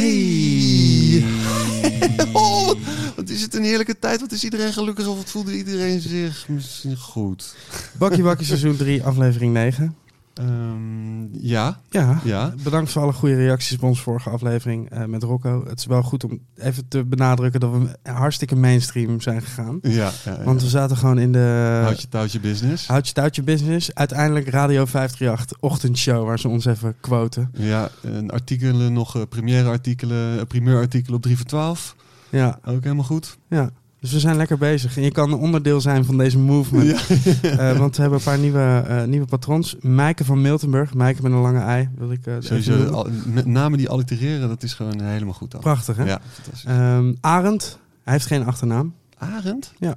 Hey! oh, wat is het een heerlijke tijd. Wat is iedereen gelukkig of wat voelde iedereen zich misschien goed? Bakkie Bakkie seizoen 3, aflevering 9. Ehm, ja, Ja, ja. bedankt voor alle goede reacties op onze vorige aflevering eh, met Rocco. Het is wel goed om even te benadrukken dat we hartstikke mainstream zijn gegaan. Ja, ja, ja. Want we zaten gewoon in de Houd je touwtje business. Houtje Touwtje Business. Uiteindelijk Radio 538 ochtendshow waar ze ons even quoten. Ja, en artikelen nog, eh, première artikelen, eh, primeurartikelen op 3 voor 12. Ja, Ook helemaal goed. ja. Dus we zijn lekker bezig. En je kan een onderdeel zijn van deze movement. Eh, want we hebben een paar nieuwe, eh, nieuwe patrons. Maaike van Miltenburg. Maaike met een lange ei. Wil ik, even Sowieso, al- met namen die allitereren, dat is gewoon helemaal goed dan. Prachtig, hè? Ja, fantastisch. Ehm, Arend. Hij heeft geen achternaam. Arend? Ja.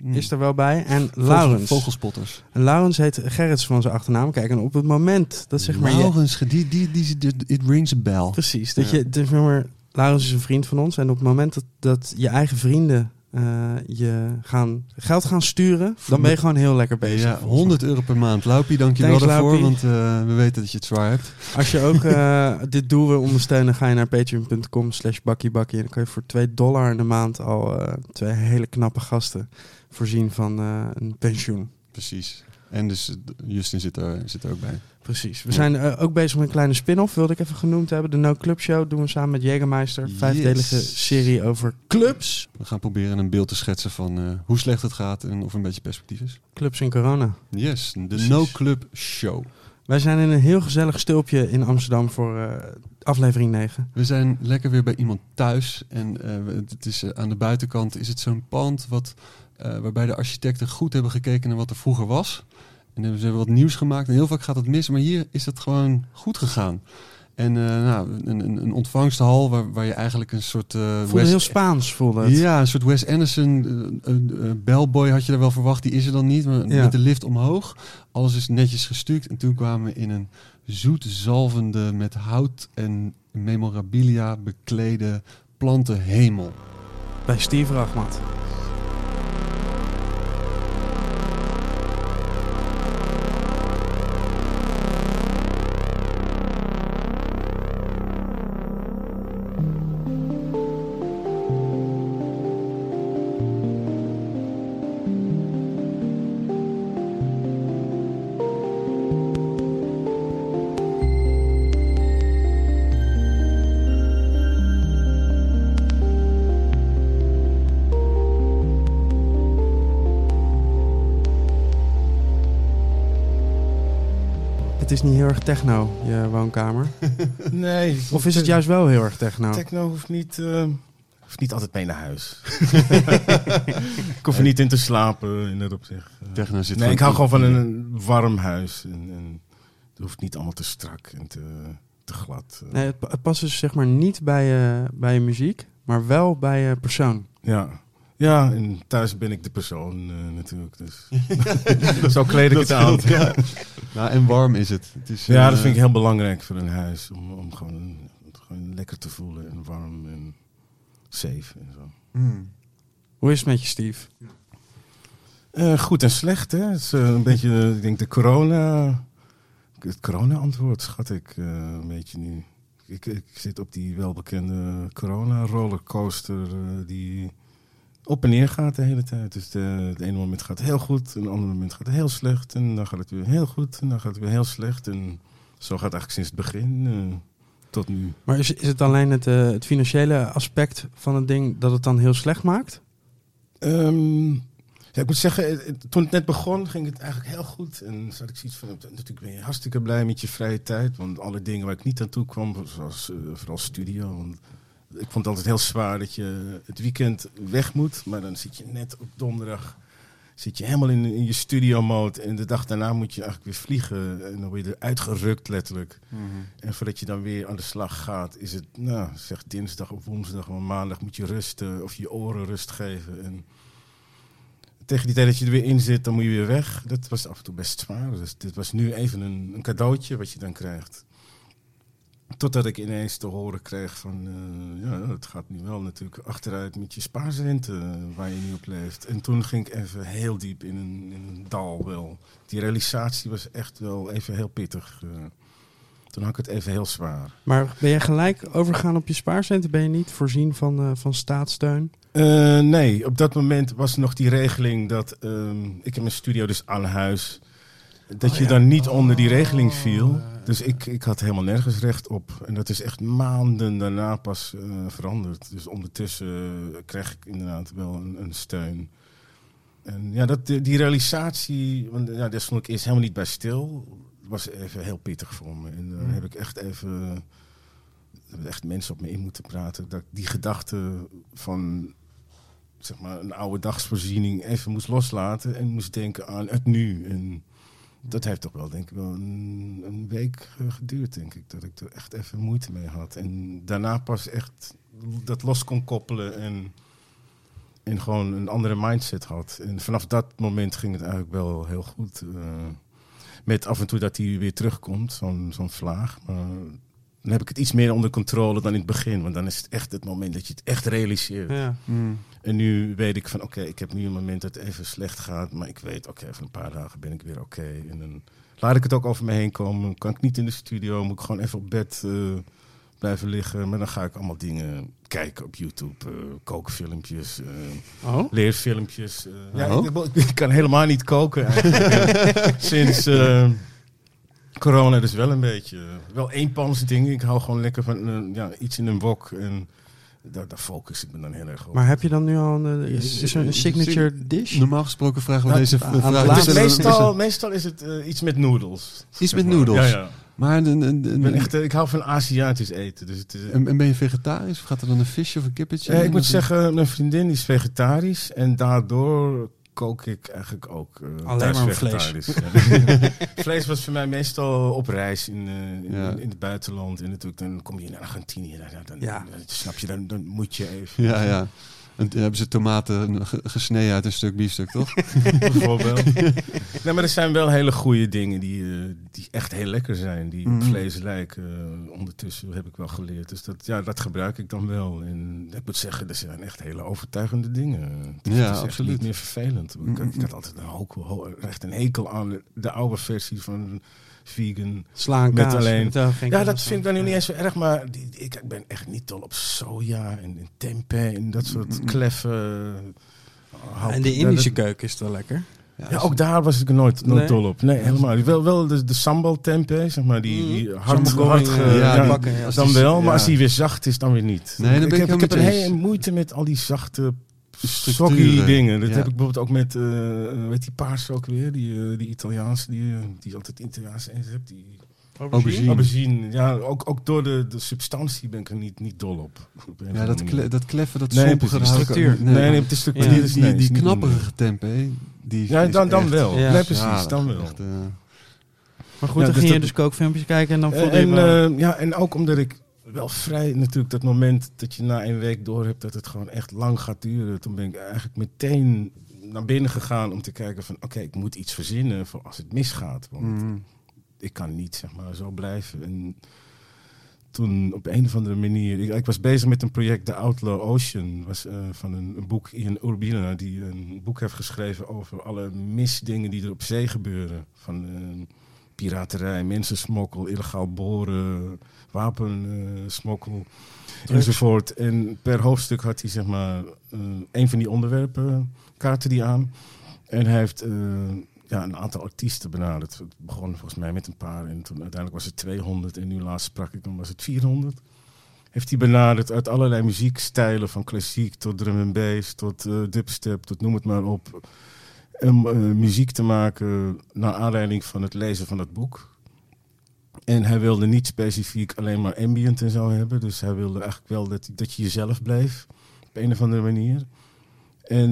Hmm. Is er wel bij. En Laurens. Vogelspotters. En Laurens heet Gerrits van zijn achternaam. Kijk, en op het moment dat zeg maar... Je, Laurens, die, die, die, die, it rings a bell. precies. Dat Ja. je, dus, maar, Laurens is een vriend van ons. En op het moment dat, dat je eigen vrienden eh, je gaan, geld gaan sturen... dan ben je gewoon heel lekker bezig. Ja, volgens mij. 100 euro per maand. Laupie, dank je wel daarvoor, want eh, we weten dat je het zwaar hebt. Als je ook eh, dit doel wil ondersteunen, ga je naar patreon.com slash bakkiebakkie. En dan kan je voor 2 dollar in de maand al twee hele knappe gasten voorzien van een pensioen. Precies. En dus Justin zit er, zit er ook bij. Precies. We zijn eh, ook bezig met een kleine spin-off, wilde ik even genoemd hebben. De No Club Show doen we samen met Jägermeister. Vijfdelige Yes. serie over clubs. We gaan proberen een beeld te schetsen van eh, hoe slecht het gaat en of er een beetje perspectief is. Clubs in corona. Yes, de Precies. No Club Show. Wij zijn in een heel gezellig stulpje in Amsterdam voor eh, aflevering 9. We zijn lekker weer bij iemand thuis. En het is, aan de buitenkant is het zo'n pand wat, waarbij de architecten goed hebben gekeken naar wat er vroeger was. En hebben ze wat nieuws gemaakt. En heel vaak gaat het mis, maar hier is het gewoon goed gegaan. En eh, nou, een, een, een ontvangsthal waar, waar je eigenlijk een soort... Voelde Wes- heel Spaans, voelde het. Ja, een soort Wes Anderson eh, bellboy had je er wel verwacht. Die is er dan niet, maar Ja. met de lift omhoog. Alles is netjes gestuukt. En toen kwamen we in een zoet zalvende, met hout en memorabilia beklede plantenhemel. Bij Steve Rachmat. Is niet heel erg techno, je woonkamer. Nee. Of is het juist wel heel erg techno? Techno hoeft niet, eh, hoeft niet altijd mee naar huis. ik hoef er niet in te slapen in dat opzicht. Techno zit nee, ik hou gewoon van een warm huis. En, en het hoeft niet allemaal te strak en te, te glad. Nee, het, het past dus zeg maar niet bij je, bij je muziek, maar wel bij je persoon. Ja. Ja, en thuis ben ik de persoon eh, natuurlijk. Dus. Zo kleed ik het aan. Ja. Nou, en warm is het. het is, Ja, eh, dat vind ik heel belangrijk voor een huis. Om, om gewoon, gewoon lekker te voelen en warm en safe en zo. mm. Hoe is het met je, Steve? Eh, goed en slecht, hè? Het is eh, een beetje, eh, ik denk, de corona... Het corona-antwoord, schat ik eh, een beetje nu. Ik, ik zit op die welbekende corona-rollercoaster eh, die op en neer gaat de hele tijd. Dus de, het ene moment gaat heel goed, en het andere moment gaat het heel slecht. En dan gaat het weer heel goed, en dan gaat het weer heel slecht. En zo gaat het eigenlijk sinds het begin eh, tot nu. Maar is, is het alleen het, eh, het financiële aspect van het ding dat het dan heel slecht maakt? Ehm, ja, ik moet zeggen, toen het net begon, ging het eigenlijk heel goed. En zat ik zoiets van, natuurlijk ben je hartstikke blij met je vrije tijd. Want alle dingen waar ik niet aan toe kwam, zoals eh, vooral studio. Want ik vond het altijd heel zwaar dat je het weekend weg moet. Maar dan zit je net op donderdag, zit je helemaal in, in je studio mode. En de dag daarna moet je eigenlijk weer vliegen. En dan word je eruit gerukt letterlijk. En voordat je dan weer aan de slag gaat, is het, nou, zeg dinsdag of woensdag of maandag moet je rusten of je oren rust geven. En tegen die tijd dat je er weer in zit, dan moet je weer weg. Dat was af en toe best zwaar. Dus dit was nu even een, een cadeautje wat je dan krijgt. Totdat ik ineens te horen kreeg van, eh, ja, het gaat nu wel natuurlijk achteruit met je spaarcenten eh, waar je nu op leeft. En toen ging ik even heel diep in een, in een dal wel. Die realisatie was echt wel even heel pittig. eh. toen had ik het even heel zwaar. Maar ben je gelijk overgegaan op je spaarcenten? Ben je niet voorzien van, van staatssteun? Nee, op dat moment was nog die regeling dat ehm, ik in mijn studio dus aan huis. Dat Oh je ja. dan niet onder die regeling viel. Dus ik, ik had helemaal nergens recht op. En dat is echt maanden daarna pas eh, veranderd. Dus ondertussen eh, kreeg ik inderdaad wel een, een steun. En ja, dat, die realisatie, want ja, daar stond ik eerst helemaal niet bij stil. Was even heel pittig voor me. En daar Mm. heb ik echt even. hebben echt mensen op me in moeten praten. Dat ik die gedachte van zeg maar, een oude dagsvoorziening even moest loslaten en moest denken aan het nu. En dat heeft toch wel, denk ik, wel een, een week geduurd, denk ik, dat ik er echt even moeite mee had. En daarna pas echt dat los kon koppelen en, en gewoon een andere mindset had. En vanaf dat moment ging het eigenlijk wel heel goed. eh, met af en toe dat hij weer terugkomt, zo'n zo'n vlaag. Maar dan heb ik het iets meer onder controle dan in het begin. Want dan is het echt het moment dat je het echt realiseert. Ja. Mm. En nu weet ik van, oké, ik heb nu een moment dat het even slecht gaat. Maar ik weet, oké, over een paar dagen ben ik weer oké. En dan laat ik het ook over me heen komen. Kan ik niet in de studio, moet ik gewoon even op bed eh, blijven liggen. Maar dan ga ik allemaal dingen kijken op YouTube. eh, kookfilmpjes, Oh? leerfilmpjes. ja, Oh. ik, ik kan helemaal niet koken. Sinds corona dus wel een beetje. Wel eenpans dingen. Ik hou gewoon lekker van ja, iets in een wok. En daar, daar focus ik me dan heel erg op. Maar heb je dan nu al een, eh, is, is er een signature dish? Normaal gesproken vragen we Nou, deze aan vraag. Laatste- meestal, meestal is het eh, iets met noedels. Iets met noedels. Ja, ja. Maar een, een, een, Ik, ben echt, eh, ik hou van Aziatisch eten. Dus het is, en, en ben je vegetarisch? Of gaat er dan een visje of een kippetje? Eh, in? ik moet zeggen, mijn vriendin is vegetarisch. En daardoor kook ik eigenlijk ook eh Alleen maar. Ja. vlees was voor mij meestal op reis in, eh, in, Ja. in het buitenland. En natuurlijk, dan kom je in Argentinië. Dan, dan, Ja. dan snap je, dan, dan moet je even. Ja, ja. En toen hebben ze tomaten ge- gesneden uit een stuk biefstuk, toch? bijvoorbeeld. nee, maar er zijn wel hele goede dingen die, eh, die echt heel lekker zijn. Die op Mhm. vlees lijken. eh, ondertussen heb ik wel geleerd. Dus dat, ja, dat gebruik ik dan wel. En ik moet zeggen, er zijn echt hele overtuigende dingen. Het is, Ja, het is echt absoluut. niet meer vervelend. Ik, Mhm. ik had altijd een hokel, echt een hekel aan de oude versie van vegan. Slaan Met alleen- met, eh, Ja, dat vind ik dan nu Ja. niet eens zo erg, maar die, ik, ik ben echt niet dol op soja en, en tempeh en dat soort Mhm. kleffe. eh, hap. En de Ja, Indische dat- keuken is wel lekker. ja, ook daar was ik nooit, nooit Nee? dol op. Nee, helemaal. Wel, wel de, de sambal tempeh, zeg maar, die, Mm. die hard, Sambal hard ge- eh, ja, bakken, dan wel, maar als die weer zacht is, dan weer niet. Nee, dan ben ik heb, ik heb een hele moeite met al die zachte Soggy dingen. Dat Ja. heb ik bijvoorbeeld ook met, eh weet die paars ook weer, die, eh, die Italiaanse, die, eh, die altijd Italiaanse eten hebt, die Aubergine. aubergine. Ja, ook, ook door de, de substantie ben ik er niet, niet dol op. Ja, dat, kle, dat kleffen, dat Nee, ook- Structuur. Nee, nee, het is de Ja. die, is- die, nee, die knapperige tempeh, die Ja, dan, dan echt wel. Ja. Nee, precies, dan wel. Echt, Maar goed, Ja, dan dus ging je dus kookfilmpjes kijken en dan voelde En, je wel... eh, ja, en ook omdat ik wel vrij natuurlijk dat moment dat je na een week door hebt dat het gewoon echt lang gaat duren. Toen ben ik eigenlijk meteen naar binnen gegaan om te kijken van oké, ik moet iets verzinnen voor als het misgaat. Want mm. ik kan niet zeg maar zo blijven. En toen op een of andere manier, ik, ik was bezig met een project The Outlaw Ocean, was eh, van een, een boek Ian Urbina die een boek heeft geschreven over alle misdingen die er op zee gebeuren. Van eh, piraterij, mensensmokkel, illegaal boren, wapensmokkel enzovoort. En per hoofdstuk had hij zeg maar eh, een van die onderwerpen, kaarten die aan. En hij heeft eh, ja, een aantal artiesten benaderd. Het begon volgens mij met een paar en toen uiteindelijk was het 200 en nu laatst sprak ik dan was het 400. Heeft hij benaderd uit allerlei muziekstijlen, van klassiek tot drum and bass, tot eh, dubstep, tot noem het maar op. Om eh, muziek te maken naar aanleiding van het lezen van dat boek. En hij wilde niet specifiek alleen maar ambient en zo hebben. Dus hij wilde eigenlijk wel dat, dat je jezelf bleef. Op een of andere manier. En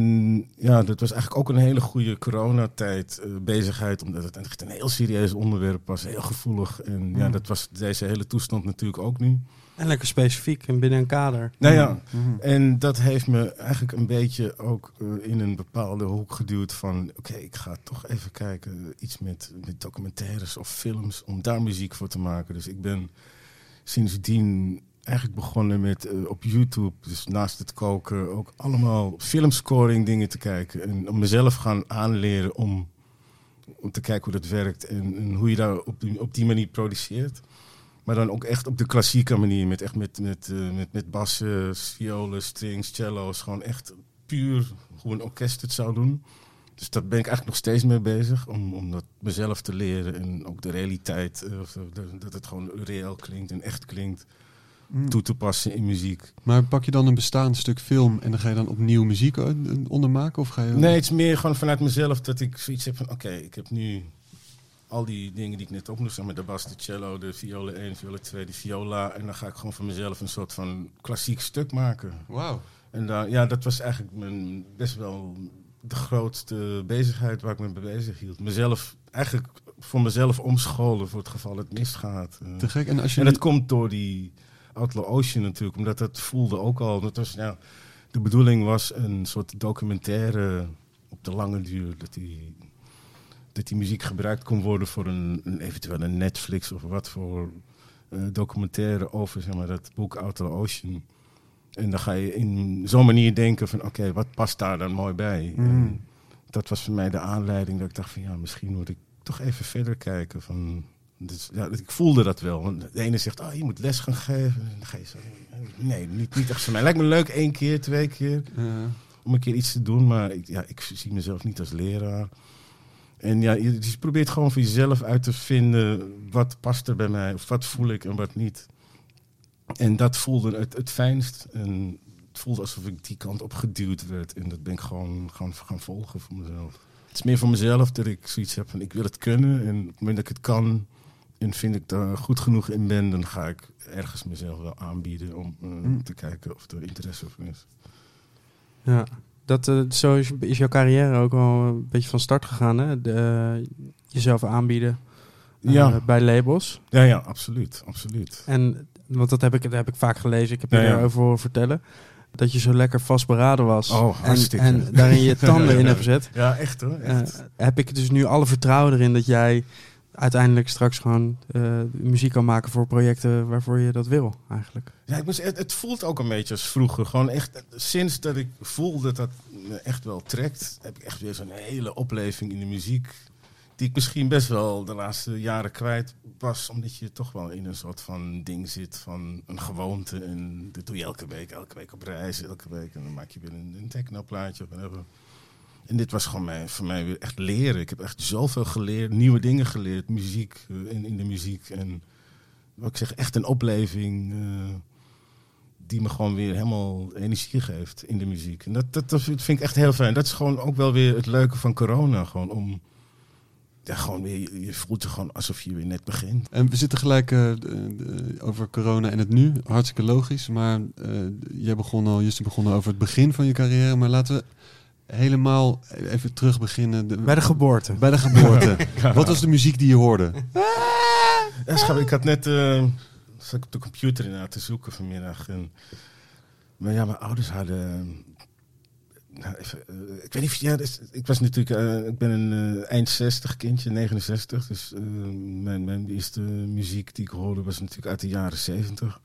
ja, dat was eigenlijk ook een hele goede coronatijd eh, bezigheid. Omdat het echt een heel serieus onderwerp was. Heel gevoelig. En ja, Mm. dat was deze hele toestand natuurlijk ook nu. En lekker specifiek en binnen een kader. Nou ja, Mhm. en dat heeft me eigenlijk een beetje ook eh, in een bepaalde hoek geduwd van... oké, ik ga toch even kijken, iets met, met documentaires of films... om daar muziek voor te maken. Dus ik ben sindsdien eigenlijk begonnen met eh, op YouTube... dus naast het koken ook allemaal filmscoring dingen te kijken... en om mezelf gaan aanleren om, om te kijken hoe dat werkt... en, en hoe je daar op die, op die manier produceert... Maar dan ook echt op de klassieke manier. Met, echt met, met, eh, met, met bassen, violen, strings, cello's. Gewoon echt puur hoe een orkest het zou doen. Dus daar ben ik eigenlijk nog steeds mee bezig. Om, om dat mezelf te leren. En ook de realiteit. eh, dat het gewoon reëel klinkt en echt klinkt. Mm. Toe te passen in muziek. Maar pak je dan een bestaand stuk film en dan ga je dan opnieuw muziek eh, onder maken? Of ga je... Nee, het is meer gewoon vanuit mezelf dat ik zoiets heb van... Oké, ik heb nu al die dingen die ik net opnoemde. zeg maar De bas, de cello, de violen 1, violen 2, de viola. En dan ga ik gewoon van mezelf een soort van klassiek stuk maken. Wauw. En daar, ja, dat was eigenlijk mijn, best wel de grootste bezigheid waar ik me mee bezig hield. Mezelf, eigenlijk voor mezelf omscholen voor het geval het misgaat. Eh, Te gek. En als je en dat komt door die Outlaw Ocean natuurlijk, omdat dat voelde ook al. Dat was, nou, de bedoeling was een soort documentaire op de lange duur. Dat die, dat die muziek gebruikt kon worden voor een, een eventueel een Netflix of wat voor eh, documentaire over zeg maar, dat boek Outlaw Ocean. En dan ga je in zo'n manier denken van oké, wat past daar dan mooi bij? Mm. En dat was voor mij de aanleiding dat ik dacht van ja, misschien moet ik toch even verder kijken. Van, dus, ja, ik voelde dat wel. Want de ene zegt, oh, je moet les gaan geven. En dan ga je zo, nee, niet, niet echt voor mij. Lijkt me leuk één keer, twee keer eh, om een keer iets te doen. Maar ik, ja, ik zie mezelf niet als leraar. En ja, je, je probeert gewoon voor jezelf uit te vinden wat past er bij mij. Of wat voel ik en wat niet. En dat voelde het, het fijnst. En het voelde alsof ik die kant op geduwd werd. En dat ben ik gewoon gaan, gaan volgen voor mezelf. Het is meer voor mezelf dat ik zoiets heb van ik wil het kunnen. En op het moment dat ik het kan en vind ik daar goed genoeg in ben, dan ga ik ergens mezelf wel aanbieden om eh, Mm. te kijken of er interesse voor is. Ja, dat, eh, zo is, is jouw carrière ook wel een beetje van start gegaan, hè? De, eh, jezelf aanbieden eh, Ja. bij labels. Ja, ja, absoluut. absoluut. En, want dat heb ik, dat heb ik vaak gelezen, ik heb je daarover horen vertellen. Dat je zo lekker vastberaden was. Oh, en, hartstikke. en daarin je tanden in hebt gezet. Ja, echt hoor. Echt. heb ik dus nu alle vertrouwen erin dat jij uiteindelijk straks gewoon eh, muziek kan maken voor projecten waarvoor je dat wil, eigenlijk. ja, ik het, voelt ook een beetje als vroeger. Gewoon echt, sinds dat ik voel dat dat me echt wel trekt, heb ik echt weer zo'n hele opleving in de muziek. Die ik misschien best wel de laatste jaren kwijt was. Omdat je toch wel in een soort van ding zit van een gewoonte. En dat doe je elke week, elke week op reis, elke week. En dan maak je weer een, een technoplaatje of whatever. En dit was gewoon voor mij weer echt leren. Ik heb echt zoveel geleerd, nieuwe dingen geleerd. Muziek, eh, in, in de muziek. En wat ik zeg, echt een opleving eh, die me gewoon weer helemaal energie geeft in de muziek. En dat, dat, dat vind ik echt heel fijn. Dat is gewoon ook wel weer het leuke van corona. Gewoon om, ja, gewoon weer, je- voelt je gewoon alsof je weer net begint. En we zitten gelijk eh, over corona en het nu. Hartstikke logisch. Maar eh, jij begon al, Justin begon over het begin van je carrière. Maar laten we helemaal even terug beginnen. De- Bij de geboorte. bij de geboorte. Wat was de muziek die je hoorde? Ja, schat, ik had net eh, zat ik op de computer inderdaad te zoeken vanmiddag. En, maar ja, mijn ouders hadden. nou, even, eh, ik weet niet of ja, dus, ik was natuurlijk, eh, ik ben een eh, eind 60 kindje, 69. Dus eh, mijn, mijn eerste muziek die ik hoorde was natuurlijk uit de jaren 70.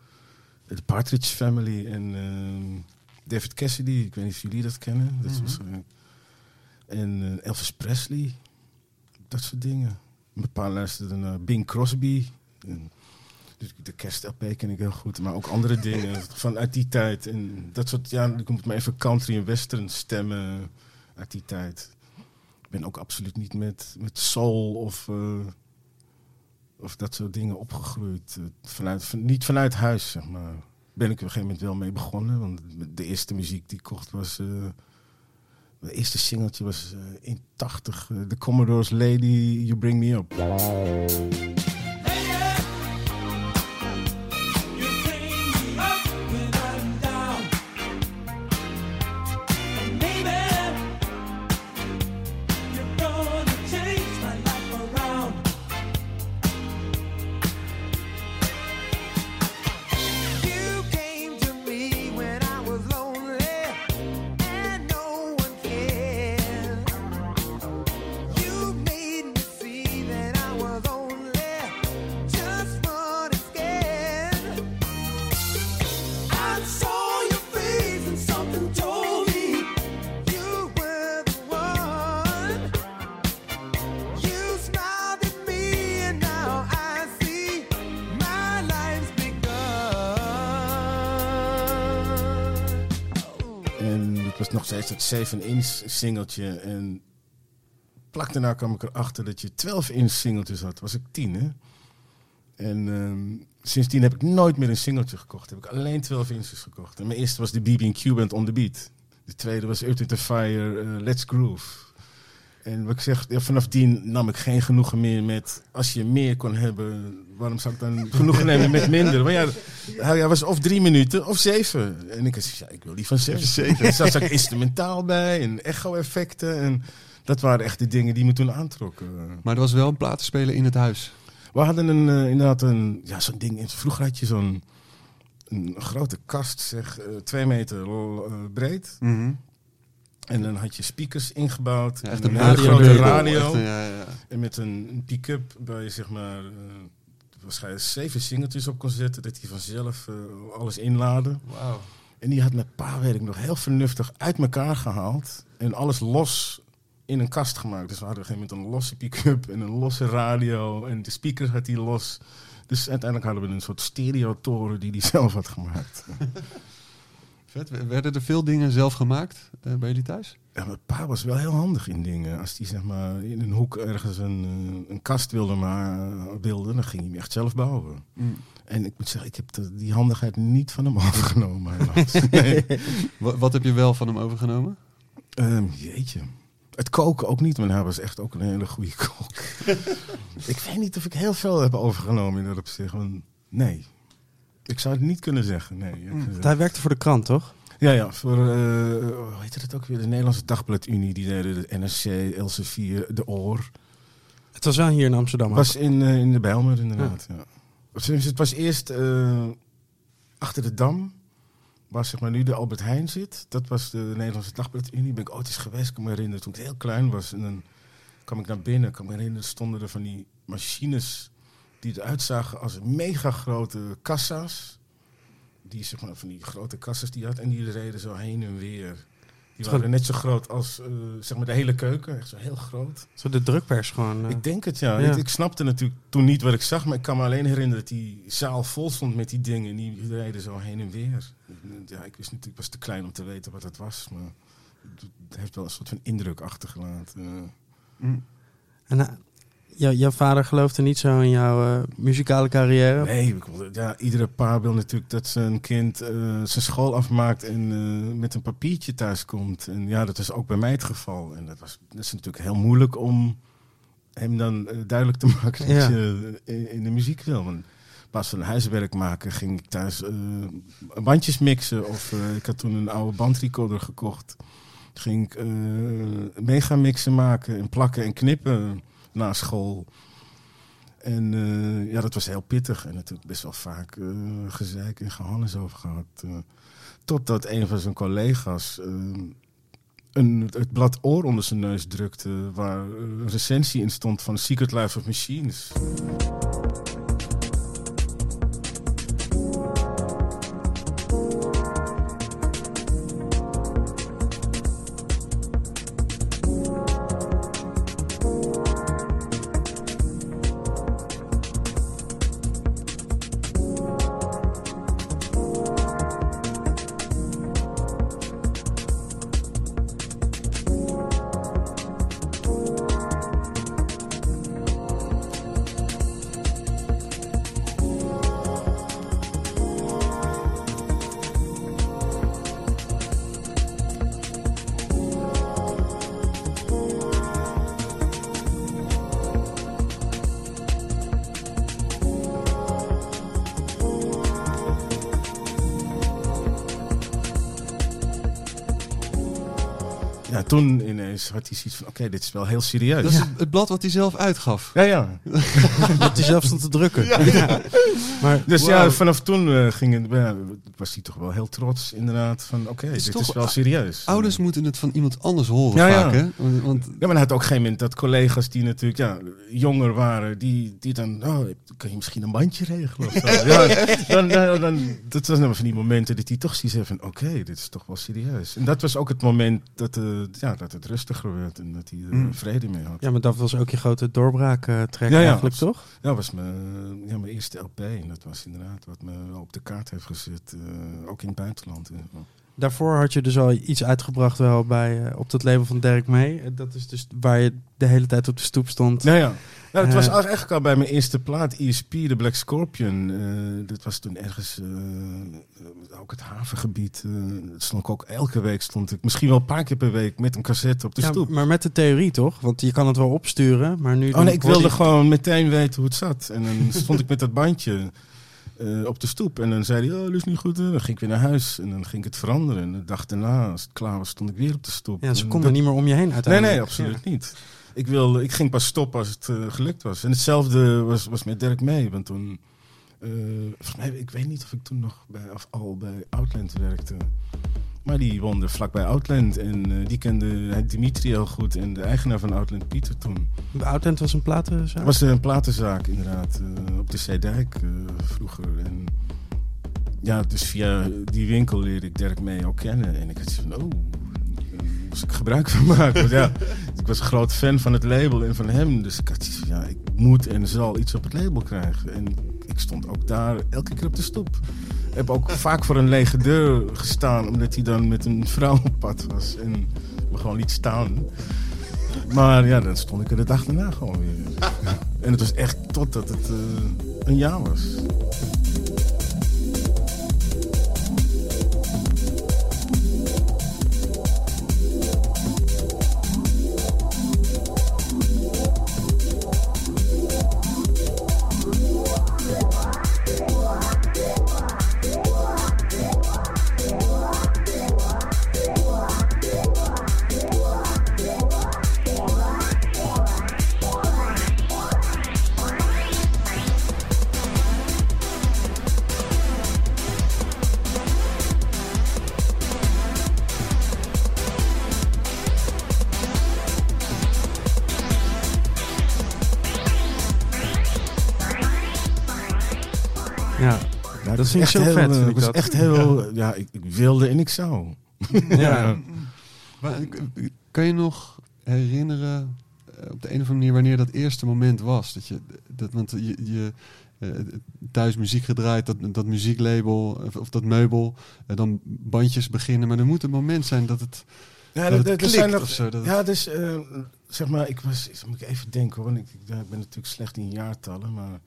De Partridge Family en eh, David Cassidy, ik weet niet of jullie dat kennen. Dat was, eh, en eh, Elvis Presley, dat soort dingen. Mijn pa luisterde naar Bing Crosby. En dus de kerst-LP ken ik heel goed, maar ook andere dingen vanuit die tijd. En dat soort, ja, komt maar even country en western stemmen uit die tijd. Ik ben ook absoluut niet met, met soul of, eh, of dat soort dingen opgegroeid. Vanuit, van, niet vanuit huis, zeg maar. Ben ik op een gegeven moment wel mee begonnen. Want eerste muziek die kocht was... eh, het eerste singeltje was eh, in 80. eh, The Commodore's Lady, You Bring Me Up. 7-inch singeltje. En plak daarna kwam ik erachter dat je 12-inch singeltjes had. Was ik 10, hè? En ehm, sindsdien heb ik nooit meer een singeltje gekocht. Heb ik alleen 12 inches gekocht. En mijn eerste was de BB&Q Band On The Beat. De tweede was Earth The Fire, eh, Let's Groove. En wat ik zeg, ja, vanaf die nam ik geen genoegen meer met... Als je meer kon hebben, waarom zou ik dan genoegen nemen met minder? Maar ja, hij was of drie minuten of zeven. En ik zei, ja, ik wil die van zeven. Er zat ook instrumentaal bij en echo-effecten. En dat waren echt de dingen die me toen aantrokken. Maar er was wel een platenspeler in het huis. We hadden een, eh, inderdaad een, ja, zo'n ding. in- Vroeger had je zo'n een grote kast, zeg, eh, twee meter eh, breed. En dan had je speakers ingebouwd. Ja, en een hele radio grote radio. Echt, ja, ja. En met een, pick-up waar je zeg maar eh, waarschijnlijk zeven singeltjes op kon zetten. Dat hij vanzelf eh, alles inladen. Wauw. En die had mijn pa, weet ik nog, heel vernuftig uit elkaar gehaald. En alles los in een kast gemaakt. Dus we hadden op een gegeven moment een losse pick-up en een losse radio. En de speakers had hij los. Dus uiteindelijk hadden we een soort stereotoren die hij zelf had gemaakt. Vet. Werden er veel dingen zelf gemaakt eh, bij jullie thuis? Ja, mijn pa was wel heel handig in dingen. Als hij zeg maar in een hoek ergens een, eh, een kast wilde, maar, wilde, dan ging hij hem echt zelf bouwen. En ik moet zeggen, ik heb de- die handigheid niet van hem overgenomen. Nee. Wat heb je wel van hem overgenomen? Ehm, jeetje. Het koken ook niet, want hij was echt ook een hele goede kok. ik weet niet of ik heel veel heb overgenomen in dat opzicht. Want nee, ik zou het niet kunnen zeggen. Nee, gezegd. Want Hij werkte voor de krant, toch? Ja, ja, voor, eh, hoe heet het ook weer? De Nederlandse Dagbladunie. Die deden de NRC, Elsevier, De Oor. Het was wel hier in Amsterdam. Het was in, eh, in de Bijlmer inderdaad, ja. Tenminste, Het was eerst eh, achter de Dam, waar zeg maar nu de Albert Heijn zit. Dat was de Nederlandse Dagbladunie. Ben ik ooit eens geweest, kan me herinneren, toen ik heel klein was. En dan kwam ik naar binnen, kan me herinneren, stonden er van die machines die eruit zagen als mega grote kassa's. Die zeg maar van die grote kassa's die had en die reden zo heen en weer. Die waren net zo groot als eh, zeg maar de hele keuken, echt zo heel groot. Zo de drukpers gewoon. eh. Ik denk het, ja. Ja. Ik, ik snapte natuurlijk toen niet wat ik zag, maar ik kan me alleen herinneren dat die zaal vol stond met die dingen. En die reden zo heen en weer. Ja, ik wist natuurlijk, ik was te klein om te weten wat het was, maar het heeft wel een soort van indruk achtergelaten. En eh, jouw vader geloofde niet zo in jouw eh, muzikale carrière. Nee, ja, iedere pa wil natuurlijk dat zijn kind eh, zijn school afmaakt en eh, met een papiertje thuis komt. En ja, dat is ook bij mij het geval. En dat, was, dat is natuurlijk heel moeilijk om hem dan duidelijk te maken dat Ja. je in, in de muziek wil. Want plaats van huiswerk maken ging ik thuis bandjes mixen. Of ik had toen een oude bandrecorder gekocht. Ging ik eh megamixen maken en plakken en knippen na school. En eh, ja, dat was heel pittig. En natuurlijk best wel vaak eh gezeik en gehannes over gehad. eh. totdat een van zijn collega's eh, een, het blad Oor onder zijn neus drukte... waar een recensie in stond van Secret Life of Machines. Had hij zoiets van... oké, dit is wel heel serieus. Dat is het, het blad wat hij zelf uitgaf. Ja, ja. Dat hij zelf stond te drukken. Ja. Maar Dus Wow. ja, vanaf toen eh, ging het, ja, was hij toch wel heel trots inderdaad van oké, is dit toch- is wel serieus. Ouders moeten het van iemand anders horen Ja, ja. vaak, hè? Want, want Ja, maar hij had ook geen moment dat collega's die natuurlijk ja, jonger waren, die, die dan, oh, kan je misschien een bandje regelen? Of zo? ja, dan, dan, dan, dat was nou van die momenten dat hij toch zoiets heeft van, oké, dit is toch wel serieus. En dat was ook het moment dat, eh, ja, dat het rustiger werd en dat hij er Mm. vrede mee had. ja, maar dat was ook je grote doorbraak eh Ja, ja, eigenlijk, toch? Ja, dat was mijn, ja, mijn eerste LP en dat was inderdaad wat me op de kaart heeft gezet, eh, ook in het buitenland. en zo. Daarvoor had je dus al iets uitgebracht wel bij, eh, op dat label van Derek May. Eh, Dat is dus waar je de hele tijd op de stoep stond. Nou ja, nou, het was Eh. eigenlijk al bij mijn eerste plaat, ESP, de Black Scorpion. Eh, dat was toen ergens, eh, eh, ook het havengebied. eh, dat stond ik ook elke week, stond ik misschien wel een paar keer per week met een cassette op de Ja, stoep. maar met de theorie toch? Want je kan het wel opsturen, maar nu... Oh nee, ik wilde gewoon meteen weten hoe het zat. En dan stond ik met dat bandje eh, op de stoep. En dan zei hij, oh, dat is niet goed. Dan ging ik weer naar huis en dan ging ik het veranderen. En de dag daarna, als het klaar was, stond ik weer op de stoep. Ja, ze En konden dat- niet meer om je heen Nee, uiteindelijk. nee, absoluut niet. Ik, wilde, ik ging pas stoppen als het eh, gelukt was. En hetzelfde was, was met Dirk mee. Want toen, eh, mij, ik weet niet of ik toen nog bij, of al bij Outland werkte. Maar die woonde vlakbij Outland. En eh, die kende hij Dimitri heel goed. En de eigenaar van Outland, Pieter toen. De Outland was een platenzaak? Het was een platenzaak inderdaad. eh, op de Zeedijk eh, vroeger. En ja, dus via die winkel leerde ik Dirk mee ook kennen. En ik had zoiets van, oh, daar moest ik gebruik van maken. Want ja, ik was een groot fan van het label en van hem. Dus ik had zoiets van, ja, ik moet en zal iets op het label krijgen. En ik stond ook daar elke keer op de stoep. Ik heb ook vaak voor een lege deur gestaan, omdat hij dan met een vrouw op pad was. En me gewoon liet staan. Maar ja, dan stond ik er de dag daarna gewoon weer. En het was echt totdat het eh, een jaar was. Vind ik zo heel, vet, eh, vind ik was dat. echt heel, ja, ik, ik wilde en ik zou. ja. Maar, eh, kan je nog herinneren eh, op de een of andere manier wanneer dat eerste moment was? Dat je, dat, want je, je thuis muziek gedraaid, dat, dat muzieklabel of, of dat meubel, dan bandjes beginnen. Maar er moet een moment zijn dat het, Ja, dat er- het er zijn nog- zo. Dat Ja, dus eh, zeg maar, ik was, moet ik even denken hoor, want ik, ik ben natuurlijk slecht in jaartallen, maar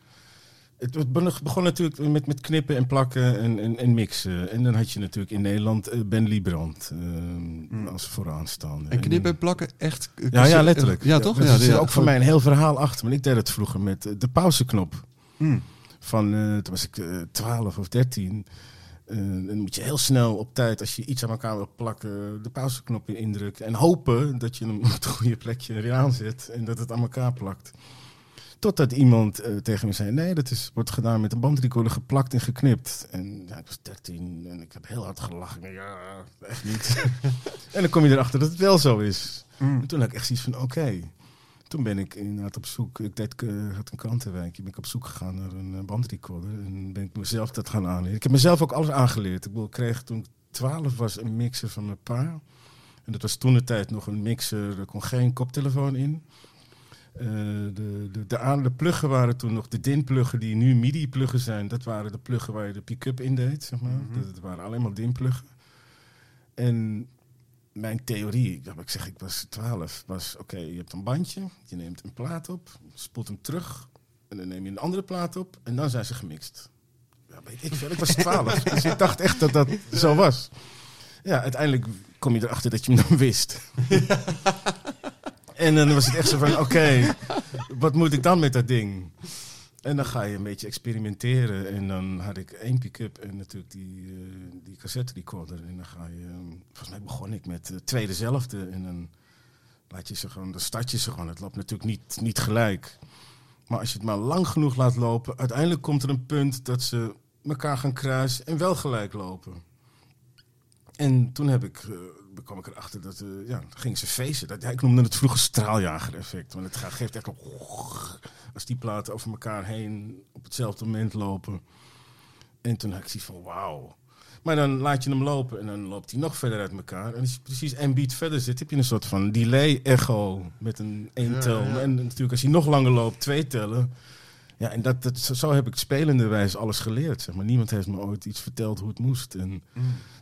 het, begon- natuurlijk met, met knippen en plakken en, en, en mixen. En dan had je natuurlijk in Nederland eh, Ben Liebrand eh, als vooraanstaande. en knippen en plakken echt... eh, Ja, ja, letterlijk. Ja, toch? Er Ja, zit ja, ook voor mij een heel verhaal achter. Want ik deed het vroeger met eh, de pauzeknop. Mm. Van, toen was ik eh 12 of 13. Eh, dan moet je heel snel op tijd, als je iets aan elkaar wil plakken, de pauzeknop indrukken. En hopen dat je hem op het goede plekje weer aanzet en dat het aan elkaar plakt. Totdat iemand eh, tegen me zei: Nee, dat is, wordt gedaan met een bandrecorder geplakt en geknipt. En ja, ik was 13 en ik heb heel hard gelachen. Ja, echt niet. en dan kom je erachter dat het wel zo is. Mm. En toen had ik echt zoiets van: Oké. Toen ben ik inderdaad op zoek. Ik deed, eh, had een krantenwijkje. Ben ik op zoek gegaan naar een eh, bandrecorder. En ben ik mezelf dat gaan aanleren. Ik heb mezelf ook alles aangeleerd. Ik, bedoel, ik kreeg toen ik 12 was een mixer van mijn pa. En dat was toen de tijd nog een mixer. Er kon geen koptelefoon in. Eh, de, de, de, aan, de pluggen waren toen nog de DIN-pluggen die nu MIDI-pluggen zijn. Dat waren de pluggen waar je de pick-up in deed, zeg maar. Mhm. dat, dat waren alleen maar DIN-pluggen. En mijn theorie, ik zeg, ik was 12, was oké, je hebt een bandje, je neemt een plaat op, spoelt hem terug en dan neem je een andere plaat op en dan zijn ze gemixt. Ja, weet ik veel, ik was 12, dus ik dacht echt dat dat zo was. Ja, uiteindelijk kom je erachter dat je hem dan wist. En dan was het echt zo van, oké, wat moet ik dan met dat ding? En dan ga je een beetje experimenteren. En dan had ik één pick-up en natuurlijk die, eh, die cassette recorder. En dan ga je, eh, volgens mij begon ik met twee dezelfde. En dan laat je ze gewoon, dan start je ze gewoon. Het loopt natuurlijk niet, niet gelijk. Maar als je het maar lang genoeg laat lopen, uiteindelijk komt er een punt dat ze elkaar gaan kruisen en wel gelijk lopen. En toen heb ik, uh, kwam ik erachter dat, uh, ja, ging ze feesten. Dat, ja, ik noemde het vroeger straaljager-effect. Want het geeft echt een... Als die platen over elkaar heen op hetzelfde moment lopen. En toen had ik zoiets van, wauw. Maar dan laat je hem lopen en dan loopt hij nog verder uit elkaar. En als je precies één beat verder zit, heb je een soort van delay-echo met een één Ja, tel. ja. En natuurlijk als hij nog langer loopt, twee tellen. Ja, en dat, dat, zo- heb ik spelenderwijs alles geleerd. Zeg maar. Niemand heeft me ooit iets verteld hoe het moest. En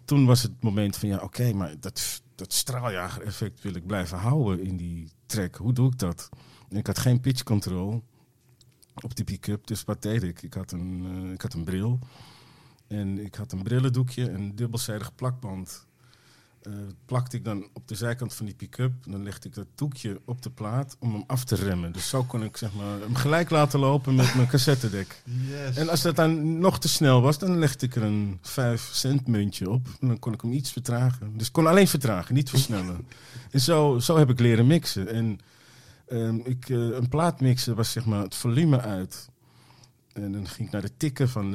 toen was het moment van, ja, oké, maar dat, dat straaljager-effect wil ik blijven houden in die track. Hoe doe ik dat? En ik had geen pitch control op die pick-up, dus wat deed ik? Ik had een, eh, ik had een bril en ik had een brillendoekje en een dubbelzijdig plakband. Eh, plakte ik dan op de zijkant van die pick-up. Dan legde ik dat doekje op de plaat om hem af te remmen. Dus zo kon ik zeg maar, hem gelijk laten lopen met mijn cassettedek. Yes. En als dat dan nog te snel was, dan legde ik er een 5 cent muntje op. En dan kon ik hem iets vertragen. Dus ik kon alleen vertragen, niet versnellen. en zo, zo heb ik leren mixen. En ehm, ik, eh, een plaat mixen was zeg maar het volume uit. En dan ging ik naar de tikken van,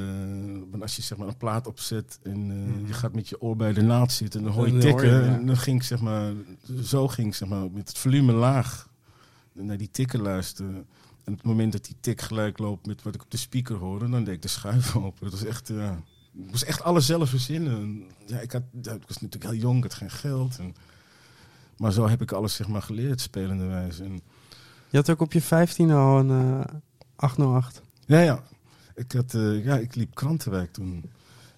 van als je zeg maar een plaat opzet en eh, je gaat met je oor bij de naald zitten en dan hoor je Dan hoor je, tikken. ja. En dan ging ik zeg maar, zo ging ik zeg maar met het volume laag naar die tikken luisteren. En op het moment dat die tik gelijk loopt met wat ik op de speaker hoorde, dan deed ik de schuif open. Dat was echt, ja, ik moest echt alles zelf verzinnen. En Ja, ik, had, ja, ik was natuurlijk heel jong, ik had geen geld. En, maar zo heb ik alles zeg maar geleerd, spelenderwijs. En, Je had ook op je 15 al een eh 808. Ja, ja. Ik, had, eh, ja, ik liep krantenwijk toen.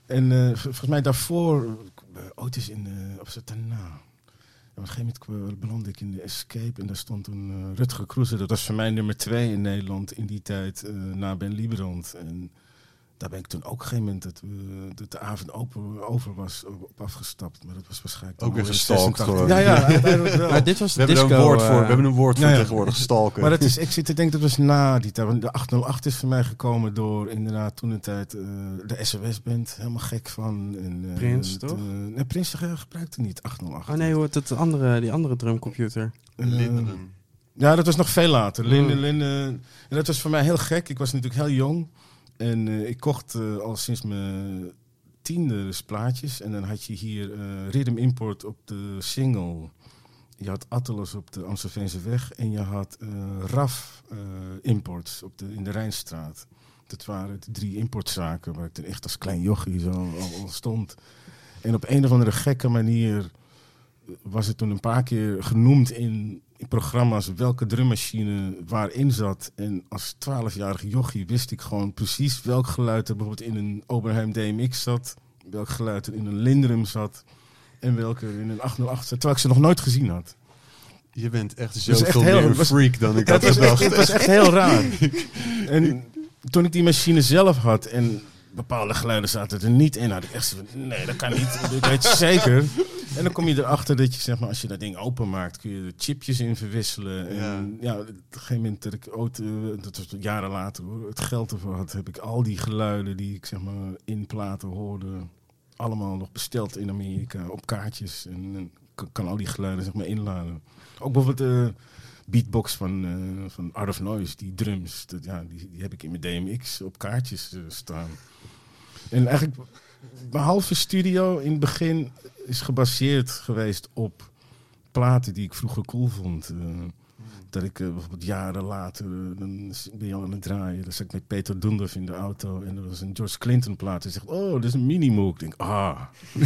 En eh, volgens mij daarvoor, uh, ooit is in, eh is het daarna? Ja, op een gegeven moment belandde ik in de Escape en daar stond eh, Rutger Kroeze. Dat was voor mij nummer twee in Nederland in die tijd, eh, na Ben Lieberand. En daar ben ik toen ook op een gegeven moment dat, we- dat de avond open, over was op afgestapt. Maar dat was waarschijnlijk... Ook weer gestalkt 86. gewoon. Ja, ja, uiteindelijk wel. Maar dit was We hebben disco, een woord eh, voor. We hebben een woord voor ja, ja. tegenwoordig. Stalken. Maar dat is, ik zit te denken, dat was na die tijd. De 808 is voor mij gekomen door inderdaad toen een tijd eh, de SOS-band. Helemaal gek van. En, eh, Prins, het, toch? eh, nee, Prins eh, gebruikte niet 808. Oh nee, hoe het, andere, die andere drumcomputer. Eh, Linderen. ja, dat was nog veel later. Linden, Mm. Linden. En dat was voor mij heel gek. Ik was natuurlijk heel jong. En eh, ik kocht eh, al sinds mijn tiende dus plaatjes. En dan had je hier eh Rhythm Import op de single. Je had Atlas op de Amstelveense weg. En je had RAF Imports op de, in de Rijnstraat. Dat waren de drie importzaken waar ik dan echt als klein jochie zo al stond. En op een of andere gekke manier was het toen een paar keer genoemd in, in programma's welke drummachine waarin zat. En als 12-jarig jochie wist ik gewoon precies welk geluid er bijvoorbeeld in een Oberheim DMX zat. Welk geluid er in een Lindrum zat. En welke er in een 808 zat. Terwijl ik ze nog nooit gezien had. Je bent echt echt heel- meer was- freak dan ik had gedacht. het was echt heel raar. En toen ik die machine zelf had en bepaalde geluiden zaten er niet in, had ik echt van, nee, dat kan niet. Ik weet het zeker. En dan kom je erachter dat je, zeg maar, als je dat ding openmaakt, kun je er chipjes in verwisselen. En ja, op een gegeven moment dat ik ooit, eh, dat was jaren later hoor, het geld ervoor had, heb ik al die geluiden die ik, zeg maar, in platen hoorde, allemaal nog besteld in Amerika op kaartjes. En, en kan, kan al die geluiden, zeg maar, inladen. Ook bijvoorbeeld de beatbox van, eh, van Art of Noise, die drums, dat, ja, die, die heb ik in mijn DMX op kaartjes eh, staan. En eigenlijk, mijn halve studio in het begin is gebaseerd geweest op platen die ik vroeger cool vond. Eh, dat ik bijvoorbeeld jaren later, dan ben je al aan het draaien. Dan zat ik met Peter Dundorf in de auto en er was een George Clinton plaat. En zegt, oh, dit is een Minimoog. Ik denk, ah,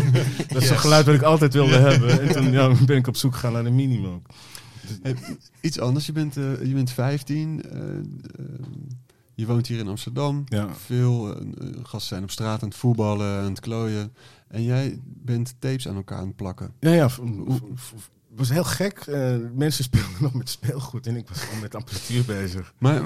dat is zo'n geluid wat ik altijd wilde hebben. En toen ja, ben ik op zoek gegaan naar een Minimoog. Iets anders. Je bent, eh, je bent 15. eh, eh, je woont hier in Amsterdam. Ja. Veel gasten zijn op straat aan het voetballen, aan het klooien. En jij bent tapes aan elkaar aan het plakken. Ja, ja. Was heel gek. Eh, mensen speelden nog met speelgoed en ik was gewoon met apparatuur bezig. Maar,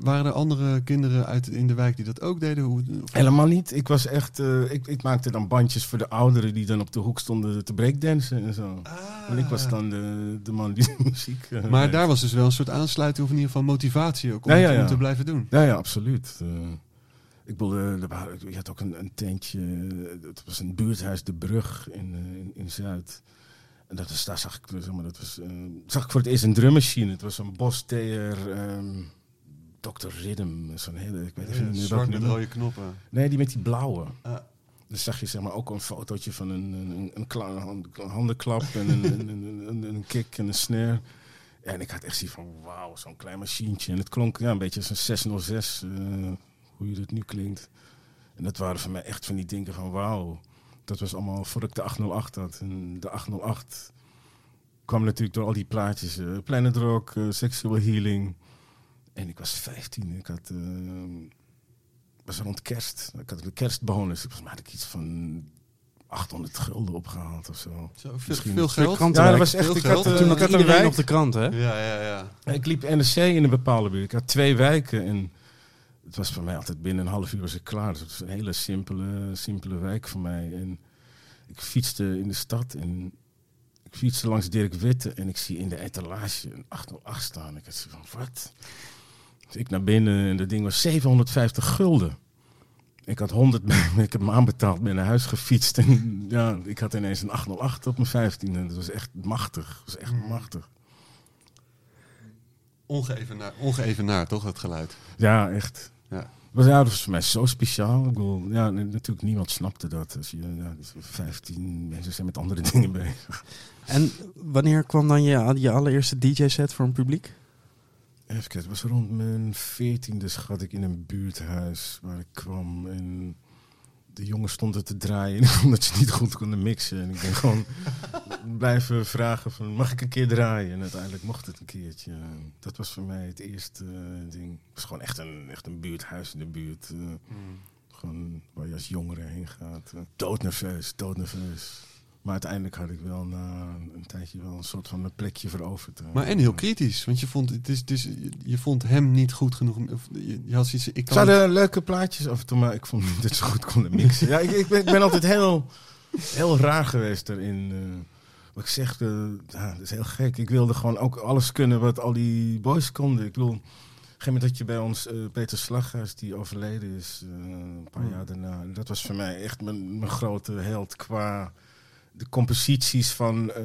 waren er andere kinderen uit in de wijk die dat ook deden? Hoe, of- Helemaal niet. Ik was echt. eh, ik, ik maakte dan bandjes voor de ouderen die dan op de hoek stonden te breakdansen en zo. En ik was dan de, de man die de muziek. eh, Maar daar was dus wel een soort aansluiting of in ieder geval motivatie ook om, Ja, ja, om ja. te blijven doen. Ja, ja, absoluut. Ik bedoel, je had ook een, een tentje. Het was een buurthuis De Brug in, in, in Zuid. En dat is, daar zag ik, zeg maar, dat was, eh, zag ik voor het eerst een drummachine. Het was een Bos TR ehm Dr. Rhythm. Zo'n hele, ik weet even niet meer met rode knoppen. Nee, die met die blauwe. Ah. Dan zag je zeg maar, ook een fotootje van een, een, een, hand- handenklap en een, een, een, een, een kick en een snare. En ik had echt zoiets van, wauw, zo'n klein machientje. En het klonk ja, een beetje als een 606, eh, hoe je het nu klinkt. En dat waren voor mij echt van die dingen van, wauw. Dat was allemaal voordat ik de 808 had. En de 808 kwam natuurlijk door al die plaatjes. eh, Planet Rock, eh, Sexual Healing. En ik was 15. Ik had, eh, was rond kerst. Ik had de kerstbonus. Volgens mij had ik iets van 800 gulden opgehaald of zo. Zo, veel, Misschien veel twee geld. Ja, dat was echt... Ik had, eh, Toen ik had iedereen nog de krant, hè? Ja, ja, ja. Ik liep NRC in een bepaalde buurt. Ik had twee wijken en het was voor mij altijd binnen een half uur was ik klaar. Dus het was een hele simpele, simpele wijk voor mij. En ik fietste in de stad en ik fietste langs Dirk Witte en ik zie in de etalage een 808 staan. Ik had zo van, wat? Dus ik naar binnen en dat ding was 750 gulden. Ik had 100, ik heb hem aanbetaald, ben naar huis gefietst. En ja, ik had ineens een 808 op mijn 15 en dat was echt machtig. Dat was echt machtig. Ongeëvenaard, ongeëvenaard, toch, dat geluid? Ja, echt. Ja. Maar ja, dat was voor mij zo speciaal. Ik bedoel, ja, natuurlijk niemand snapte dat. Als je, ja, dus 15 mensen zijn met andere dingen bezig. En wanneer kwam dan je, je allereerste DJ-set voor een publiek? Even kijken, het was rond mijn 14e schat ik in een buurthuis waar ik kwam. En de jongens stonden te draaien omdat ze niet goed konden mixen. En ik ben gewoon blijven vragen van, mag ik een keer draaien? En uiteindelijk mocht het een keertje. Dat was voor mij het eerste eh, ding. Het was gewoon echt een, echt een buurthuis in de buurt. eh. Gewoon waar je als jongere heen gaat. eh. Doodnerveus, doodnerveus. Maar uiteindelijk had ik wel na een tijdje wel een soort van een plekje veroverd. eh. Maar en heel kritisch, want je vond, het is, het is, je vond hem niet goed genoeg. Of je, je had zoiets, ik Ze kan hadden leuke plaatjes af en toe, maar ik vond niet dat ze goed konden mixen. ja, ik, ik, ben, ik ben altijd heel, heel raar geweest daarin. eh. wat ik zeg, eh, ja, dat is heel gek. Ik wilde gewoon ook alles kunnen wat al die boys konden. Ik bedoel, op een gegeven moment had je bij ons eh, Peter Slaghuis, die overleden is eh, een paar Hmm. jaar daarna. Dat was voor mij echt mijn, mijn grote held qua de composities van eh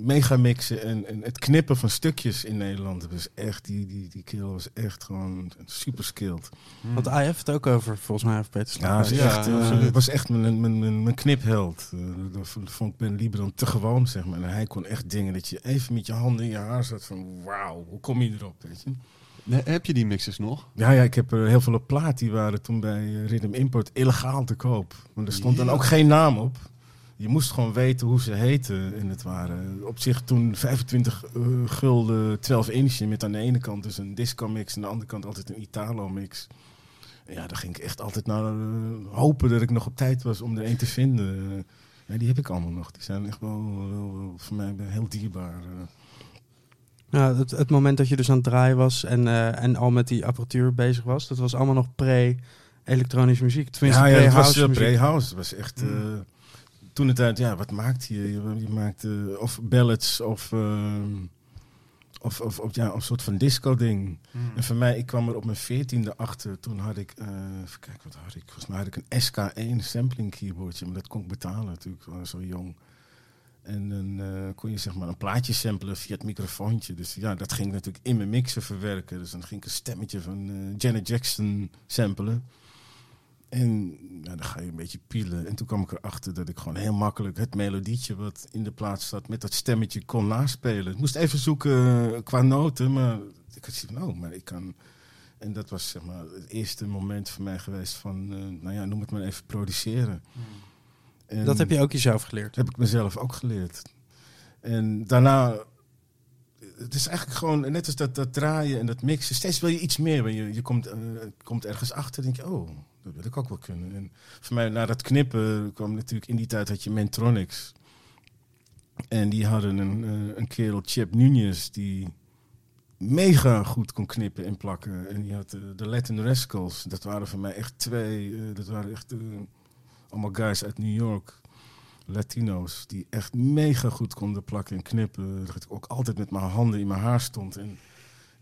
megamixen en, en het knippen van stukjes in Nederland. Dat was echt, die, die, die kerel was echt gewoon super skilled. Want hij heeft het ook over, volgens mij, over Peter Ja, Ja, echt, eh, was echt mijn, mijn, mijn, mijn knipheld. Eh, dat vond- ik Ben Lieber dan te gewoon, zeg maar. En hij kon echt dingen dat je even met je handen in je haar zat van... Wauw, hoe kom je erop, weet je? Nee, heb je die mixes nog? Ja, ja, ik heb er heel veel op plaat. Die waren toen bij Rhythm Import illegaal te koop. Want er stond dan ook geen naam op. Je moest gewoon weten hoe ze heten. En het waren op zich toen 25 eh, gulden 12 inch. Met aan de ene kant dus een disco mix. En aan de andere kant altijd een Italo mix. En ja, daar ging ik echt altijd naar eh, hopen dat ik nog op tijd was om er een te vinden. Eh, ja, die heb ik allemaal nog. Die zijn echt wel, voor mij heel dierbaar. eh. Ja, het, het moment dat je dus aan het draaien was en, eh, en al met die apparatuur bezig was, dat was allemaal nog pre-elektronische muziek. Tenminste, ja, ja, het was pre-house pre-house. Was echt... Mm. Eh, toen het uit, ja, wat maakte je? Je, je maakte of ballads of, ehm, of, of, of ja, een soort van disco-ding. En voor mij, ik kwam er op mijn veertiende achter. Toen had ik, eh even kijken, wat had ik? Volgens mij had ik een SK1 sampling keyboardje. Maar dat kon ik betalen natuurlijk, ik was zo jong. En dan eh, kon je zeg maar een plaatje samplen via het microfoontje. Dus ja, dat ging natuurlijk in mijn mixer verwerken. Dus dan ging ik een stemmetje van eh, Janet Jackson samplen. En ja, dan ga je een beetje pielen. En toen kwam ik erachter dat ik gewoon heel makkelijk het melodietje wat in de plaats zat met dat stemmetje kon naspelen. Ik moest even zoeken eh, qua noten, maar ik had zoiets van, oh, maar ik kan... En dat was zeg maar het eerste moment voor mij geweest van, eh, nou ja, noem het maar even produceren. En Dat heb je ook jezelf geleerd. heb ik mezelf ook geleerd. En daarna, het is eigenlijk gewoon net als dat, dat draaien en dat mixen. Steeds wil je iets meer. Je, je komt, eh, komt ergens achter en denk je, oh, dat wil ik ook wel kunnen. En voor mij, na dat knippen, kwam natuurlijk in die tijd had je Mentronics. En die hadden een, eh, een kerel, Chip Nunez, die mega goed kon knippen en plakken. En die had eh, de Latin Rascals. Dat waren voor mij echt twee, eh, dat waren echt... allemaal guys uit New York, Latino's, die echt mega goed konden plakken en knippen. Dat ik ook altijd met mijn handen in mijn haar stond. En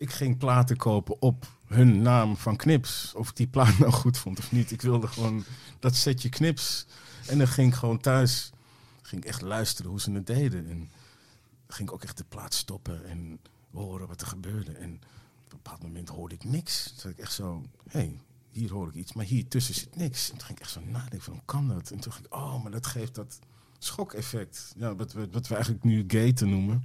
ik ging platen kopen op hun naam van Knips. Of ik die plaat nou goed vond of niet. Ik wilde gewoon dat setje Knips. En dan ging ik gewoon thuis, ging echt luisteren hoe ze het deden. En ging ik ook echt de plaat stoppen en horen wat er gebeurde. En op een bepaald moment hoorde ik niks. Toen ik echt zo, hé, hey, hier hoor ik iets, maar hier tussen zit niks. En toen ging ik echt zo nadenken van, hoe kan dat? En toen dacht ik, oh, maar dat geeft dat schokeffect. Ja, wat we, wat eigenlijk nu gaten noemen.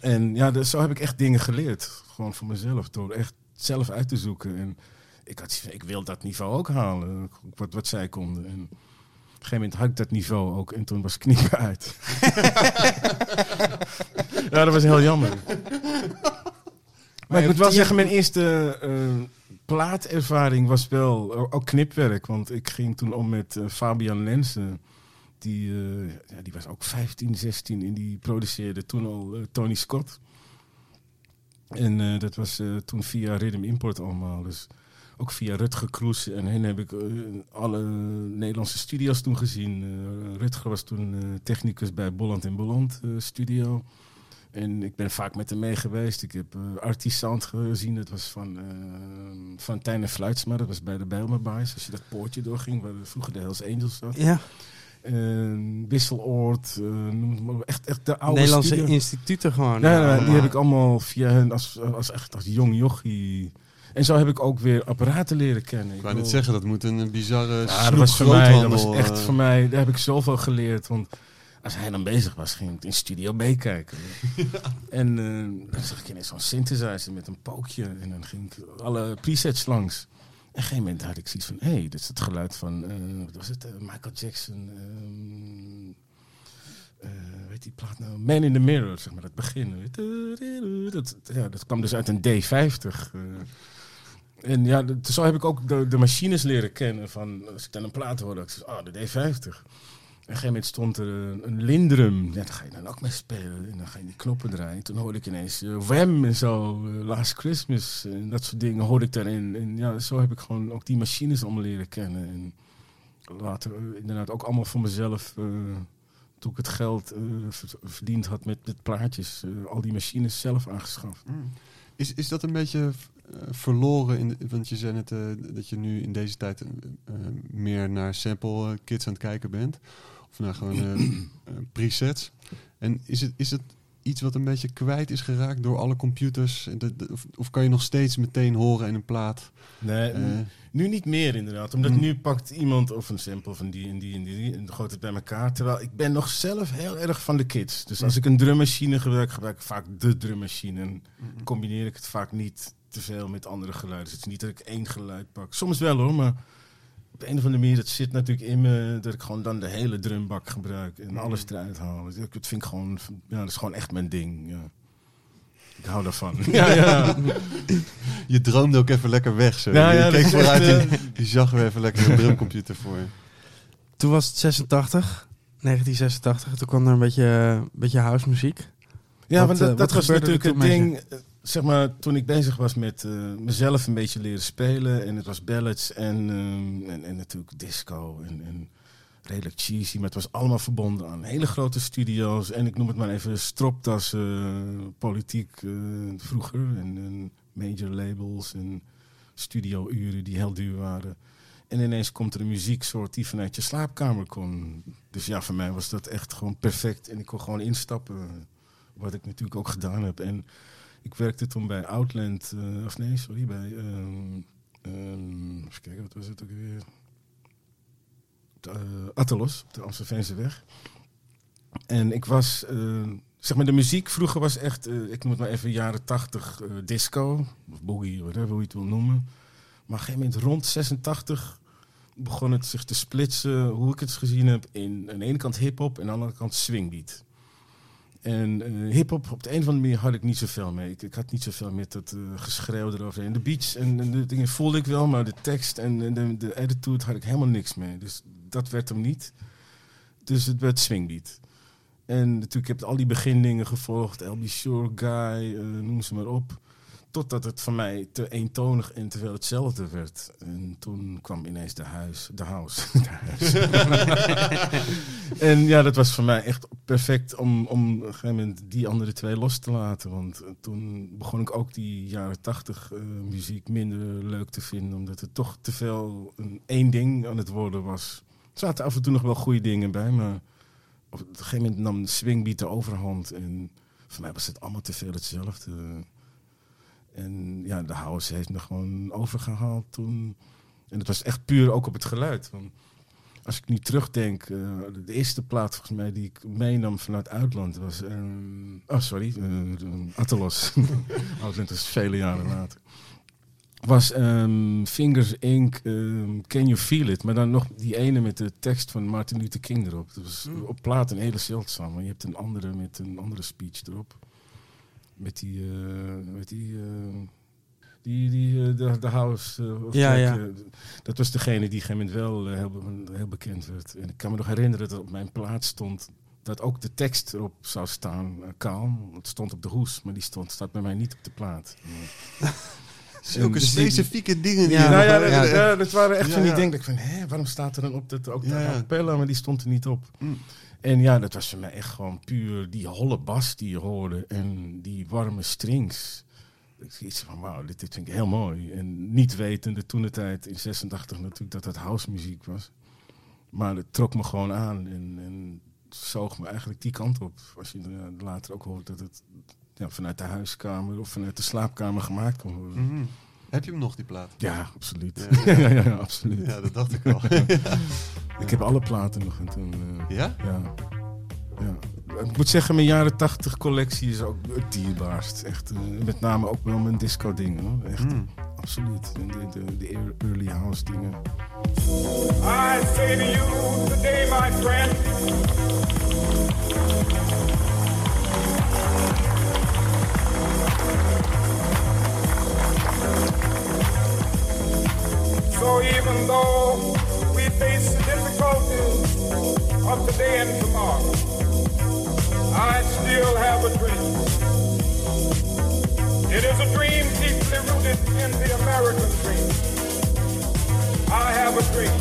En ja, dus zo heb ik echt dingen geleerd. Gewoon voor mezelf, door echt zelf uit te zoeken. En ik had ik wil dat niveau ook halen, wat, wat zij konden. En op een gegeven moment had ik dat niveau ook en toen was ik uit. ja, dat was heel jammer. Maar ik je moet wel zeggen, mijn eerste eh, plaatervaring was wel o- ook knipwerk. Want ik ging toen om met eh, Fabian Lensen. Die, eh, die was ook 15, 16 en die produceerde toen al eh, Tony Scott. En eh, dat was toen via Rhythm Import allemaal. Dus ook via Rutger Kroes. En hen heb ik alle Nederlandse studio's toen gezien. Rutger was toen technicus bij Bolland en Bolland studio. En ik ben vaak met hem mee geweest. Ik heb uh, gezien. Dat was van, van Tijn en Fluitsma. Dat was bij de Bijlmer Boys. Als je dat poortje doorging, waar vroeger de Hells Angels zat. Ja, Eh, Wisseloord. eh, noem het maar. Echt, echt de oude Nederlandse instituten gewoon. Nee, Ja, nee, die heb ik allemaal via hen als, als, echt als jong jochie. En zo heb ik ook weer apparaten leren kennen. Ik net bedoel- zeggen, dat moet een bizarre ja, dat was voor mij, dat was echt eh, voor mij, daar heb ik zoveel geleerd. Want als hij dan bezig was, ging ik in Studio B kijken. En eh, dan zag ik ineens zo'n synthesizer met een pookje. En dan ging ik alle presets langs. Een gegeven moment had ik zoiets van, hé, hey, dit is het geluid van, eh, wat was het, Eh, Michael Jackson. eh, weet die plaat nou? Man in the Mirror, zeg maar, dat begin. Dat, ja, dat kwam dus uit een D50. eh. En ja, dat- zo heb ik ook de, machines leren kennen. Van, als ik dan een plaat hoorde, ik oh, de D50. Een gegeven moment stond er een, Lindrum. Ja, daar ga je dan ook mee spelen. En dan ga je die knoppen draaien. Toen hoorde ik ineens uh, Wham en zo. eh, Last Christmas en dat soort dingen hoorde ik daarin. En ja, zo heb ik gewoon ook die machines allemaal leren kennen. En later eh, inderdaad ook allemaal voor mezelf... eh, toen ik het geld eh, ver- verdiend had met, met plaatjes... eh, al die machines zelf aangeschaft. Mm. Is, is dat een beetje eh, verloren? In want je zei net eh, dat je nu in deze tijd eh, eh, meer naar sample eh, kits aan het kijken bent. Of naar gewoon eh, eh, presets. En is het, is het iets wat een beetje kwijt is geraakt door alle computers? Of, of kan je nog steeds meteen horen in een plaat? Nee, eh, Nu niet meer inderdaad. Omdat Mm. nu pakt iemand of een sample van die en die en die en gooit het bij elkaar. Terwijl ik ben nog zelf heel erg van de kids. Dus als ik een drummachine gebruik, gebruik ik vaak de drummachine. En combineer ik het vaak niet te veel met andere geluiden. Dus het is niet dat ik één geluid pak. Soms wel hoor, maar op een of andere manier, dat zit natuurlijk in me, dat ik gewoon dan de hele drumbak gebruik en alles eruit haal. Dus ik- Dat vind ik gewoon, ja, dat is gewoon echt mijn ding. Ja. Ik hou daarvan. ja, ja. Je droomde ook even lekker weg. Zo. Ja, je keek vooruit echt, en je zag weer even lekker een drumcomputer voor je. Toen was het 86, 1986. Toen kwam er een beetje, een beetje house muziek. Ja, Wat, want dat, eh, dat was natuurlijk het ding. Eh, Zeg maar, toen ik bezig was met eh, mezelf een beetje leren spelen. En het was ballads en, ehm, en, en natuurlijk disco en, en redelijk cheesy. Maar het was allemaal verbonden aan hele grote studio's. En ik noem het maar even stropdassen, politiek eh, vroeger. En, en major labels en studiouren die heel duur waren. En ineens komt er een muzieksoort die vanuit je slaapkamer kon. Dus ja, voor mij was dat echt gewoon perfect. En ik kon gewoon instappen. Wat ik natuurlijk ook gedaan heb. En ik werkte toen bij Outland, eh, of nee, sorry, bij. ehm ehm, even kijken, wat was het ook weer? Attelos, op de Amstelveense weg. En ik was, eh, zeg maar, de muziek vroeger was echt, eh, ik noem het maar even jaren tachtig disco, of boogie, whatever hoe je het wil noemen. Maar op een gegeven moment rond 86 begon het zich te splitsen, hoe ik het gezien heb, in aan de ene kant hip-hop en aan de andere kant swingbeat. En eh hip-hop, op de een of andere manier had ik niet zoveel mee. Ik, ik had niet zoveel met dat eh, geschreeuw eroverheen. De beats en, de dingen voelde ik wel, maar de tekst en, de, de attitude had ik helemaal niks mee. Dus dat werd hem niet. Dus het werd swingbeat. En natuurlijk heb ik al die begindingen gevolgd. LB Shore Guy, eh, noem ze maar op. Totdat het voor mij te eentonig en te veel hetzelfde werd. En toen kwam ineens de huis, de house. En ja, dat was voor mij echt perfect om, om op een gegeven moment die andere twee los te laten. Want toen begon ik ook die jaren tachtig eh, muziek minder leuk te vinden. Omdat het toch te veel een één ding aan het worden was. Er zaten af en toe nog wel goede dingen bij, maar op een gegeven moment nam de swingbeat de overhand. En voor mij was het allemaal te veel hetzelfde. En ja, de house heeft me gewoon overgehaald toen. En het was echt puur ook op het geluid. Want als ik nu terugdenk, eh, de eerste plaat volgens mij die ik meenam vanuit Uitland was... eh, oh, sorry, uh. Uitland is vele jaren later. Was ehm, Fingers Inc. ehm, Can You Feel It? Maar dan nog die ene met de tekst van Martin Luther King erop. Dat was op plaat een hele zeldzaam. Maar je hebt een andere met een andere speech erop. Met die, eh, met die, eh, die, die eh, de, de house. of Ja, dat was degene die op een gegeven moment wel heel, heel bekend werd. En ik kan me nog herinneren dat op mijn plaat stond dat ook de tekst erop zou staan, kalm. Het stond op de hoes, maar die stond, staat bij mij niet op de plaat. Zulke Dus die- specifieke dingen. Die Ja, nou ja, dat, ja, ja, dat waren echt Ja, van die ja. dingen. dat Ik van, hé, waarom staat er dan op dat ook Ja, de ja. appella, maar die stond er niet op. Mm. En ja, dat was voor mij echt gewoon puur die holle bas die je hoorde en die warme strings. Iets van, wauw, dit, dit vind ik heel mooi. En niet wetende toen de tijd in 86 natuurlijk dat het house muziek was. Maar het trok me gewoon aan en, en zoog me eigenlijk die kant op. Als je later ook hoort dat het ja, vanuit de huiskamer of vanuit de slaapkamer gemaakt kon worden. Mhm. Heb je hem nog, die plaat? Ja, absoluut. Ja. Ja, ja, ja, absoluut. Ja, dat dacht ik al. Ik heb alle platen nog. En toen, eh, ja? ja. ja. Ik moet zeggen, mijn jaren 80 collectie is ook het dierbaarst. Echt, eh, met name ook wel mijn disco dingen. Hoor. Echt, Mm. absoluut. En de, de, de ear- early house dingen. I say to you today, my friend, so even though we face the difficulties of today and tomorrow, I still have a dream. It is a dream deeply rooted in the American dream. I have a dream.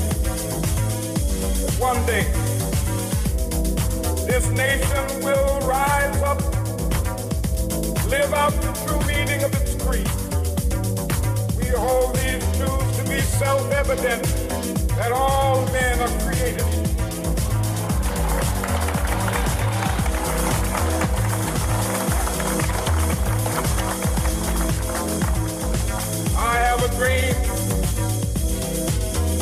One day, this nation will rise up, live out the true meaning of its creed. Hold these truths to be self-evident that all men are created. I have a dream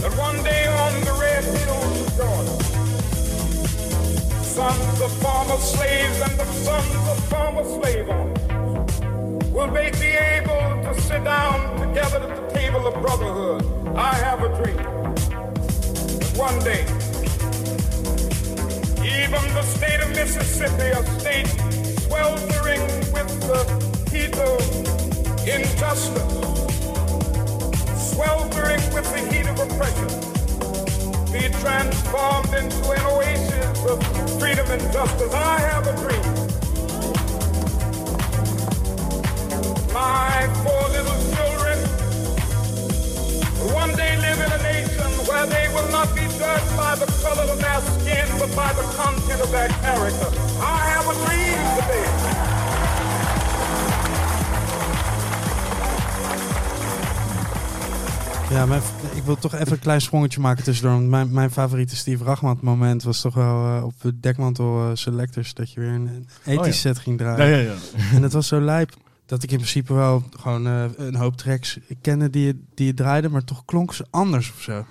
that one day on the red hills of Georgia, sons of former slaves and the sons of former slave table of brotherhood. I have a dream one day, even the state of Mississippi, a state sweltering with the heat of injustice, sweltering with the heat of oppression, be transformed into an oasis of freedom and justice. I have a dream. My four little children in a nation where they will not be judged by the color of their skin, but by the content of their character. I have a dream today. Ja, mijn, ik wil toch even een klein sprongetje maken tussendoor. Want mijn, mijn favoriete Steve Rachman moment was toch wel eh, op de dekmantel eh, selectors dat je weer een, een ethisch Oh ja. set ging draaien. Ja, ja, ja. En het was zo lijp dat ik in principe wel gewoon eh, een hoop tracks kende die, je- die je draaide, maar toch klonk ze anders of zo.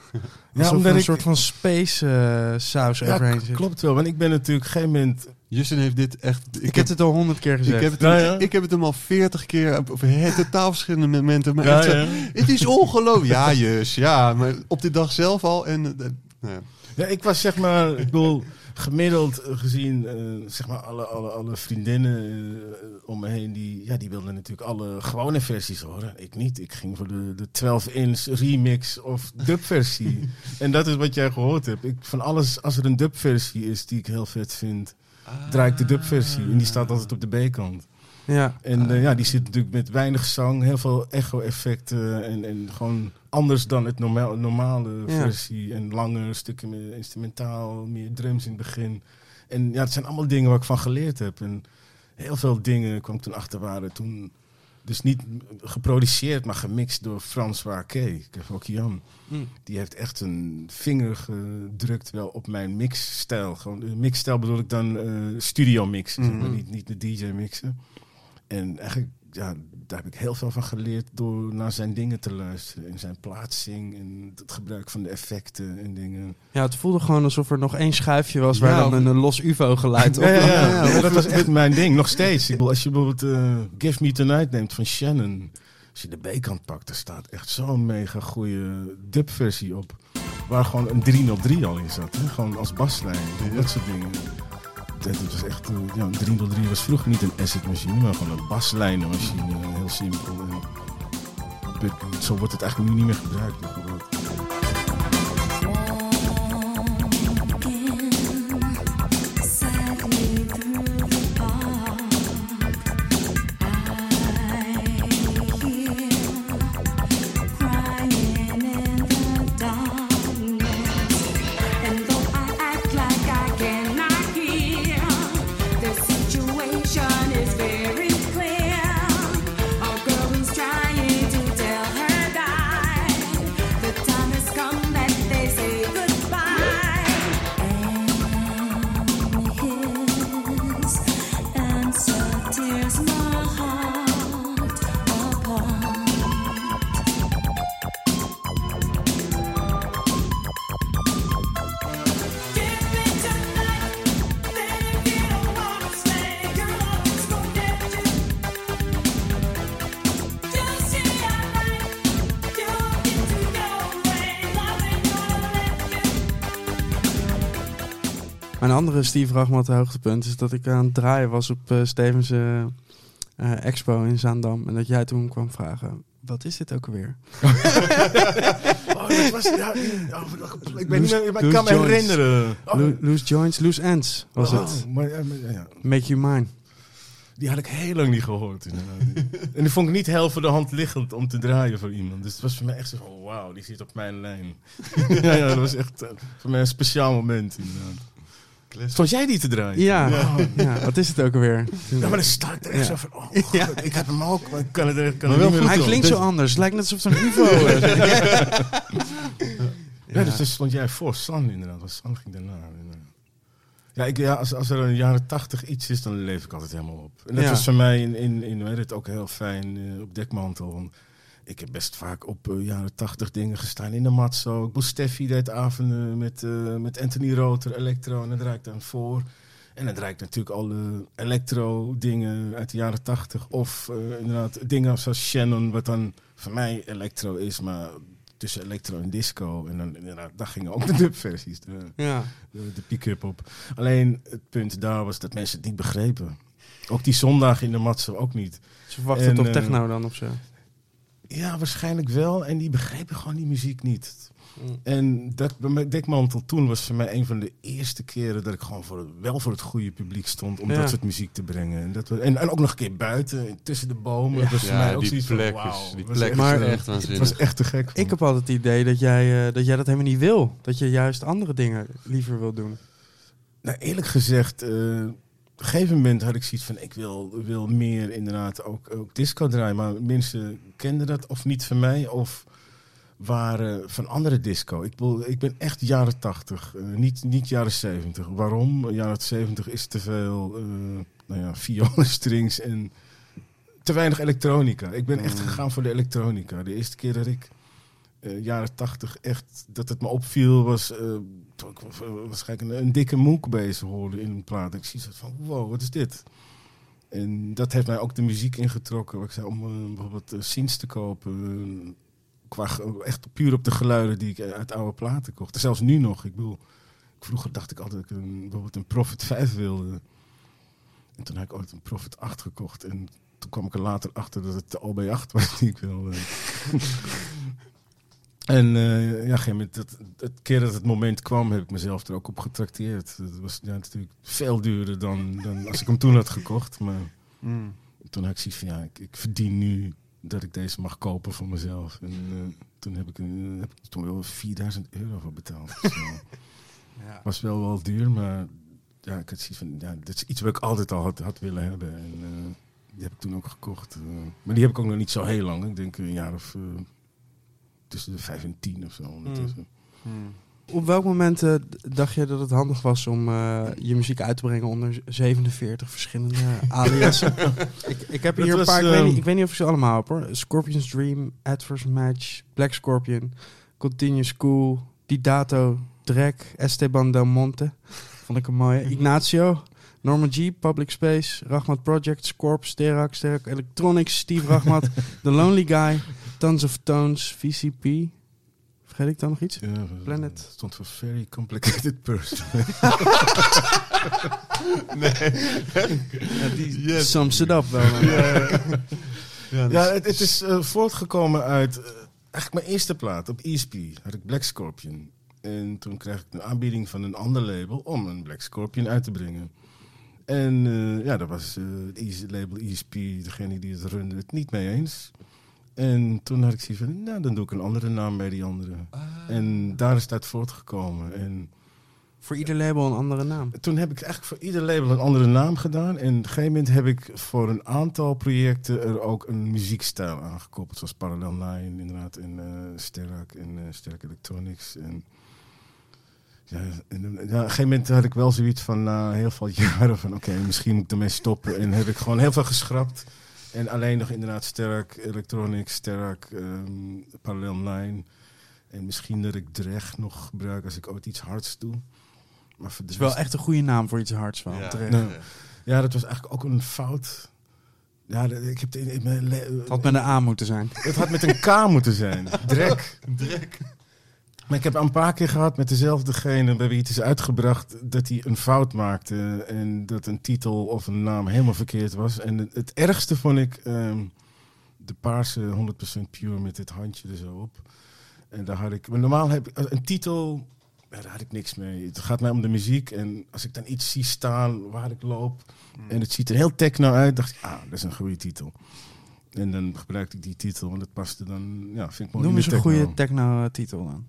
Alsof er omdat een ik- soort van space eh, saus Ja, overheen zit. klopt wel. Want ik ben natuurlijk op een gegeven moment... Justin heeft dit echt... Ik, heb het al honderd keer ik, gezegd. heb het, Ja, ja. ik heb het hem al veertig keer op, totaal verschillende momenten. Maar Ja, ja. Het is ongelooflijk. Ja, jus. Ja, maar op die dag zelf al. En, eh, nou ja. Ja, ik was zeg maar, ik bedoel, gemiddeld gezien, eh, zeg maar, alle, alle, alle vriendinnen eh, om me heen, die, ja, die wilden natuurlijk alle gewone versies horen. Ik niet. Ik ging voor de, de 12-inch remix of dubversie. en dat is wat jij gehoord hebt. Ik, van alles, als er een dubversie is die ik heel vet vind, draai ik de dubversie. En die staat altijd op de B-kant. Ja. En eh, ja, die zit natuurlijk met weinig zang, heel veel echo-effecten en, en gewoon anders dan het normaal, normale Ja. versie. En lange stukken met instrumentaal, meer drums in het begin. En ja, het zijn allemaal dingen waar ik van geleerd heb. En heel veel dingen kwam ik toen achter waren toen dus niet geproduceerd, maar gemixt door Frans Waarke. Ik heb ook Jan. Mm. Die heeft echt een vinger gedrukt wel op mijn mixstijl. Gewoon de mixstijl bedoel ik dan eh, studio mixen, zeg maar, Mhm. niet, niet de DJ mixen. En eigenlijk, ja, daar heb ik heel veel van geleerd door naar zijn dingen te luisteren. En zijn plaatsing en het gebruik van de effecten en dingen. ja, het voelde gewoon alsof er nog één schuifje was waar Ja, dan een, een los UFO-geluid op Ja, ja, ja. ja. Ja, dat was echt mijn ding, nog steeds. Ik bedoel, als je bijvoorbeeld eh, Give Me Tonight neemt van Shannon. Als je de B-kant pakt, daar staat echt zo'n mega goede dubversie op. Waar gewoon een 303 al in zat. Hè? Gewoon als baslijn, dat soort dingen. Het was echt, eh, ja, een 303 was vroeger niet een asset machine, maar gewoon een baslijnenmachine. eh, Heel simpel. But zo wordt het eigenlijk nu niet meer gebruikt. Mijn andere Steve Rachmat hoogtepunt is dat ik aan het draaien was op eh, Stevens eh, eh, Expo in Zaandam. En dat jij toen kwam vragen, wat is dit ook alweer? Oh, dat was, ja, ja, ik, ben niet Loose- meer, maar ik kan me herinneren. Oh, Lo- loose joints, loose ends was oh, het. maar, ja. Make you mine. Die had ik heel lang niet gehoord. Inderdaad. en die vond ik niet heel voor de hand liggend om te draaien voor iemand. Dus het was voor mij echt zo van, wauw, die zit op mijn lijn. ja, ja, dat was echt eh, voor mij een speciaal moment inderdaad. Stond jij die te draaien? Ja, Oh. ja. wat is het ook alweer? Ja, maar dan sta ik er echt Ja. zo van, oh god, ik heb hem ook, maar ik kan het, er- kan Maar wel niet meer Hij klinkt zo anders. Het lijkt net alsof het een UFO is. Ja, dus daar stond jij voor. San inderdaad. Want San ging daarna. inderdaad. Ja, ik, ja als, als er een jaren tachtig iets is, dan leef ik altijd helemaal op. En dat Ja. was voor mij in, in, in het, ook heel fijn eh, op dekmantel. Want ik heb best vaak op eh, jaren tachtig dingen gestaan. In de Matzo. Ik moest Steffi deed avonden met, eh, met Anthony Roter, Electro. En dan draai ik dan voor. En dan draai ik natuurlijk alle electro dingen uit de jaren tachtig. Of eh, inderdaad dingen zoals Shannon, wat dan voor mij electro is, maar tussen electro en disco. En dan inderdaad, daar gingen ook de dubversies, de, Ja. de, de pick-up op. Alleen het punt daar was dat mensen het niet begrepen. Ook die zondag in de matzo ook niet. Ze wachten En, op eh, techno dan of zo. Ja, waarschijnlijk wel. En die begrepen gewoon die muziek niet. Mm. En dat bij mij- Dekmantel toen was voor mij een van de eerste keren dat ik gewoon voor, het- wel voor het goede publiek stond om Ja. dat soort muziek te brengen. En, dat, was- en, en ook nog een keer buiten, tussen de bomen. Ja. dat was voor mij Ja, ook die van, plek is, die plek echt, Maar- is eh, Het waanzinnig. was echt te gek. Ik heb altijd het idee dat jij, eh, dat jij dat helemaal niet wil. Dat je juist andere dingen liever wil doen. Nou, eerlijk gezegd, eh, een gegeven moment had ik zoiets van... ik wil, wil meer inderdaad ook, ook disco draaien. Maar mensen kenden dat of niet van mij of waren van andere disco. Ik, bedoel, ik ben echt jaren tachtig, niet, niet jaren zeventig. Waarom? Jaren zeventig is te veel eh nou ja, violenstrings en te weinig elektronica. Ik ben echt gegaan voor de elektronica. De eerste keer dat ik eh, jaren tachtig echt dat het me opviel was eh, ik eh, waarschijnlijk een, dikke moek bezig hoorde in een plaat. Ik zie zo van wow, wat is dit? En dat heeft mij ook de muziek ingetrokken. Ik zei, om eh, bijvoorbeeld uh, Sins te kopen. eh, qua, echt puur op de geluiden die ik eh, uit oude platen kocht. Zelfs nu nog. Ik bedoel, vroeger dacht ik altijd dat ik een, bijvoorbeeld een Prophet 5 wilde. En toen heb ik ooit een Prophet 8 gekocht. En toen kwam ik er later achter dat het de OB8 was die ik wilde. En eh, ja, op een gegeven moment, dat, het keer dat het moment kwam, heb ik mezelf er ook op getrakteerd. Dat was ja, natuurlijk veel duurder dan, dan als ik hem toen had gekocht. Maar toen had ik zoiets van, ja, ik, ik verdien nu dat ik deze mag kopen voor mezelf. En eh, toen heb ik, een- heb ik toen wel 4000 euro voor betaald. Dus, Ja. was wel wel duur, maar ja, ik had zoiets van, ja, dit is iets wat ik altijd al had, had willen hebben. En die heb ik toen ook gekocht. maar die heb ik ook nog niet zo heel lang. Ik denk een jaar of tussen de vijf en tien of zo. ondertussen. Op welk moment eh, dacht je dat het handig was om eh, je muziek uit te brengen onder z- 47 verschillende aliasen? ik, ik heb Dat hier een was, paar, ik, weet ehm, niet, ik weet niet of ik ze allemaal heb hoor. Scorpion's Dream, Adverse Match, Black Scorpion, Continuous Cool, Didato, Drek, Esteban Del Monte. Vond ik een mooie. Ignacio, Norman G, Public Space, Rachmat Project, Scorp, Sterac, Sterac Electronics, Steve Rachmat, The Lonely Guy, Tons of Tones, VCP. Vergeet ik dan nog iets? Ja, Planet. stond voor Very Complicated Person. Sums it up wel. dan. Ja, ja, het, het is eh, voortgekomen uit... eh, eigenlijk mijn eerste plaat op ESP had ik Black Scorpion. En toen kreeg ik een aanbieding van een ander label om een Black Scorpion uit te brengen. En eh, ja, daar was eh, het Easy- label ESP, degene die het runde, het niet mee eens. En toen had ik zoiets van, nou, dan doe ik een andere naam bij die andere. En daar is het uit voortgekomen. En Voor ieder label een andere naam. toen heb ik eigenlijk voor ieder label een andere naam gedaan. En op een gegeven moment heb ik voor een aantal projecten er ook een muziekstijl aangekoppeld. Zoals Parallel Line inderdaad, en eh Sterk en eh Sterk Electronics. En, ja, en, eh, ja, op een gegeven moment had ik wel zoiets van na heel veel jaren van oké, misschien moet ik ermee stoppen. En heb ik gewoon heel veel geschrapt. En alleen nog inderdaad Sterk Electronics, Sterk ehm Parallel Line. En misschien dat ik Drecht nog gebruik als ik ooit iets hards doe. Maar voor de Het is wel rest- echt een goede naam voor iets hards wel. Ja. Ja, dat was eigenlijk ook een fout. Ja, ik heb het in, in mijn le- Het had met een A moeten zijn. het had met een K moeten zijn. Drek. Drek. Maar ik heb een paar keer gehad met dezelfdegene bij wie het is uitgebracht dat hij een fout maakte en dat een titel of een naam helemaal verkeerd was. En het, ergste vond ik ehm, de paarse 100% pure met dit handje er zo op. En daar had ik, maar normaal heb ik een titel, ja, daar had ik niks mee. Het gaat mij om de muziek en als ik dan iets zie staan waar ik loop en het ziet er heel techno uit, dacht ik, ah, dat is een goede titel. En dan gebruikte ik die titel, want het paste dan, ja, vind ik mooi. Noem eens een techno. goede techno-titel dan.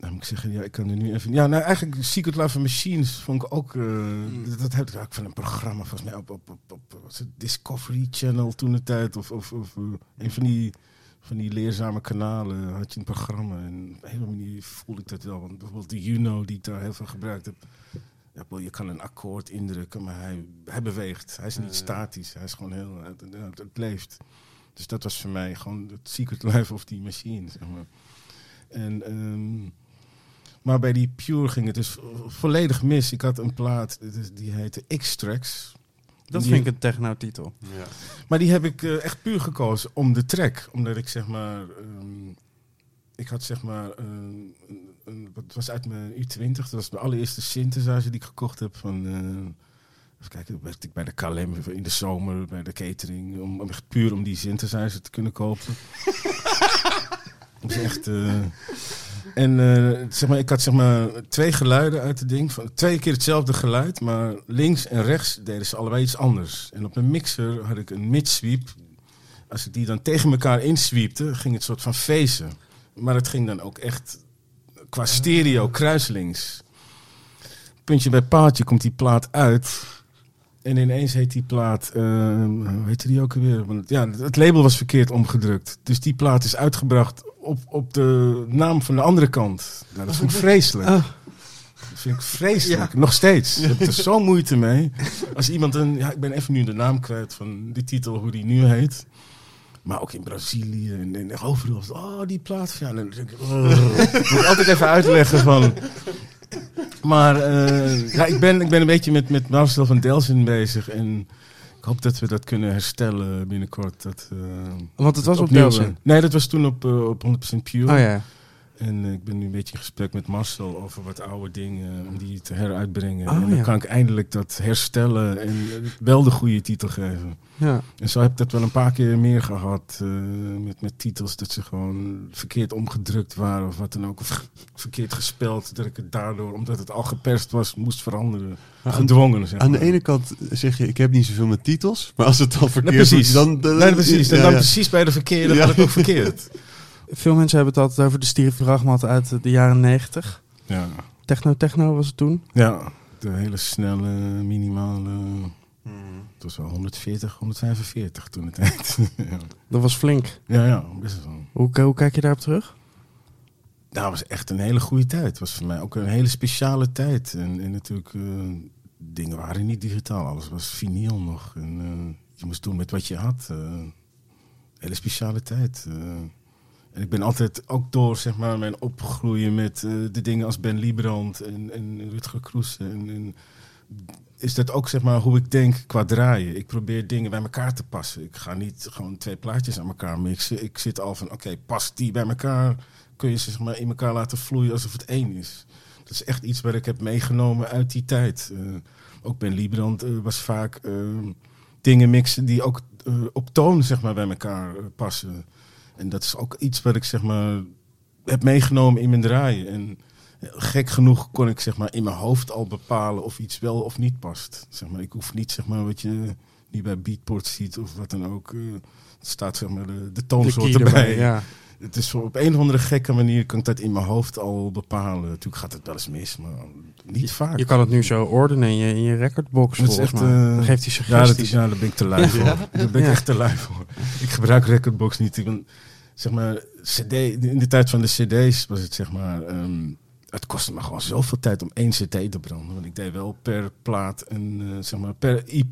Nou, moet ik zeggen, ja, ik kan er nu even. Ja, nou eigenlijk Secret Life of Machines vond ik ook. eh, dat, dat heb ik ook van een programma volgens mij op, op, op, op was het Discovery Channel toen de tijd of, of, of eh, een van die van die leerzame kanalen had je een programma en op een hele manier voel ik dat wel. Want bijvoorbeeld de Juno die ik daar heel veel gebruikt heb. Ja, je kan een akkoord indrukken, maar hij, hij beweegt. Hij is niet statisch. Hij is gewoon heel. Het, het, het leeft. Dus dat was voor mij gewoon het Secret Life of die machine. Zeg maar. En, ehm, maar bij die Pure ging het dus vo- volledig mis. Ik had een plaat, dit is- die heette X-Tracks. Dat Die- vind ik een techno-titel. Ja. Maar die heb ik eh, echt puur gekozen om de track. Omdat ik zeg maar... ehm, ik had zeg maar... eh, een, een, wat was uit mijn U20. Dat was mijn allereerste synthesizer die ik gekocht heb van... eh, even kijken, toen werkte ik bij de KLM in de zomer, bij de catering. Om, om echt puur om die synthesizer te kunnen kopen. dat is echt... eh, en eh, zeg maar, ik had zeg maar twee geluiden uit het ding. Van, twee keer hetzelfde geluid, maar links en rechts deden ze allebei iets anders. En op een mixer had ik een mid-sweep. Als ik die dan tegen elkaar insweepte, ging het soort van feesten. Maar het ging dan ook echt qua stereo kruislinks. Puntje bij paaltje komt die plaat uit. En ineens heet die plaat, eh, hoe heette die ook alweer? Want ja, het label was verkeerd omgedrukt. Dus die plaat is uitgebracht op, op de naam van de andere kant. Nou, dat vind ik vreselijk. Ah. Dat vind ik vreselijk. Nog steeds. Ik heb er zo moeite mee. Als iemand een, ja, ik ben even nu de naam kwijt van die titel, hoe die nu heet. Maar ook in Brazilië en, en overal. Oh, die plaat. Ja, dan denk ik, oh. Ik moet altijd even uitleggen van. Maar eh, ja, ik, ben, ik ben een beetje met, met Marcel van Delzen bezig. En ik hoop dat we dat kunnen herstellen binnenkort. Dat, eh, Want het was op Delsen. eh, Nee, dat was toen op, op 100% Pure. Oh ja. En eh, ik ben nu een beetje in gesprek met Marcel over wat oude dingen, om die te heruitbrengen. Oh, en dan ja. kan ik eindelijk dat herstellen en eh, wel de goede titel geven. ja. En zo heb ik dat wel een paar keer meer gehad eh, met, met titels dat ze gewoon verkeerd omgedrukt waren of wat dan ook. Of verkeerd gespeld, dat ik het daardoor, omdat het al geperst was, moest veranderen. Maar Gedwongen, zeg Aan de ene kant zeg je, ik heb niet zoveel met titels. Maar als het dan verkeerd wordt, dan... dan nee, precies. Ja, dan ja. precies bij de verkeerde Ja. gaat het ook verkeerd. Veel mensen hebben het altijd over de Steve Rachmat uit de jaren 90. Ja. Techno-techno was het toen. ja, de hele snelle, minimale... Het was wel 140, 145 toen het tijd. ja. Dat was flink. ja, ja, best wel. Hoe, hoe kijk je daarop terug? Nou, het was echt een hele goede tijd. Het was voor mij ook een hele speciale tijd. En, en natuurlijk, eh, dingen waren niet digitaal. Alles was vinyl nog. En eh, je moest doen met wat je had. Eh, hele speciale tijd. Ik ben altijd ook door zeg maar, mijn opgroeien met eh, de dingen als Ben Liebrand en, en Rutger Kroes. En, en is dat ook zeg maar hoe ik denk qua draaien. Ik probeer dingen bij elkaar te passen. Ik ga niet gewoon twee plaatjes aan elkaar mixen. Ik zit al van, oké, past die bij elkaar? Kun je ze zeg maar in elkaar laten vloeien alsof het één is. Dat is echt iets wat ik heb meegenomen uit die tijd. Eh, ook Ben Liebrand eh, was vaak dingen mixen die ook op toon zeg maar bij elkaar passen. En dat is ook iets wat ik zeg maar heb meegenomen in mijn draaien. En gek genoeg kon ik zeg maar in mijn hoofd al bepalen of iets wel of niet past. Zeg maar, ik hoef niet zeg maar wat je niet bij Beatport ziet of wat dan ook. het staat zeg maar de, de toonsoort erbij. erbij, ja. Het is op een of andere gekke manier kan ik dat in mijn hoofd al bepalen. Natuurlijk gaat het wel eens mis, maar niet vaak. Je kan het nu zo ordenen in je, in je recordbox Dat volgens echt, eh, Dan geeft hij Ja, dat suggesties. is, ja, daar ben ik te lui voor. Daar ben ik Ja. echt te lui voor. Ik gebruik Recordbox niet. Ik ben, zeg maar, CD, in de tijd van de CD's was het zeg maar. ehm, het kostte me gewoon zoveel tijd om één CD te branden. Want ik deed wel per plaat en eh, zeg maar per EP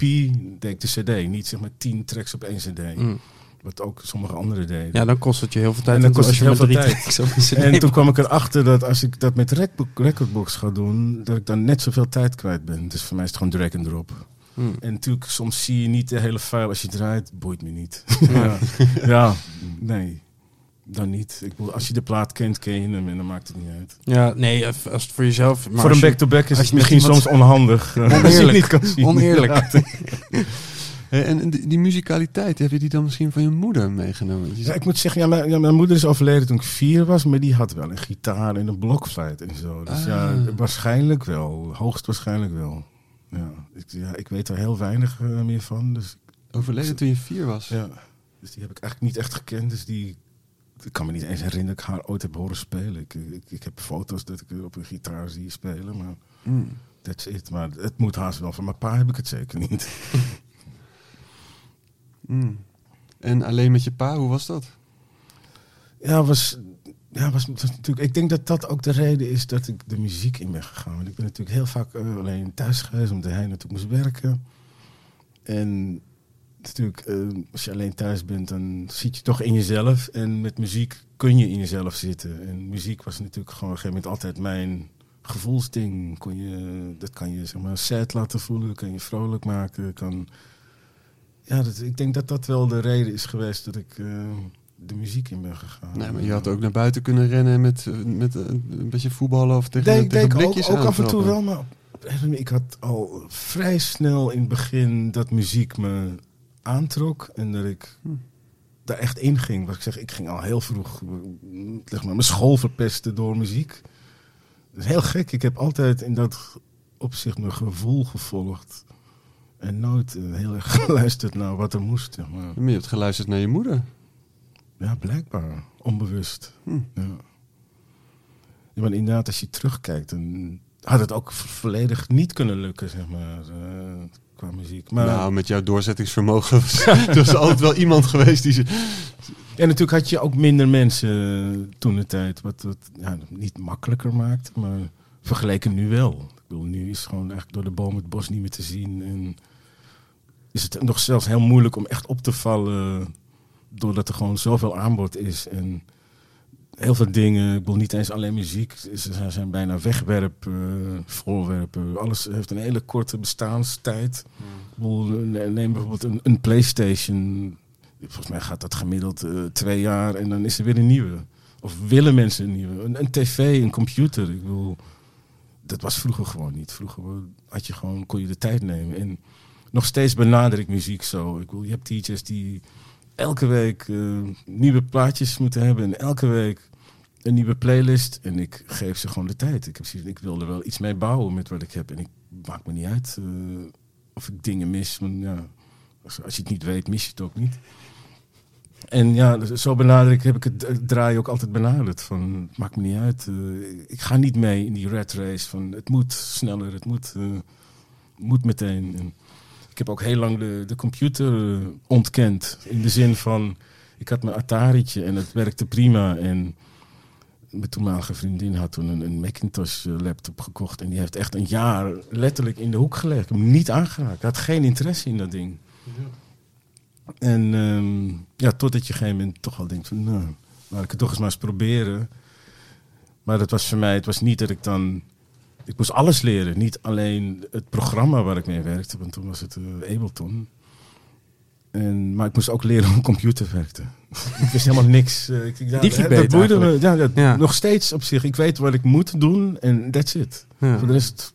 deed ik de CD. Niet zeg maar tien tracks op één CD. Mm. Wat ook sommige anderen deden. Ja, dan kost het je heel veel tijd. En dan kost het je heel veel tijd. En toen kwam ik erachter dat als ik dat met Recordbox, Recordbox ga doen, dat ik dan net zoveel tijd kwijt ben. Dus voor mij is het gewoon drag and drop. Mm. En natuurlijk, soms zie je niet de hele file als je draait. Boeit me niet. ja. ja, nee. Dan niet. Ik bedoel, als je de plaat kent, ken je hem en dan maakt het niet uit. Ja, nee, als het voor jezelf... Maar Voor een back-to-back is het misschien soms onhandig. eh, als je het Oneerlijk. niet kan zien. Oneerlijk. En die, die muzikaliteit, heb je die dan misschien van je moeder meegenomen? Je Ja, ik moet zeggen, ja, mijn, ja, mijn moeder is overleden toen ik vier was, maar die had wel een gitaar en een blokfluit en zo. Dus ja, Ah. waarschijnlijk wel. Hoogstwaarschijnlijk wel. Ja, ik, ja, ik weet er heel weinig eh, meer van. Dus overleden toen je vier was. Ja, dus die heb ik eigenlijk niet echt gekend. Dus die, ik kan me niet eens herinneren dat ik haar ooit heb horen spelen. Ik, ik, ik heb foto's dat ik op een gitaar zie spelen, maar Mm. that's it. Maar het moet haast wel. Van mijn pa heb ik het zeker niet. Mm. En alleen met je pa, hoe was dat? Ja, was, ja, was, was natuurlijk. Ik denk dat dat ook de reden is dat ik de muziek in ben gegaan. Want ik ben natuurlijk heel vaak eh, alleen thuis geweest, omdat hij natuurlijk moest werken. En natuurlijk, eh, als je alleen thuis bent, dan zit je toch in jezelf. En met muziek kun je in jezelf zitten. En muziek was natuurlijk gewoon op een gegeven moment altijd mijn gevoelsding. Kon je, dat kan je zeg maar sad laten voelen, kan je vrolijk maken. Kan, ja, dat, ik denk dat dat wel de reden is geweest dat ik eh, de muziek in ben gegaan. Nee, maar je had ook naar buiten kunnen rennen en met, eh, met een beetje voetballen of tegen, ik tegen denk ook, blikjes ook af en toe wel, maar ik had al vrij snel in het begin dat muziek me aantrok en dat ik Hm. daar echt in ging. Wat ik zeg, ik ging al heel vroeg eh, zeg maar, mijn school verpesten door muziek. Dat is heel gek. Ik heb altijd in dat opzicht mijn gevoel gevolgd en nooit eh, heel erg geluisterd naar wat er moest. Zeg maar. Maar je hebt geluisterd naar je moeder. Ja, blijkbaar. Onbewust. Hm. Ja. ja. Maar inderdaad, als je terugkijkt, dan had het ook vo- volledig niet kunnen lukken, zeg maar, eh, qua muziek. Maar Nou, met jouw doorzettingsvermogen was er was altijd wel iemand geweest die ze... en natuurlijk had je ook minder mensen eh, toen de tijd, wat het ja, niet makkelijker maakt, maar vergeleken nu wel. Ik bedoel, nu is gewoon eigenlijk door de boom het bos niet meer te zien. En is het nog zelfs heel moeilijk om echt op te vallen, doordat er gewoon zoveel aanbod is. En heel veel dingen, ik bedoel niet eens alleen muziek, ze zijn bijna wegwerp, eh, voorwerpen. Alles heeft een hele korte bestaanstijd. Ik bedoel, ne- neem bijvoorbeeld een, een PlayStation. Volgens mij gaat dat gemiddeld eh, twee jaar en dan is er weer een nieuwe. Of willen mensen een nieuwe? Een, tv, een computer. Ik bedoel, dat was vroeger gewoon niet. Vroeger had je gewoon, kon je de tijd nemen. En nog steeds benader ik muziek zo. Ik bedoel, je hebt teachers die elke week eh, nieuwe plaatjes moeten hebben. En elke week een nieuwe playlist. En ik geef ze gewoon de tijd. Ik, heb, ik wil er wel iets mee bouwen met wat ik heb. En ik maak me niet uit eh, of ik dingen mis. Want, ja, als, je het niet weet, mis je het ook niet. En ja, dus zo benader ik, heb ik het draaien ook altijd benaderd. Van, het maakt me niet uit. eh, ik ga niet mee in die rat race van het moet sneller, het moet, moet meteen. En ik heb ook heel lang de, de computer eh, ontkend. In de zin van, ik had mijn Atari'tje en het werkte prima. En mijn toenmalige vriendin had toen een, een Macintosh eh, laptop gekocht. En die heeft echt een jaar letterlijk in de hoek gelegd. Ik heb hem niet aangeraakt. Ik had geen interesse in dat ding. En ehm, ja, totdat je op een gegeven moment toch wel denkt van, nou, laat ik het toch eens maar eens proberen. Maar dat was voor mij, het was niet dat ik dan ik moest alles leren. Niet alleen het programma waar ik mee werkte, want toen was het eh, Ableton. En, maar ik moest ook leren hoe een computer werkte. ik wist helemaal niks. eh, ik, ja, dat boeide me. Ja. Nog steeds op zich. Ik weet wat ik moet doen en that's it. Ja. Voor de rest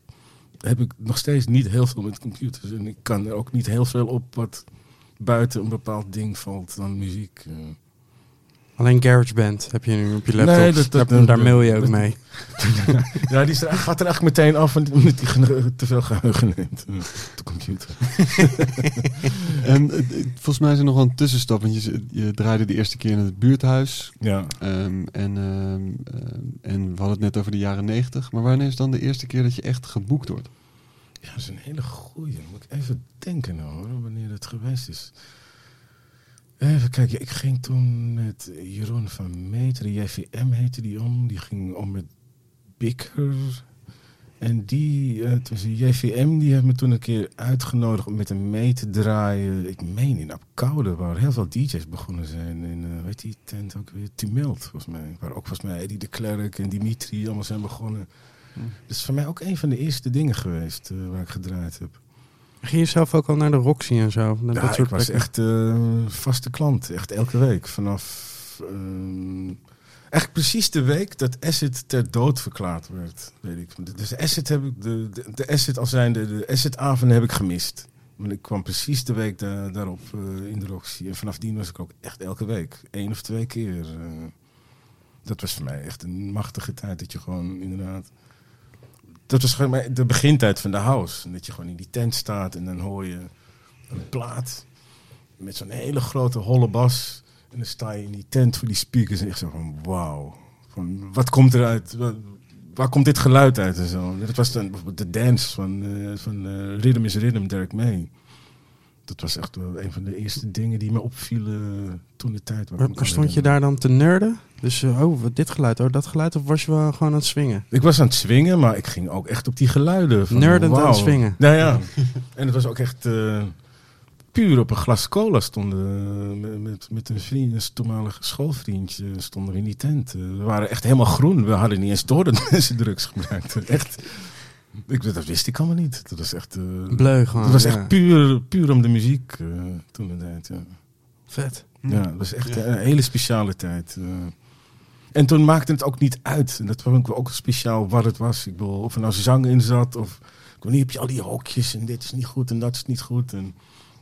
heb ik nog steeds niet heel veel met computers. En ik kan er ook niet heel veel op wat buiten een bepaald ding valt dan muziek. eh. Alleen GarageBand heb je nu op je laptop. Nee, dat- dat- daar, daar dat- mail je ook dat- mee. Ja, die is er, gaat er eigenlijk meteen af omdat hij gene- te veel geheugen neemt. de computer. En eh, volgens mij is er nog wel een tussenstap. Want je, je draaide de eerste keer in het buurthuis. Ja. ehm, en, ehm, ehm, en we hadden het net over de jaren negentig. Maar wanneer is dan de eerste keer dat je echt geboekt wordt? ja, dat is een hele goeie. Moet ik even denken nou hoor, wanneer het geweest is. Even kijken, ik ging toen met Jeroen van Meter, JVM heette die om. Die ging om met Bikker. En die, eh, het was een JVM, die heeft me toen een keer uitgenodigd om met hem mee te draaien. Ik meen in Apkoude, waar heel veel DJ's begonnen zijn. In, eh weet die tent ook weer, Tumult volgens mij. Waar ook volgens mij Eddie de Klerk en Dimitri allemaal zijn begonnen. Dat is voor mij ook een van de eerste dingen geweest eh, waar ik gedraaid heb. Ging je zelf ook al naar de Roxy en zo? Naar Ja, dat soort ik was echt eh, vaste klant, echt elke week. Vanaf eigenlijk precies de week dat Acid ter dood verklaard werd, weet ik. Dus Acid heb ik, de, de, de Acid als zijnde, de Acid-avonden heb ik gemist. Want ik kwam precies de week da- daarop eh, in de Roxy. En vanaf die was ik ook echt elke week, één of twee keer. eh. dat was voor mij echt een machtige tijd, dat je gewoon inderdaad... Dat was gewoon de begintijd van de house. Dat je gewoon in die tent staat en dan hoor je een plaat met zo'n hele grote holle bas. En dan sta je in die tent voor die speakers en echt zo van wauw. Van, wat komt eruit? Wa- Waar komt dit geluid uit en zo? Dat was dan de dance van, eh, van eh, Rhythm is Rhythm, Derek May. Dat was echt wel een van de eerste dingen die me opvielen toen de tijd. stond je daar dan te nerden? Dus, eh, oh, wat dit geluid, oh, dat geluid? Of was je wel gewoon aan het swingen? Ik was aan het swingen, maar ik ging ook echt op die geluiden. Van, Nerdend aan het swingen. Nou ja, en het was ook echt eh, puur op een glas cola stonden we met, met, met een vriend, een toenmalig schoolvriendje, stonden we in die tent. Eh, we waren echt helemaal groen. We hadden niet eens door dat mensen drugs gebruikten. Echt. Ik, dat wist ik allemaal niet. Dat was echt, eh, Bleu gewoon. dat was ja. echt puur, puur om de muziek eh, toen de tijd. Ja. vet. Ja, dat was echt een hele speciale tijd. eh. En toen maakte het ook niet uit. En dat vond ik ook speciaal wat het was. Ik bedoel, of er nou zang in zat of... Wanneer heb je al die hokjes en dit is niet goed en dat is niet goed. En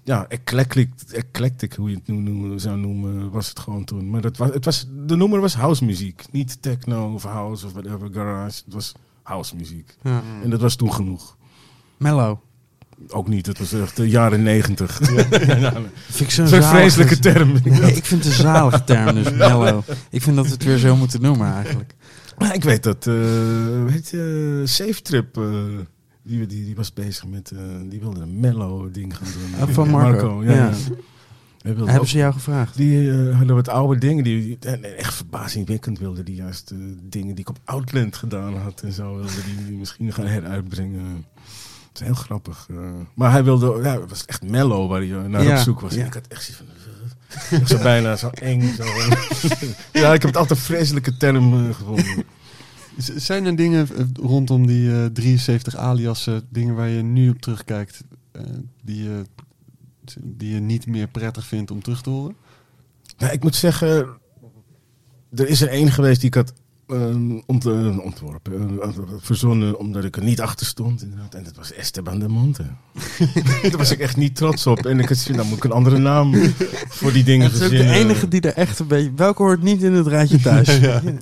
ja, eclectic, eclectic hoe je het nu zou noemen, was het gewoon toen. Maar dat was, het was, de noemer was house muziek. Niet techno of house of whatever, garage. Het was house muziek. Ja. En dat was toen genoeg. Mellow. Ook niet, het was echt de jaren negentig. Ja. Vind ik zo'n vreselijke term. Nee, ik vind het een zalige term, dus mellow. Ik vind dat we het weer zo moeten noemen eigenlijk. Ik weet dat, eh weet je, Safe Trip, eh, die, die, die was bezig met, eh, die wilde een mellow ding gaan doen. Oh, van Marco, ja. ja. Hebben ook- ze jou gevraagd? die eh, hadden wat oude dingen, die, en echt verbazingwekkend wilde die juist eh, dingen die ik op Outland gedaan had en zo, wilde die misschien gaan heruitbrengen. Het is heel grappig. eh. maar hij wilde, ja, het was echt mellow waar hij eh, naar Ja, op zoek was. ja. En ik had echt zoiets van, eh, zo bijna zo eng. Zo. ja, ik heb het altijd een vreselijke term eh, gevonden. Z- Zijn er dingen eh, rondom die eh, 73 aliasen, dingen waar je nu op terugkijkt, eh, die, je, die je niet meer prettig vindt om terug te horen? Nou, ik moet zeggen, er is er één geweest die ik had ehm, ont- eh, ontworpen, eh, verzonnen, omdat ik er niet achter stond. Inderdaad. En dat was Esteban de Monte. Daar was ik echt niet trots op. En ik had zoiets, dan moet ik een andere naam voor die dingen Het is ook de verzinnen. enige die er echt een beetje... Welke hoort niet in het rijtje thuis?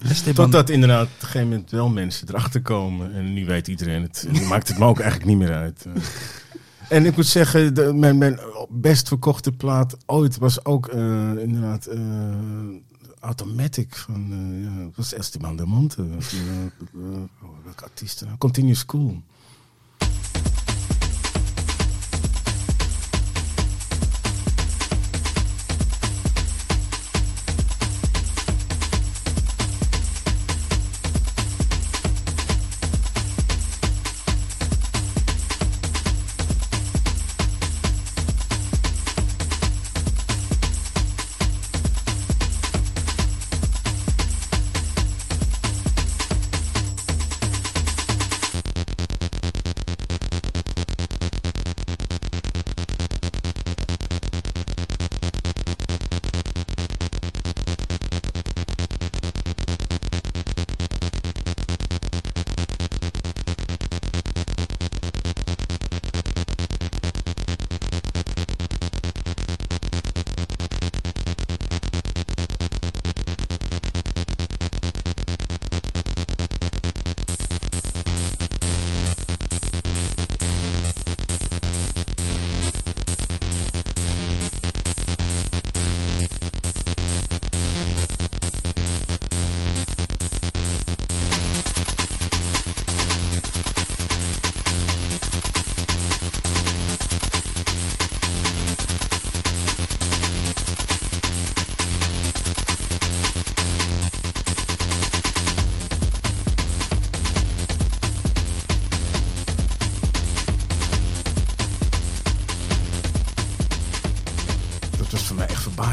Esteban. Totdat inderdaad op een gegeven moment wel mensen erachter komen. En nu weet iedereen het. En nu maakt het me ook eigenlijk niet meer uit. En ik moet zeggen, de, mijn, best verkochte plaat ooit was ook eh, inderdaad eh, Automatic van eh ja, was Esteban de Monte. Welke artiest nou? Continuous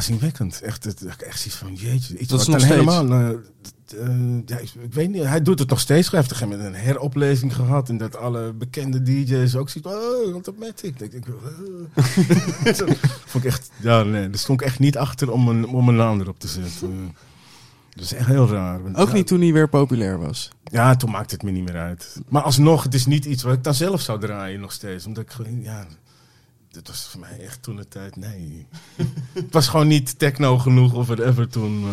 verbazingwekkend. Echt, het, echt zoiets van, jeetje. Iets Dat is nog steeds. helemaal... eh, eh, ja, ik, ik weet niet, hij doet het nog steeds. Hij heeft een heropleving gehad. En dat alle bekende DJ's ook zien. Oh, Automatic. Ik, ik, eh. Vond ik echt... Ja, nee, daar stond ik echt niet achter om een, om een naam erop te zetten. Dat is echt heel raar. Want, Ook ja, niet toen hij weer populair was. Ja, toen maakte het me niet meer uit. Maar alsnog, het is niet iets wat ik dan zelf zou draaien nog steeds. Omdat ik gewoon, ja... Dat was voor mij echt toen de tijd, nee. het was gewoon niet techno genoeg of whatever toen.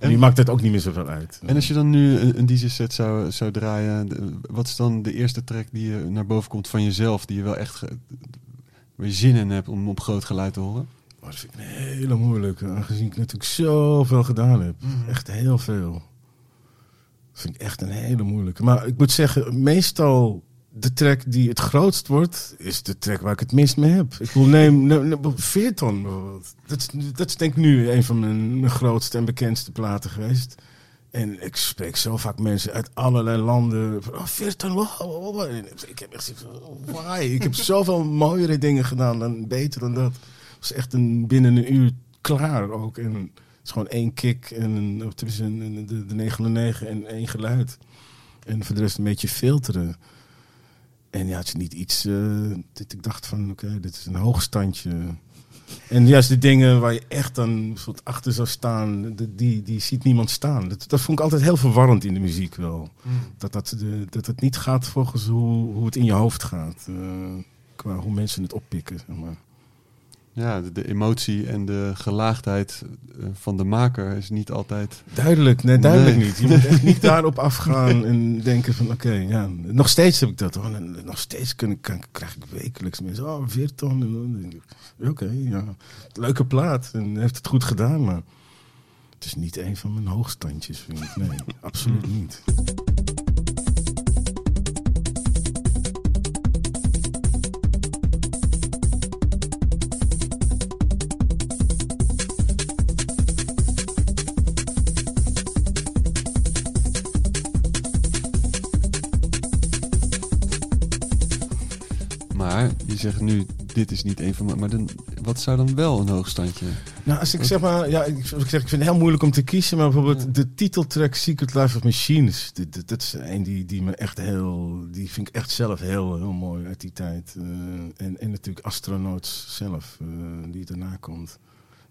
en die maakt het ook niet meer zoveel uit. En als je dan nu een, een DJ-set zou, zou draaien, wat is dan de eerste track die je naar boven komt van jezelf, die je wel echt waar je zin in hebt om op groot geluid te horen? Maar dat vind ik een hele moeilijke, aangezien ik natuurlijk zoveel gedaan heb. Echt heel veel. Dat vind ik echt een hele moeilijke. Maar ik moet zeggen, meestal de track die het grootst wordt, is de track waar ik het minst mee heb. Ik wil neem, Veerton bijvoorbeeld. Dat dat is denk ik nu een van mijn, grootste en bekendste platen geweest. En ik spreek zo vaak mensen uit allerlei landen. van, Oh, Veerton, wow, Ik heb echt why? Ik heb zoveel mooiere dingen gedaan dan beter dan dat. Het was echt een, binnen een uur klaar ook. En het is gewoon één kick en een- de, de 909 en één geluid. En voor de rest een beetje filteren. En ja, het is niet iets uh, dat ik dacht van, oké, dit is een hoogstandje. En juist de dingen waar je echt dan soort achter zou staan, de- die, die ziet niemand staan. Dat, dat vond ik altijd heel verwarrend in de muziek wel. Dat, dat, de, dat het niet gaat volgens hoe, hoe het in je hoofd gaat. eh, qua hoe mensen het oppikken. Zeg maar. Ja, de, de emotie en de gelaagdheid eh, van de maker is niet altijd. Duidelijk, nee, duidelijk Nee. niet. Je moet echt niet daarop afgaan en denken van oké, ja. Nog steeds heb ik dat hoor. En nog steeds kan, krijg ik wekelijks mensen, oh, denk ik, Oké, ja. Leuke plaat en heeft het goed gedaan, maar het is niet een van mijn hoogstandjes, vind ik. Nee, absoluut niet. Zegt nu, dit is niet een van mijn. Maar dan, wat zou dan wel een hoogstandje? Nou, als ik zeg maar, ja, ik, ik zeg, ik vind het heel moeilijk om te kiezen, maar bijvoorbeeld de titeltrack Secret Life of Machines, dit, dit, dat is een die, die me echt heel, die vind ik echt zelf heel, heel mooi uit die tijd. Eh, en, en natuurlijk Astronauts zelf, eh, die daarna komt.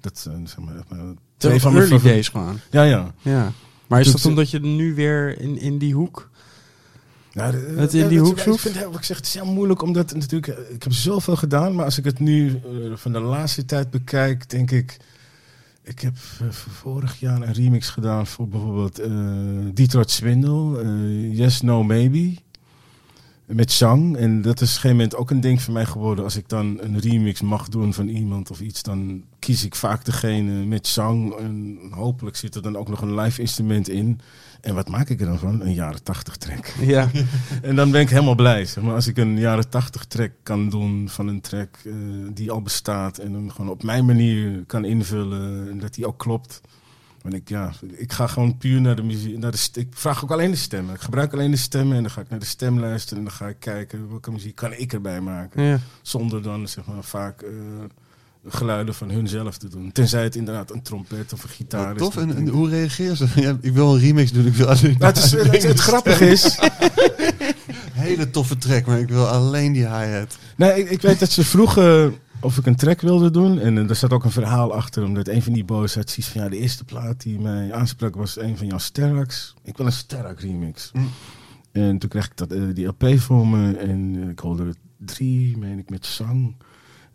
Dat zijn zeg maar, echt maar Twee van mijn early days gewoon. Ja, ja. Ja. Maar is Doet dat ze- omdat je nu weer in, in die hoek... Nou, de- Het in die hoek Ik vind heel- zeg, het is heel moeilijk omdat natuurlijk, eh, ik heb zoveel gedaan, maar als ik het nu eh, van de laatste tijd bekijk, denk ik, ik heb eh, vorig jaar een remix gedaan voor bijvoorbeeld eh Detroit Swindle, eh, Yes, No, Maybe. Met zang. En dat is op een gegeven moment ook een ding voor mij geworden. Als ik dan een remix mag doen van iemand of iets, dan kies ik vaak degene met zang. En hopelijk zit er dan ook nog een live instrument in. En wat maak ik er dan van? Een jaren tachtig track. Ja. En dan ben ik helemaal blij. Zeg maar als ik een jaren tachtig track kan doen van een track eh, die al bestaat. En hem gewoon op mijn manier kan invullen. En dat die ook klopt. Want ik, ja, ik ga gewoon puur naar de muziek. Naar de ik vraag ook alleen de stemmen. Ik gebruik alleen de stemmen. En dan ga ik naar de stem luisteren. En dan ga ik kijken welke muziek kan ik erbij maken. ja. Zonder dan zeg maar vaak eh, geluiden van hunzelf te doen. Tenzij het inderdaad een trompet of een gitaar Wat is. tof. dat En, hoe reageer ze? Ja, ik wil een remix doen. Ik wil alleen Nou, het, is, het, het grappige is, hele toffe track, maar ik wil alleen die hi-hat. Nee, ik, ik weet dat ze vroegen of ik een track wilde doen. En eh, er zat ook een verhaal achter. Omdat een van die boys had zoiets van... Ja, de eerste plaat die mij aansprak was een van jouw Steraks. Ik wil een Sterak remix. Mm. En toen kreeg ik dat, eh, die LP voor me. En eh, ik hoorde er drie, meen ik, met zang.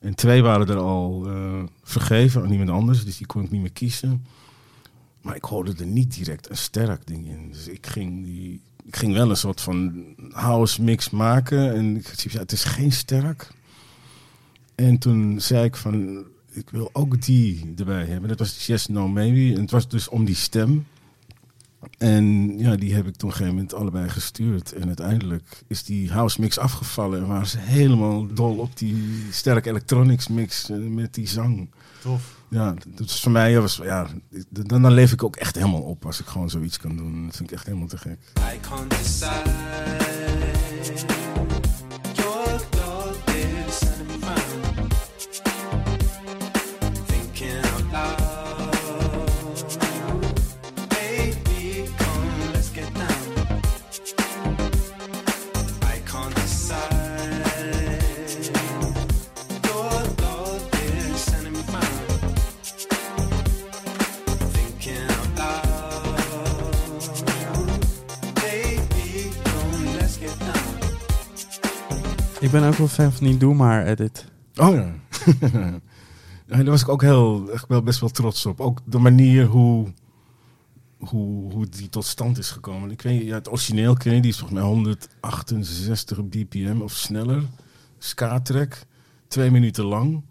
En twee waren er al eh, vergeven aan iemand anders. Dus die kon ik niet meer kiezen. Maar ik hoorde er niet direct een Sterak ding in. Dus ik ging die... Ik ging wel een soort van house mix maken. En ik van, ja, het is geen sterk. En toen zei ik van, ik wil ook die erbij hebben. Dat was Yes, No, Maybe. En het was dus om die stem. En ja, die heb ik toen op een gegeven moment allebei gestuurd. En uiteindelijk is die house mix afgevallen. En waren ze helemaal dol op die sterke electronics mix eh, met die zang. Tof. Ja, dus voor mij was, ja, dan, dan leef ik ook echt helemaal op als ik gewoon zoiets kan doen. Dat vind ik echt helemaal te gek. I can't decide. Ik ben ook wel fan van die Doe Maar edit. Oh ja. Daar was ik ook heel, echt wel best wel trots op. Ook de manier hoe, hoe, hoe die tot stand is gekomen. Ik weet, ja, het origineel ken je, die is volgens mij 168 bpm of sneller. Ska-track, twee minuten lang.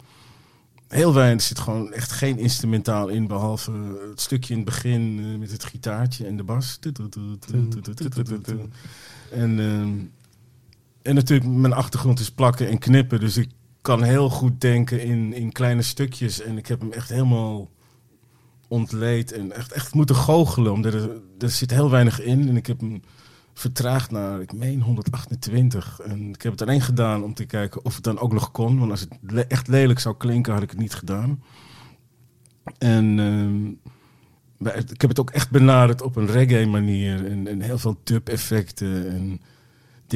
Heel weinig, er zit gewoon echt geen instrumentaal in, behalve het stukje in het begin eh, met het gitaartje en de bas. En, en natuurlijk, mijn achtergrond is plakken en knippen, dus ik kan heel goed denken in, in kleine stukjes. En ik heb hem echt helemaal ontleed en echt, echt moeten goochelen, omdat er, er zit heel weinig in. En ik heb hem vertraagd naar, ik meen 128. En ik heb het alleen gedaan om te kijken of het dan ook nog kon. Want als het echt lelijk zou klinken, had ik het niet gedaan. En ehm, ik heb het ook echt benaderd op een reggae manier. En, en heel veel dub-effecten en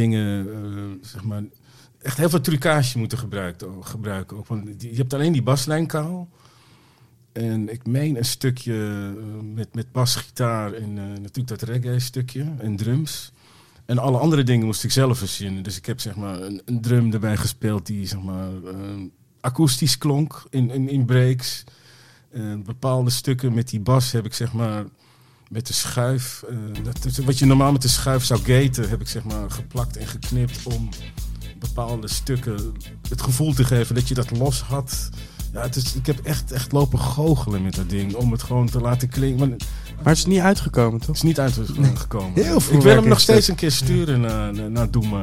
dingen, eh, zeg maar... Echt heel veel trucage moeten gebruiken, gebruiken ook. Want je hebt alleen die baslijn kaal. En ik meen een stukje eh, met, met basgitaar en eh, natuurlijk dat reggae stukje en drums. En alle andere dingen moest ik zelf verzinnen. Dus ik heb zeg maar een, een drum erbij gespeeld die zeg maar eh, akoestisch klonk in, in, breaks. Eh, bepaalde stukken met die bas heb ik zeg maar met de schuif, eh, dat, wat je normaal met de schuif zou gaten, heb ik zeg maar geplakt en geknipt om bepaalde stukken het gevoel te geven dat je dat los had. Ja, het is, ik heb echt, echt lopen goochelen met dat ding om het gewoon te laten klinken. Maar het Maar het is niet uitgekomen, toch? is niet uitgekomen. Heel veel ik wil hem nog steeds een keer sturen naar, naar, naar Doema.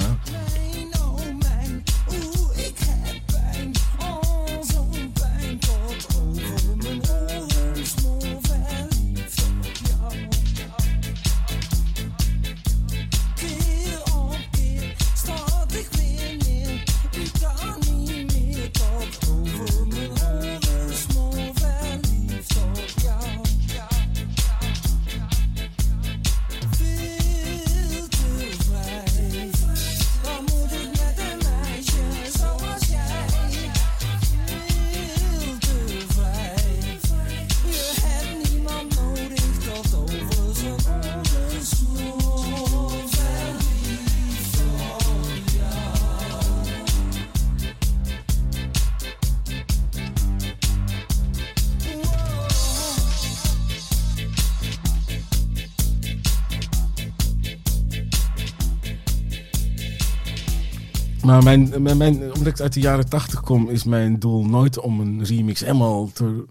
Maar mijn, mijn, mijn- omdat ik uit de jaren tachtig kom, is mijn doel nooit om een remix helemaal te,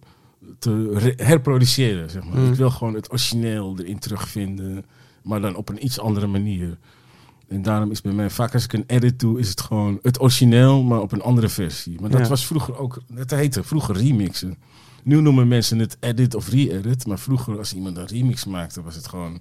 te re- herproduceren. Zeg maar. Mm. Ik wil gewoon het origineel erin terugvinden, maar dan op een iets andere manier. En daarom is bij mij vaak als ik een edit doe, is het gewoon het origineel, maar op een andere versie. Maar dat Ja. was vroeger ook, het heette vroeger remixen. Nu noemen mensen het edit of re-edit, maar vroeger als iemand een remix maakte, was het gewoon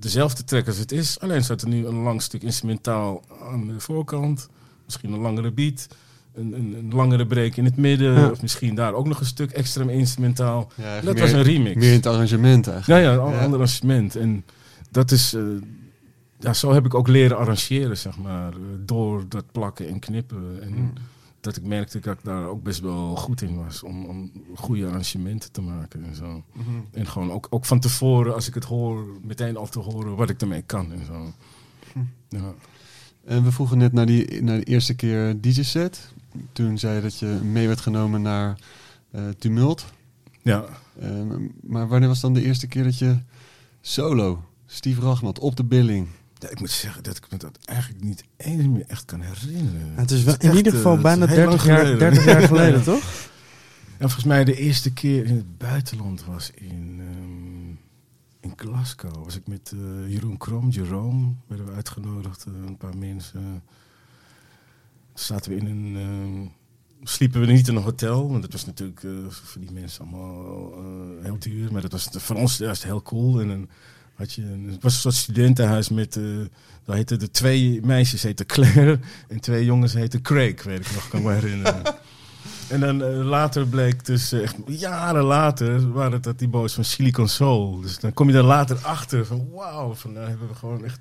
dezelfde track als het is. Alleen staat er nu een lang stuk instrumentaal aan de voorkant. Misschien een langere beat. Een, een, een langere break in het midden. Ja. Of misschien daar ook nog een stuk extra instrumentaal. Ja, Dat meer- was een remix. Meer in het arrangement eigenlijk. Ja, ja, een Ja. ander arrangement. En dat is... eh, ja, zo heb ik ook leren arrangeren, zeg maar. Door dat plakken en knippen. En Mm. Dat ik merkte dat ik daar ook best wel goed in was. Om, om goede arrangementen te maken en zo. Mhm. En gewoon ook, ook van tevoren, als ik het hoor, meteen al te horen wat ik ermee kan en zo. Ja. En we vroegen net naar, die, naar de eerste keer DJ-set. Toen zei je dat je mee werd genomen naar eh, Tumult. ja. Ehm, maar wanneer was dan de eerste keer dat je solo, Steve Rachmat, op de billing... Ja, ik moet zeggen dat ik me dat eigenlijk niet eens meer echt kan herinneren. Het is wel Het in echt, ieder eh, geval is bijna heel lang 30 jaar, geleden. 30 jaar geleden, toch? En volgens mij de eerste keer in het buitenland was in, ehm, in Glasgow. Was ik met eh, Jeroen Krom, Jerome, werden we uitgenodigd, eh, een paar mensen. Zaten we in een... ehm, sliepen we niet in een hotel, want dat was natuurlijk eh, voor die mensen allemaal eh, heel duur. Maar dat was voor ons juist heel cool. En dan had je een, het was een soort studentenhuis met... eh daar heette de twee meisjes heten Claire en twee jongens heten Craig, weet ik nog, kan me herinneren. En dan eh, later bleek dus, eh, echt jaren later, waren het dat die boys van Silicon Soul. Dus dan kom je er later achter van wauw, van daar hebben we gewoon echt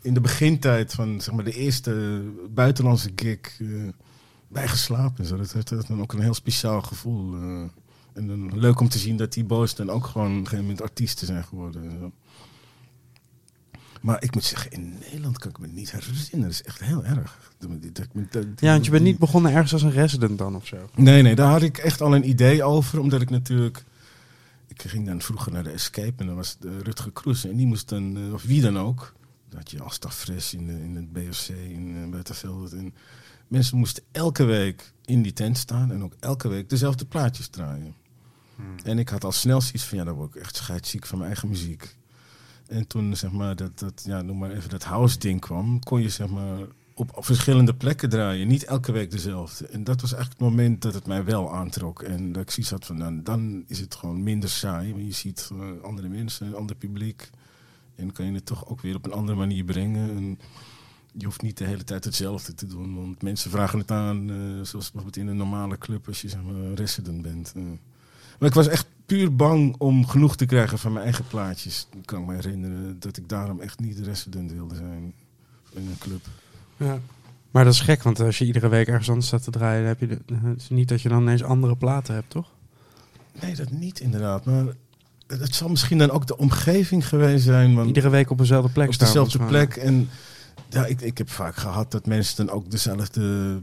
in de begintijd van zeg maar de eerste buitenlandse gig eh, bij geslapen. en Zo. Dat heeft dat dan ook een heel speciaal gevoel. en dan leuk om te zien dat die boys dan ook gewoon op een gegeven moment artiesten zijn geworden. zo. Maar ik moet zeggen, in Nederland kan ik me niet herinneren. Dat is echt heel erg. Ja, want je bent niet begonnen ergens als een resident dan of zo. Nee, nee, daar had ik echt al een idee over. Omdat ik natuurlijk... Ik ging dan vroeger naar de Escape en dan was de Rutger Kroes. En die moest dan, eh, of wie dan ook... Dat je als Fres in, de- in het BFC in Buitenveld. En mensen moesten elke week in die tent staan. En ook elke week dezelfde plaatjes draaien. En ik had al snel zoiets van... Ja, dan word ik echt scheidsziek van mijn eigen muziek. En toen, zeg maar, dat, dat, ja, noem maar even dat house ding kwam... kon je, zeg maar, op, verschillende plekken draaien. Niet elke week dezelfde. En dat was eigenlijk het moment dat het mij wel aantrok. En dat ik zoiets had van, nou, dan is het gewoon minder saai. Want je ziet eh, andere mensen, ander publiek. En kan je het toch ook weer op een andere manier brengen. En je hoeft niet de hele tijd hetzelfde te doen. Want mensen vragen het aan, eh, zoals bijvoorbeeld in een normale club... als je, zeg maar, resident bent. eh. Maar ik was echt puur bang om genoeg te krijgen van mijn eigen plaatjes. Ik kan me herinneren dat ik daarom echt niet resident wilde zijn in een club. Ja. Maar dat is gek, want als je iedere week ergens anders staat te draaien, dan heb je de, het is niet dat je dan ineens andere platen hebt, toch? Nee, dat niet inderdaad. Maar het zal misschien dan ook de omgeving geweest zijn. Want Iedere week op dezelfde plek op staan. dezelfde is wel- plek. En ja, ik, ik heb vaak gehad dat mensen dan ook dezelfde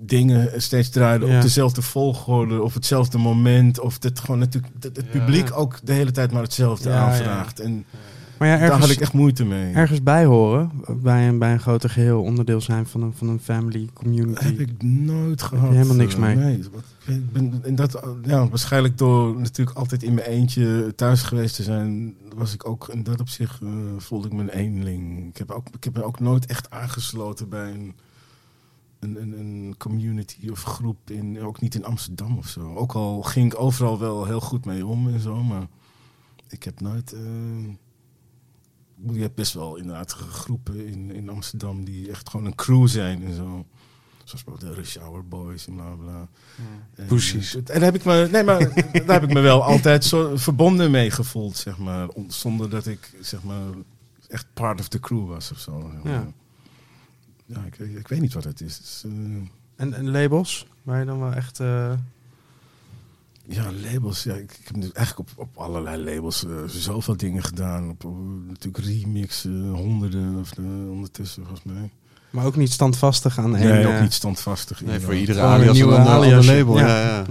dingen steeds draaiden Ja. op dezelfde volgorde of hetzelfde moment. Of dat gewoon natuurlijk dat het Ja. publiek ook de hele tijd maar hetzelfde Ja, aanvraagt. En Maar ja, daar had ik ergens, echt moeite mee. ergens bij horen, bij een, bij een groter geheel, onderdeel zijn van een, van een family community. heb ik nooit gehad. helemaal niks eh, mee? Nee, ik ben in dat, ja, waarschijnlijk door natuurlijk altijd in mijn eentje thuis geweest te zijn, was ik ook in dat opzicht eh, voelde ik me een eenling. Ik heb, ook, ik heb me ook nooit echt aangesloten bij een, een, een, een community of groep, in, ook niet in Amsterdam of zo. Ook al ging ik overal wel heel goed mee om en zo, maar ik heb nooit... eh, je hebt best wel inderdaad groepen in, in Amsterdam die echt gewoon een crew zijn en zo. Zoals bijvoorbeeld de Rush Hour Boys en bla bla. En, Poesies. eh, En daar heb ik me, nee, maar daar heb ik me wel altijd zo verbonden mee gevoeld, zeg maar. On- Zonder dat ik, zeg maar, echt part of the crew was of zo. zeg maar. Ja. Ja, ik, ik weet niet wat het is. Het is, eh, En, en labels, waar je dan wel echt... eh, Ja, labels. Ja, ik, ik heb nu eigenlijk op, op allerlei labels eh, zoveel dingen gedaan. Op, op, natuurlijk remixen, honderden of, ondertussen volgens mij. maar ook niet standvastig aan één... Nee, ook niet standvastig. Nee, voor iedere alias een nieuwe ander, label. Ja. Ja.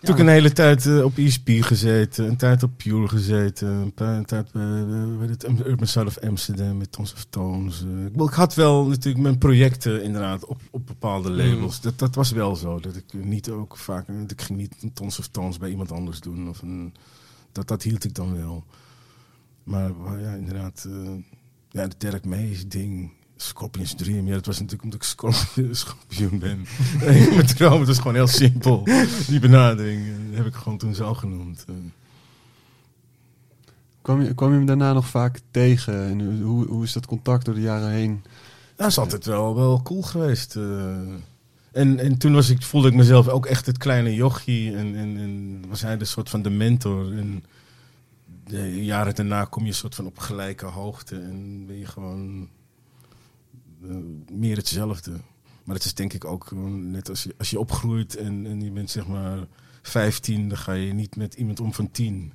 Toen heb ik een hele tijd eh, op ESP gezeten, een tijd op Pure gezeten, een, tijd bij uh, weet het, Urban South of Amsterdam met Tons of Tones. eh. ik, had wel natuurlijk mijn projecten inderdaad op, op bepaalde labels. Dat, dat was wel zo, dat ik eh, niet ook vaak, eh, ik ging niet een Tons of Tones bij iemand anders doen. Of een, dat, dat hield ik dan wel. Maar ja, inderdaad, eh, ja, de Derek ding. Scorpions Dream, ja, dat was natuurlijk omdat ik Scorpion, Scorpion ben. Nee, Mijn droom, het was gewoon heel simpel. Die benadering eh, heb ik gewoon toen zo genoemd. Eh, Kwam, je, kwam je hem daarna nog vaak tegen? En hoe, hoe is dat contact door de jaren heen? Dat is altijd wel, wel cool geweest. eh. en, en toen was ik, voelde ik mezelf ook echt het kleine jochie. En, en, en was hij de soort van de mentor. En de jaren daarna kom je soort van op gelijke hoogte. En ben je gewoon meer hetzelfde. Maar het is denk ik ook net als je, als je opgroeit en, en je bent zeg maar 15, dan ga je niet met iemand om van 10.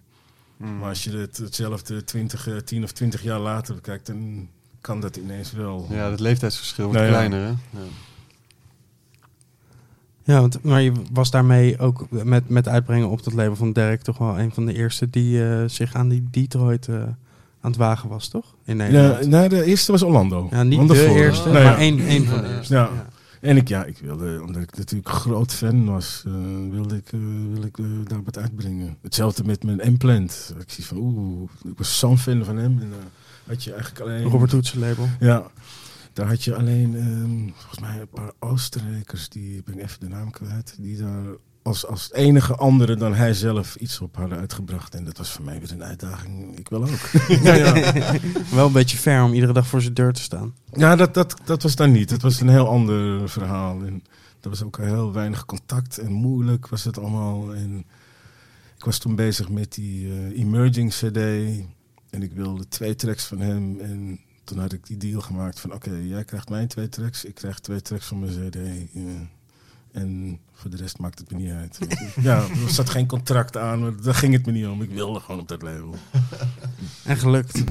Maar als je het, hetzelfde 20, eh, 10 of 20 jaar later bekijkt, dan kan dat ineens wel. Ja, dat leeftijdsverschil wordt Nou ja. kleiner, hè? Ja. Ja, want, maar je was daarmee ook met, met uitbrengen op dat label van Derek toch wel een van de eerste die eh, zich aan die Detroit eh, aan het wagen was, toch? In Ja, Nederland. nou, de eerste was Orlando. Ja, niet de eerste, maar ja. één, één van de Ja. eerste. Ja. En ik, ja, ik wilde, omdat ik natuurlijk groot fan was, eh, wilde ik, eh, wilde ik eh, daar wat uitbrengen. Hetzelfde met mijn Implant. Ik zie van, oeh, ik was zo'n fan van hem. En had je eigenlijk alleen... Robert Hoedse label. Ja, daar had je alleen, ehm, volgens mij een paar Oostenrijkers, die ben ik even de naam kwijt, die daar als, als enige andere dan hij zelf iets op hadden uitgebracht. En dat was voor mij weer een uitdaging. Ik wil ook. ja, ja. Wel een beetje ver om iedere dag voor zijn deur te staan. ja dat, dat, dat was dan niet. Het was een heel ander verhaal. En er was ook heel weinig contact en moeilijk was het allemaal. En ik was toen bezig met die eh, Emerging CD. En ik wilde twee tracks van hem. En toen had ik die deal gemaakt van... Oké, jij krijgt mijn twee tracks. Ik krijg twee tracks van mijn CD. En voor de rest maakt het me niet uit. ja, er zat geen contract aan. Daar ging het me niet om. Ik wilde gewoon op dat label. En gelukt.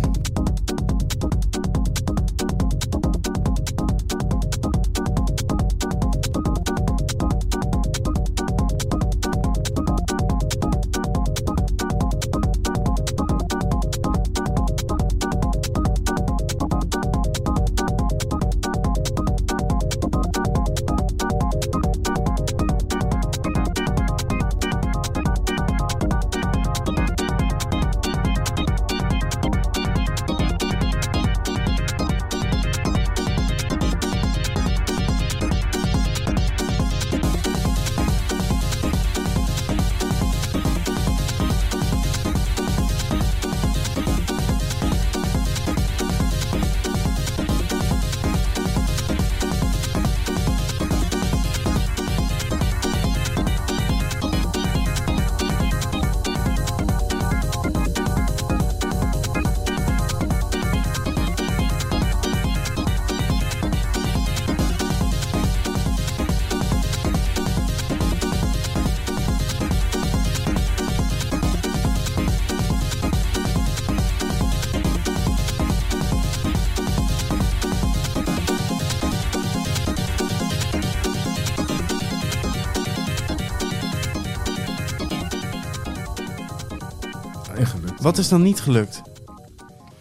Wat is dan niet gelukt?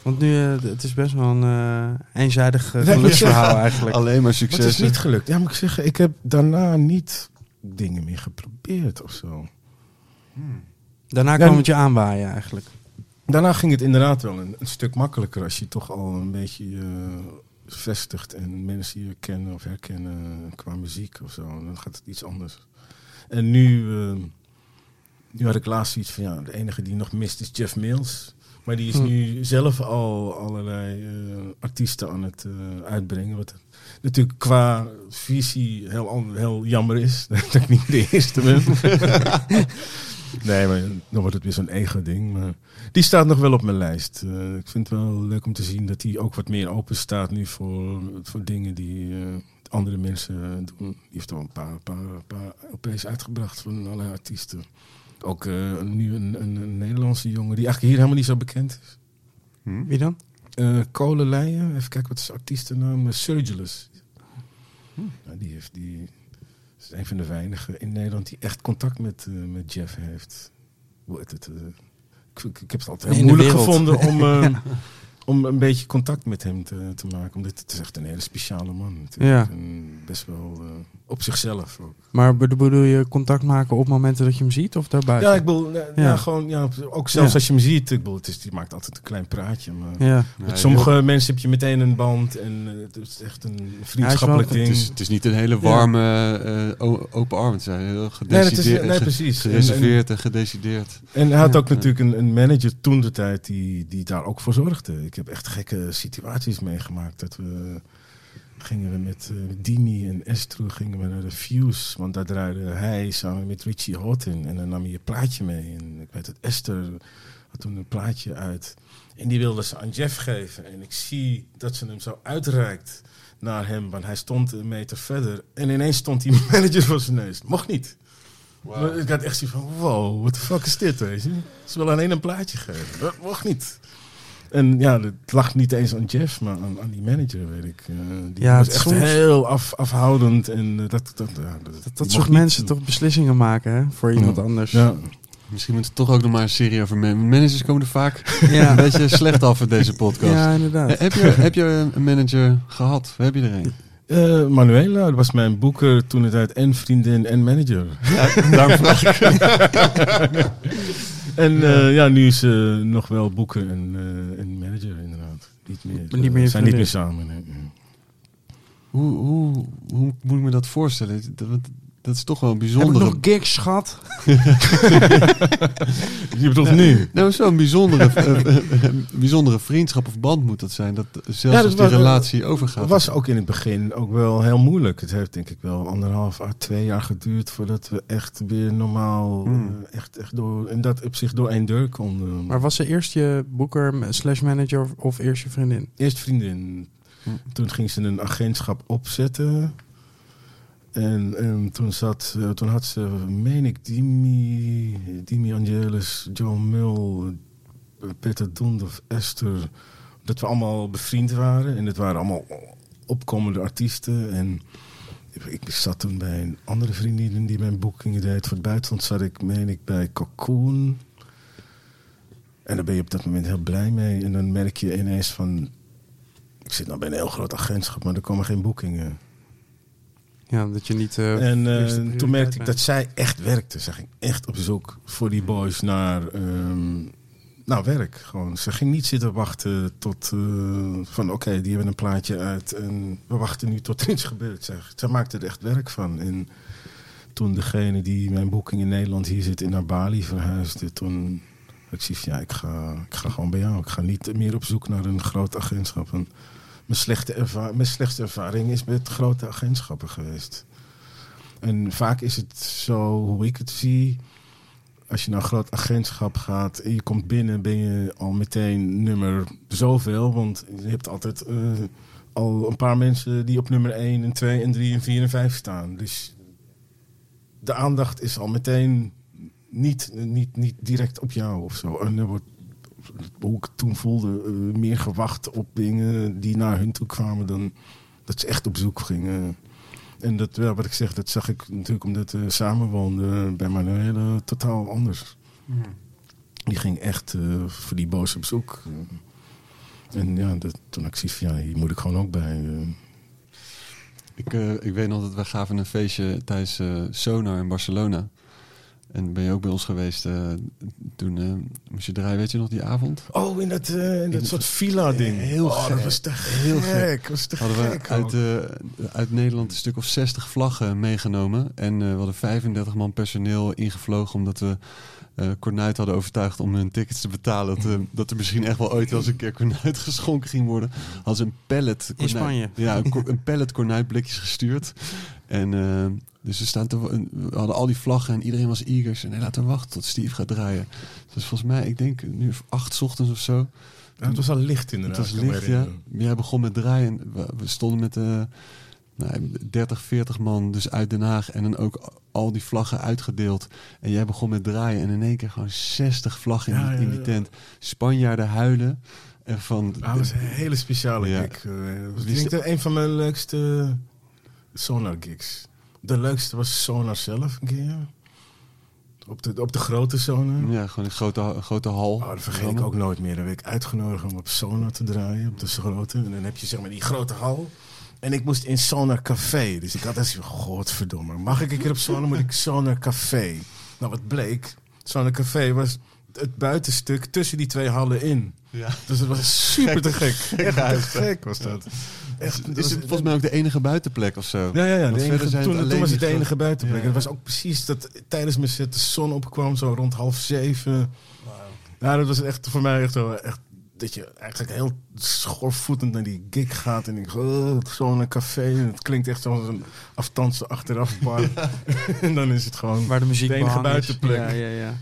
Want nu, eh, het is best wel een eh, eenzijdig uh, Nee, geluksverhaal eigenlijk. Alleen maar Wat succes. is niet gelukt? Ja, moet ik zeggen, ik heb daarna niet dingen meer geprobeerd of zo. Daarna Ja, kwam het je aanwaaien eigenlijk. Daarna ging het inderdaad wel een, een stuk makkelijker als je toch al een beetje eh, vestigt en mensen je kennen of herkennen qua muziek of zo. Dan gaat het iets anders. En nu, eh, nu had ik laatst iets van ja, de enige die nog mist is Jeff Mills. Maar die is Hm. nu zelf al allerlei eh, artiesten aan het eh, uitbrengen. Wat natuurlijk qua visie heel, heel jammer is. Dat ik niet de eerste ben. nee, maar dan wordt het weer zo'n ego-ding. Maar die staat nog wel op mijn lijst. Eh, ik vind het wel leuk om te zien dat hij ook wat meer open staat nu voor, voor dingen die andere mensen doen. Die heeft al een paar, paar, paar LP's uitgebracht van allerlei artiesten. Ook eh, nu een, een, een Nederlandse jongen die eigenlijk hier helemaal niet zo bekend is. Wie dan? Eh Kolenleijen, even kijken wat is zijn artiestennaam? Uh, Surgilus. Nou, die, heeft, die is een van de weinigen in Nederland die echt contact met, eh, met Jeff heeft. Hoe het? eh, ik, ik, ik heb het altijd heel moeilijk gevonden om, eh, om een beetje contact met hem te, te maken. Omdat het is echt een hele speciale man natuurlijk. Ja. En best wel eh, op zichzelf. Maar bedo- bedoel je contact maken op momenten dat je hem ziet of daarbuiten? Ja, ik bedoel, ja. Ja. gewoon, ja, ook zelfs Ja. als je hem ziet. Ik bedoel, het is, die maakt altijd een klein praatje. Maar Ja. met sommige mensen heb je meteen een band en eh, het is echt een vriendschappelijk Hij is ding. Het is, het is niet een hele warme, eh, o- open arm. Het zijn heel nee, is, gedecideerd, nee. En, gereserveerd en gedecideerd. en, en hij had Ja. ook natuurlijk een, een manager toen de tijd die, die daar ook voor zorgde. Ik heb echt gekke situaties meegemaakt. Dat we gingen we met eh, Dimi en Estru gingen we naar de Fuse. Want daar draaide hij samen met Richie Houghton. En dan nam hij een plaatje mee. En ik weet het, Esther had toen een plaatje uit. En die wilde ze aan Jeff geven. En ik zie dat ze hem zo uitreikt naar hem. Want hij stond een meter verder. En ineens stond die manager voor zijn neus. Mocht niet. Ik had echt zoiets van, wow, what the fuck is dit, weet je? Ze willen alleen een plaatje geven. Dat mocht niet. En ja, het lag niet eens aan Jeff, maar aan, aan die manager, weet ik. Eh, die Ja, was het echt soms- heel af, afhoudend. En eh, dat, dat, ja, dat, Dat, soort mensen toch beslissingen maken hè, voor iemand Ja. anders. Ja. Misschien moet het toch ook nog maar een serie over man- managers komen er vaak Ja. een beetje slecht af in deze podcast. Ja, inderdaad. Eh, Heb je, heb je een manager gehad? Heb je er een? Eh, Manuela, dat was mijn boeker toen het uit en vriendin en manager. Ja, daarom vraag ik. En eh, ja, nu is ze nog wel boeker en, eh, en manager inderdaad. Niet meer, Maar niet meer zijn niet meer samen. nee. Hoe, hoe, hoe moet ik me dat voorstellen? Dat, dat- is toch wel een Heb ik nog gigs gehad? Je bedoelt nu? Nou, zo'n bijzondere, eh, eh, bijzondere vriendschap of band moet dat zijn. Dat zelfs Ja, dat als die was- relatie overgaat. Het was ook in het begin ook wel heel moeilijk. Het heeft denk ik wel anderhalf à twee jaar geduurd voordat we echt weer normaal, Hmm. eh, echt, echt door, in dat opzicht door één deur konden. Maar was ze eerst je boeker slash manager of, of eerst je vriendin? Eerst vriendin. Hm. Toen ging ze een agentschap opzetten. En, en toen, zat, eh, toen had ze, meen ik, Dimi, Dimi Angelis, John Mull, eh, Peter Dondorf, Esther. Dat we allemaal bevriend waren. En het waren allemaal opkomende artiesten. En ik, ik zat toen bij een andere vriendin die mijn boekingen deed. Voor het buitenland zat ik, meen ik, bij Cocoon. En daar ben je op dat moment heel blij mee. En dan merk je ineens van... Ik zit nou bij een heel groot agentschap, maar er komen geen boekingen. Ja, dat je niet... eh, en eh, toen merkte ik dat zij echt werkte. Ze ging echt op zoek voor die boys naar, nou, werk. Gewoon. Ze ging niet zitten wachten tot eh, van oké, die hebben een plaatje uit en we wachten nu tot er iets gebeurt. Zij, zij maakte er echt werk van. En toen degene die mijn boeking in Nederland hier zit in naar Bali verhuisde, toen ik van, ja, ik ga, ik ga gewoon bij jou. Ik ga niet meer op zoek naar een groot agentschap. En mijn, slechte erva- mijn slechtste ervaring is met grote agentschappen geweest. En vaak is het zo, hoe ik het zie, als je naar een groot agentschap gaat en je komt binnen, ben je al meteen nummer zoveel. Want je hebt altijd eh, al een paar mensen die op nummer 1 en 2 en 3 en 4 en 5 staan. Dus de aandacht is al meteen niet, niet, niet direct op jou of zo. En er wordt, hoe ik toen voelde, eh, meer gewacht op dingen die naar hun toe kwamen dan dat ze echt op zoek gingen. En dat, ja, wat ik zeg, dat zag ik natuurlijk omdat we samenwoonden bij Manuela totaal anders. Die ging echt eh, voor die boos op zoek. Eh, en ja, dat, toen ik van, ja, hier moet ik gewoon ook bij. eh. Ik, eh, ik weet nog dat wij gaven een feestje tijdens eh, Sonar in Barcelona. En ben je ook bij ons geweest eh, toen eh, moest je draaien, weet je nog, die avond? Oh, in dat, eh, in dat soort villa-ding. Heel oh, dat gek. was te Heel gek. was te Hadden we uit, uit Nederland een stuk of 60 vlaggen meegenomen. En eh, we hadden 35 man personeel ingevlogen omdat we eh Cornuit hadden overtuigd om hun tickets te betalen. Dat, eh, dat er misschien echt wel ooit wel eens een keer Cornuit geschonken ging worden. Hadden ze een pallet In Spanje. Ja, een, pallet Cornuit blikjes gestuurd. En eh, dus we, staan te, we hadden al die vlaggen en iedereen was eager. Ze, nee, laten we wachten tot Steve gaat draaien. Dus volgens mij, ik denk nu acht 's ochtends of zo. Ja, het was al licht inderdaad. Het was licht, ja. Jij begon met draaien. en We, we stonden met eh nou, 30, 40 man dus uit Den Haag. En dan ook al die vlaggen uitgedeeld. En jij begon met draaien. En in één keer gewoon 60 vlaggen in, die- in die tent. Spanjaarden huilen. En van, Ah, dat was een hele speciale gig. eh, was denk een van mijn leukste Sonar gigs. De leukste was Sonar zelf een keer. Op de, op de grote Sonar. ja, gewoon een grote, grote hal. Oh, dat vergeet ik ook nooit meer. Dan werd ik uitgenodigd om op Sonar te draaien, op de grote. En dan heb je zeg maar die grote hal. En ik moest in Sonar Café. Dus ik had zo, godverdomme. Mag ik een keer op Sonar, moet ik Sonar Café. Nou, wat bleek? Sonar Café was het buitenstuk tussen die twee hallen in. Ja. Dus het was super te gek. Echt te huis, gek was dat. Echt, Is was- het volgens mij ook de enige buitenplek of zo? ja, ja, ja. Want De verder enige, zijn toen, het toen was het de enige buitenplek. Ja, En het ja. was ook precies dat tijdens mijn set de zon opkwam, zo rond half zeven. Ja, dat was echt voor mij echt zo echt dat je eigenlijk heel schoorvoetend naar die gig gaat en ik oh, zo'n café. En het klinkt echt zoals een afstandse achterafbar. en dan is het gewoon Waar de muziek de enige buitenplek. Ja, ja, ja.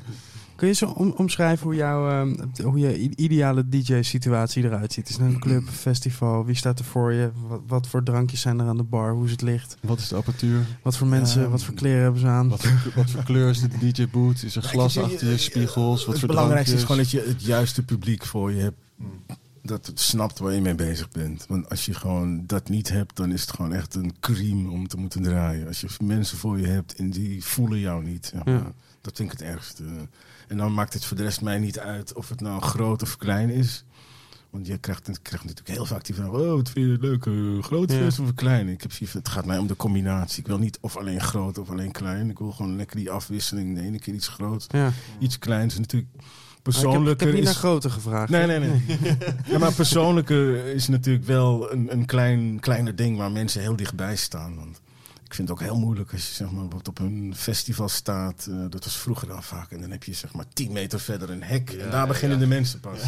Kun je zo om- omschrijven hoe, jouw, ehm, hoe je ideale DJ-situatie eruit ziet? Is het een club, festival? Wie staat er voor je? Wat, wat voor drankjes zijn er aan de bar? Hoe is het licht? Wat is de apparatuur? Wat voor mensen, Ehm, wat voor kleren hebben ze aan? Wat voor, wat voor kleur is de DJ-boot? Is er Ja, glas achter je, je- spiegels? Wat het voor belangrijkste is gewoon dat je het juiste publiek voor je hebt. Dat het snapt waar je mee bezig bent. Want als je gewoon dat niet hebt, dan is het gewoon echt een crime om te moeten draaien. Als je mensen voor je hebt en die voelen jou niet. Ja. Dat vind ik het ergste. En dan maakt het voor de rest mij niet uit of het nou groot of klein is. Want je krijgt, je krijgt natuurlijk heel vaak die vraag: Oh, wat vind je het leuk? eh, groot Ja. of klein? Ik heb zoiets het gaat mij om de combinatie. Ik wil niet of alleen groot of alleen klein. Ik wil gewoon lekker die afwisseling. De ene keer iets groot, Ja. iets kleins. En natuurlijk Maar ik heb, ik persoonlijker heb niet is... naar grootte gevraagd. Nee, nee, nee. Ja, maar persoonlijker is natuurlijk wel een, een klein, kleiner ding waar mensen heel dichtbij staan. Want ik vind het ook heel moeilijk als je zeg maar, bijvoorbeeld op een festival staat. eh, dat was vroeger dan vaak. En dan heb je zeg maar tien meter verder een hek. en daar beginnen de mensen pas.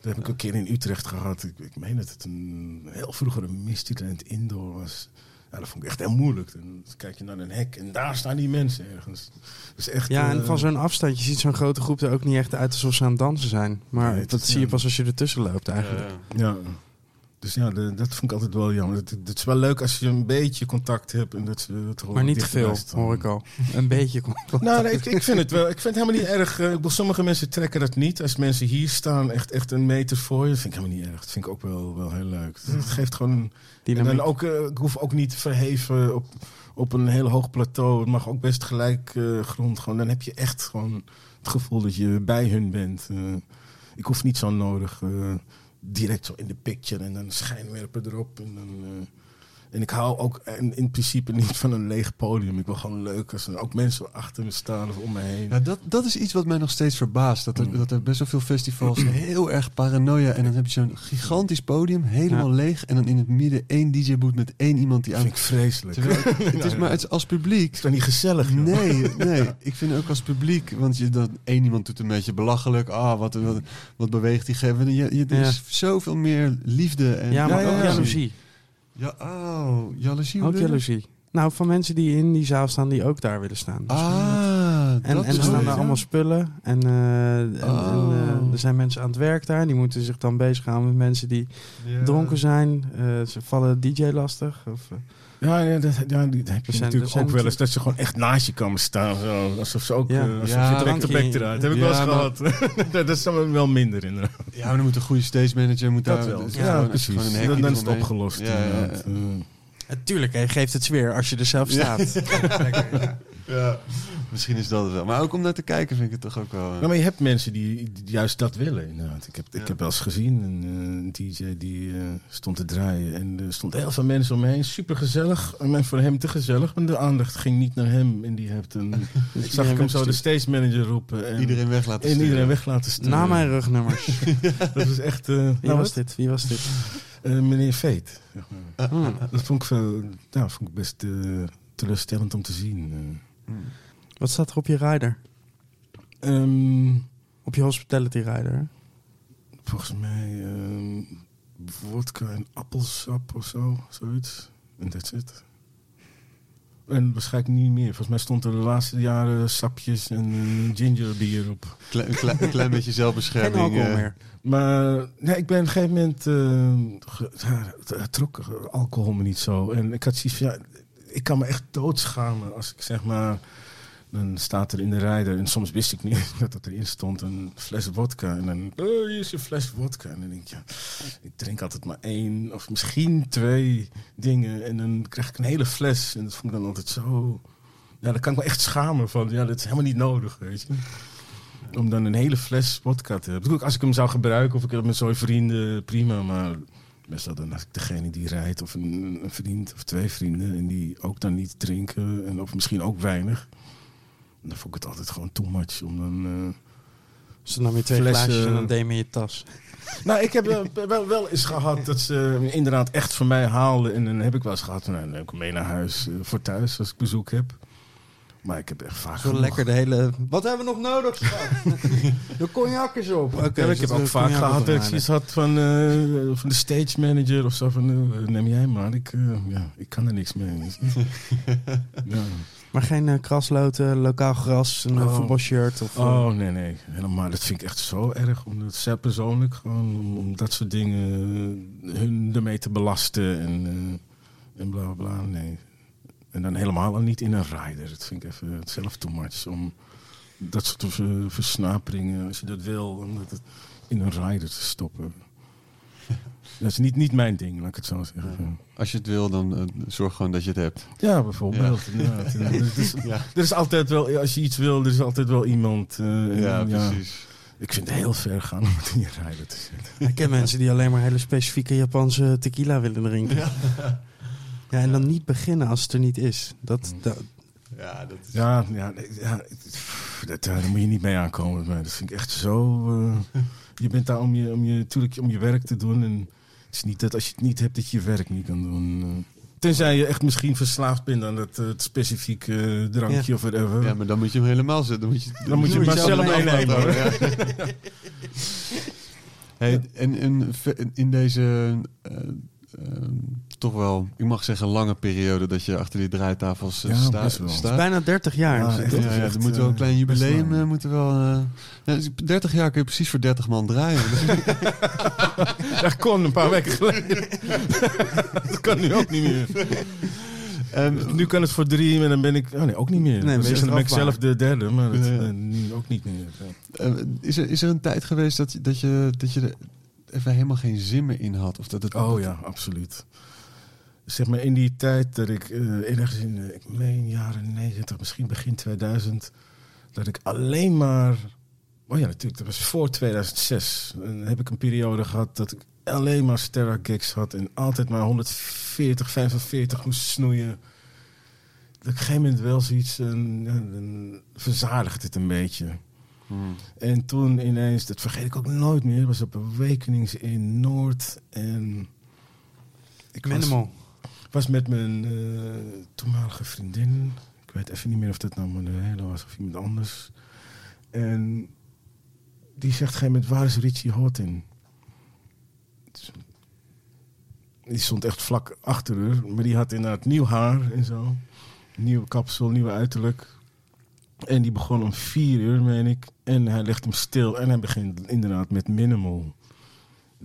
Dat heb ik een keer in Utrecht gehad. Ik, ik meen dat het een heel vroeger een indoor was. Ja, dat vond ik echt heel moeilijk. Dan kijk je naar een hek en daar staan die mensen ergens. Dus echt, Ja, en eh, van zo'n afstand, je ziet zo'n grote groep er ook niet echt uit alsof ze aan het dansen zijn. Maar Nee, dat zie je pas als je ertussen loopt eigenlijk. Ja. Dus ja, de- dat vond ik altijd wel jammer. Het, het is wel leuk als je een beetje contact hebt. En dat, dat Maar niet te veel, hoor ik al. Een beetje. contact. Nou, nee, ik, ik vind het wel. Ik vind het helemaal niet erg. eh, ik bedoel, sommige mensen trekken dat niet. Als mensen hier staan, echt, echt een meter voor je, dat vind ik helemaal niet erg. Dat vind ik ook wel, wel heel leuk. Het geeft gewoon. En Dynamiek. dan ook, eh, ik hoef ook niet verheven op, op een heel hoog plateau. Het mag ook best gelijk eh, grond. Gewoon, dan heb je echt gewoon het gevoel dat je bij hun bent. Ik hoef niet zo nodig direct zo in de picture en dan schijnwerpen erop. En, dan, eh, en ik hou ook in, in principe niet van een leeg podium. Ik wil gewoon leuk als er ook mensen achter me staan of om me heen. Ja, dat, dat is iets wat mij nog steeds verbaast. Dat er, Mm. dat er best wel veel festivals heel erg paranoia. En dan heb je zo'n gigantisch podium, helemaal leeg. En dan in het midden één DJ-boot met één iemand die dat aan... vind ik vreselijk. Terwijl het, het is maar het is als publiek. is toch niet gezellig? joh? Nee, nee. Ik vind ook als publiek, want je dat één iemand doet een beetje belachelijk. Ah, wat, wat, wat beweegt die geven. Je, je, er is zoveel meer liefde en Ja, maar Ja, ja, ook jaloezie. Ja, oh, jaloezie. Ook jaloezie. Nou, van mensen die in die zaal staan die ook daar willen staan. Ah, En, dat en is er staan daar allemaal spullen. En, eh, en, Oh. en, eh, er zijn mensen aan het werk daar. Die moeten zich dan bezighouden met mensen die dronken zijn. Eh, ze vallen DJ lastig. Of, Ja, ja, dat, ja die dat heb je zijn- natuurlijk ook wel eens. Dat ze gewoon echt naast je komen staan. Zo, alsof ze ook... Ja. eh, alsof Ja, je direct de bek eruit. Heb ik Ja, wel eens maar- gehad. dat is dan wel minder inderdaad. Ja, maar dan moet een goede stage manager moet Dat daar. wel. dus Ja, gewoon- precies. gewoon een hekje dan, dan is het opgelost Ja, ja, ja. inderdaad. Eh, Natuurlijk, geeft het sfeer als je er zelf staat. Ja. Misschien is dat het wel. Maar ook om naar te kijken vind ik het toch ook wel... Nou, maar je hebt mensen die, die juist dat willen. Inderdaad. Ik, heb, ik Ja. heb wel eens gezien een, eh, een DJ die eh, stond te draaien. En er stond heel veel mensen om me heen. Super gezellig. En voor hem te gezellig. Maar de aandacht ging niet naar hem. En die heeft een. zag ik hem zo de stage manager roepen. En iedereen weg laten en sturen. iedereen weg laten sturen. Na mijn rugnummers. Dat was echt. eh, Wie nou, was wat? dit? Wie was dit? Eh, meneer Veet. zeg maar. Hmm. Dat vond ik, veel, nou, vond ik best teleurstellend om te zien. eh. Wat staat er op je rider? Ehm, Op je hospitality rider? Volgens mij ehm vodka en appelsap of zo, zoiets. En that's it. En waarschijnlijk niet meer. Volgens mij stond er de laatste jaren sapjes en eh, gingerbier op. Kle- een, klein, een klein beetje Geen zelfbescherming. alcohol eh. meer. Maar nee, ik ben op een gegeven moment... eh, ja, het, het trok alcohol me niet zo. En ik had zoiets van... Ja, ik kan me echt doodschamen als ik zeg maar... Dan staat er in de rijder, en soms wist ik niet dat dat erin stond, een fles vodka. En dan, oh, hier is je fles vodka. En dan denk ja, ik drink altijd maar één of misschien twee dingen. En dan krijg ik een hele fles. En dat vond ik dan altijd zo... Ja, daar kan ik me echt schamen van. Ja, dat is helemaal niet nodig, weet je. Om dan een hele fles vodka te hebben. Als ik hem zou gebruiken of ik heb met zo'n vrienden, prima. Maar meestal dan als ik degene die rijdt of een, een vriend of twee vrienden... en die ook dan niet drinken en of misschien ook weinig... dan vond ik het altijd gewoon too much om dan... eh, Dus dan nam je twee Flessen- glaasjes en dan deed je in je tas. Nou, ik heb wel, wel, wel eens gehad dat ze inderdaad echt voor mij haalden. En dan heb ik wel eens gehad, nou, dan neem ik mee naar huis eh, voor thuis als ik bezoek heb. Maar ik heb echt vaak Zo genoeg- lekker de hele... Wat hebben we nog nodig, de cognac is op. Oké, Ja, maar ik heb ook vaak gehad dat ik had van, eh, van de stage manager of zo. Van, eh, neem jij maar, ik, eh, ja, ik kan er niks mee. ja. Maar geen eh, krasloten, lokaal gras, een Oh. voetbalshirt of... eh, Oh, nee, nee. Helemaal. Dat vind ik echt zo erg. Omdat zij persoonlijk gewoon om, om dat soort dingen eh, hun ermee te belasten en, eh, en bla bla bla. Nee. En dan helemaal al niet in een rider. Dat vind ik even zelf too much. Om dat soort vers- versnaperingen, als je dat wil, om dat in een rider te stoppen. Dat is niet, niet mijn ding, laat ik het zo zeggen. Als je het wil, dan eh, zorg gewoon dat je het hebt. Ja, bijvoorbeeld. Ja, er, is, Ja, er is altijd wel, als je iets wil, er is altijd wel iemand. eh, en, ja precies. Ik vind het heel ver gaan om het in je rijden te zetten. Ik ken mensen die alleen maar hele specifieke Japanse tequila willen drinken. Ja. en dan niet beginnen als het er niet is. Dat, dat, Ja, dat is... Ja, ja, ja pff, dat, ja, daar moet je niet mee aankomen. met mij. Dat vind ik echt zo. eh, je bent daar om je, om, je, natuurlijk om je werk te doen. En is niet dat als je het niet hebt, dat je je werk niet kan doen. eh. tenzij je echt misschien verslaafd bent aan dat eh, het specifieke eh, drankje of whatever. Ja, maar dan moet je hem helemaal zetten. Dan moet je, Dan moet je maar zelf meenemen. Ja. hey, en, in deze eh, eh, toch wel, ik mag zeggen, lange periode dat je achter die draaitafels eh, Ja, sta- staat. bijna 30 jaar. Ja, echt. toch? Ja, ja, echt, er moet wel een eh, klein jubileum. eh, moeten wel, eh, ja, dus 30 jaar kun je precies voor 30 man draaien. Dat kon een paar weken geleden. dat kan nu ook niet meer. En, Nu kan het voor drie, maar dan ben ik. Oh nee, ook niet meer. Nee, dan ben dan ik zelf de derde, maar dat, Ja. eh, ook niet meer. Ja. eh, is, er, is er een tijd geweest dat, je- dat, je, dat je er even helemaal geen zin meer in had? Of dat het, Oh ja, absoluut. Zeg maar in die tijd dat ik eh, ergens in, eh, ik meen jaren 90, misschien begin 2000, dat ik alleen maar. Oh ja, natuurlijk, dat was voor 2006. Dan heb ik een periode gehad dat ik alleen maar Sterra gigs had en altijd maar 140, 45 moest snoeien. Dat ik op een gegeven moment wel zoiets, eh, ja, dan verzadigde het een beetje. Hmm. En toen ineens, dat vergeet ik ook nooit meer, was op Awakenings in Noord. En ik Minimal. was met mijn eh, toenmalige vriendin. Ik weet even niet meer of dat nou Manuela was of iemand anders. En die zegt op een gegeven moment, waar is Richie Horton? Die stond echt vlak achter haar. Maar die had inderdaad nieuw haar en zo. Nieuwe kapsel, nieuw uiterlijk. En die begon om vier uur, meen ik. En hij legt hem stil. En hij begint inderdaad met minimal.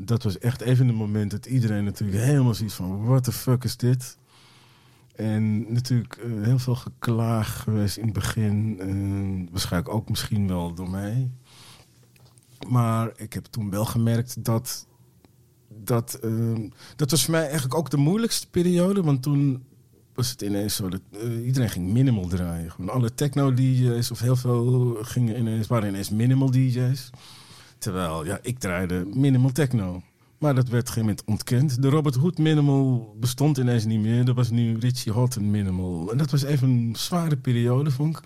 Dat was echt even een moment dat iedereen natuurlijk helemaal zoiets van... What the fuck is dit? En natuurlijk eh, heel veel geklaag geweest in het begin. Eh, waarschijnlijk ook misschien wel door mij. Maar ik heb toen wel gemerkt dat... Dat, eh, dat was voor mij eigenlijk ook de moeilijkste periode. Want toen was het ineens zo dat eh, iedereen ging minimal draaien. Gewoon alle techno-DJ's of heel veel gingen ineens, waren ineens minimal DJ's. Terwijl, ja, ik draaide minimal techno. Maar dat werd op een gegeven moment ontkend. De Robert Hood minimal bestond ineens niet meer. Er was nu Richie Houghton minimal. En dat was even een zware periode, vond ik.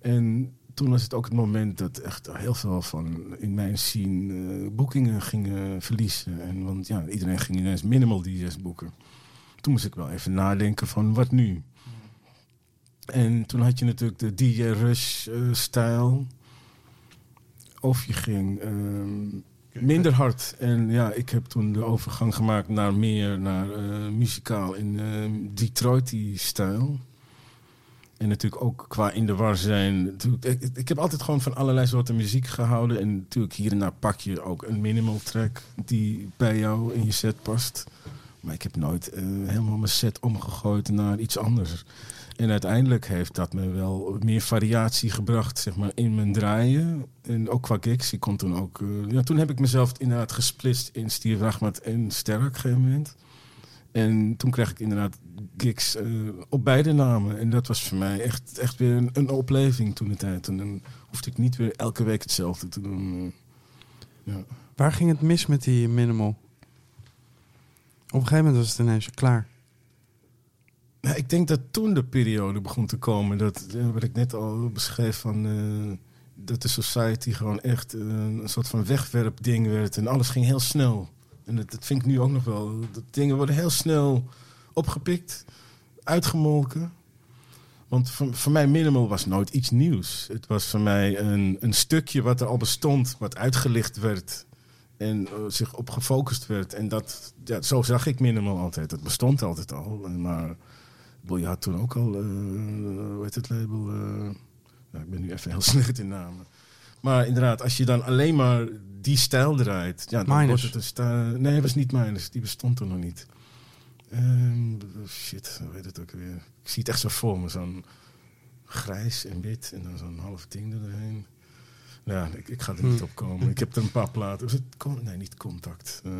En toen was het ook het moment dat echt heel veel van in mijn scene eh, boekingen gingen verliezen. En, want ja, iedereen ging ineens minimal DJ's boeken. Toen moest ik wel even nadenken van wat nu? En toen had je natuurlijk de DJ Rush-stijl. Of je ging ehm, minder hard. En ja, ik heb toen de overgang gemaakt naar meer, naar eh, muzikaal in ehm, Detroit-stijl. En natuurlijk ook qua in de war zijn. Ik heb altijd gewoon van allerlei soorten muziek gehouden. En natuurlijk hier en daar pak je ook een minimal track die bij jou in je set past. Maar ik heb nooit eh, helemaal mijn set omgegooid naar iets anders. En uiteindelijk heeft dat me wel meer variatie gebracht zeg maar, in mijn draaien. En ook qua gigs. Ik kon toen ook... eh, ja, toen heb ik mezelf inderdaad gesplitst in Rachmat en Sterk op gegeven moment. En toen kreeg ik inderdaad gigs eh, op beide namen. En dat was voor mij echt, echt weer een, een opleving toen de tijd. En dan hoefde ik niet weer elke week hetzelfde te doen. eh. ja. Waar ging het mis met die minimal? Op een gegeven moment was het ineens klaar. Nou, ik denk dat toen de periode begon te komen, dat eh, wat ik net al beschreef van eh, dat de society gewoon echt eh, een soort van wegwerpding werd en alles ging heel snel. En dat, dat vind ik nu ook nog wel. Dat dingen worden heel snel opgepikt, uitgemolken. Want voor, voor mij minimal was nooit iets nieuws. Het was voor mij een, een stukje wat er al bestond, wat uitgelicht werd en zich op gefocust werd. En dat, ja, zo zag ik minimal altijd. Het bestond altijd al. Maar had toen ook al, eh, hoe heet het label? eh, nou, ik ben nu even heel slecht in namen. Maar inderdaad, als je dan alleen maar die stijl draait, ja, dan Minus. wordt het een stijl. Nee, het was niet Minus, die bestond er nog niet. Ehm, shit, hoe heet het ook weer? Ik zie het echt zo voor me, zo'n grijs en wit en dan zo'n half ding erheen. Ja, ik, ik ga er niet op komen. Ik heb er een paar platen. Was het nee, niet contact. Eh,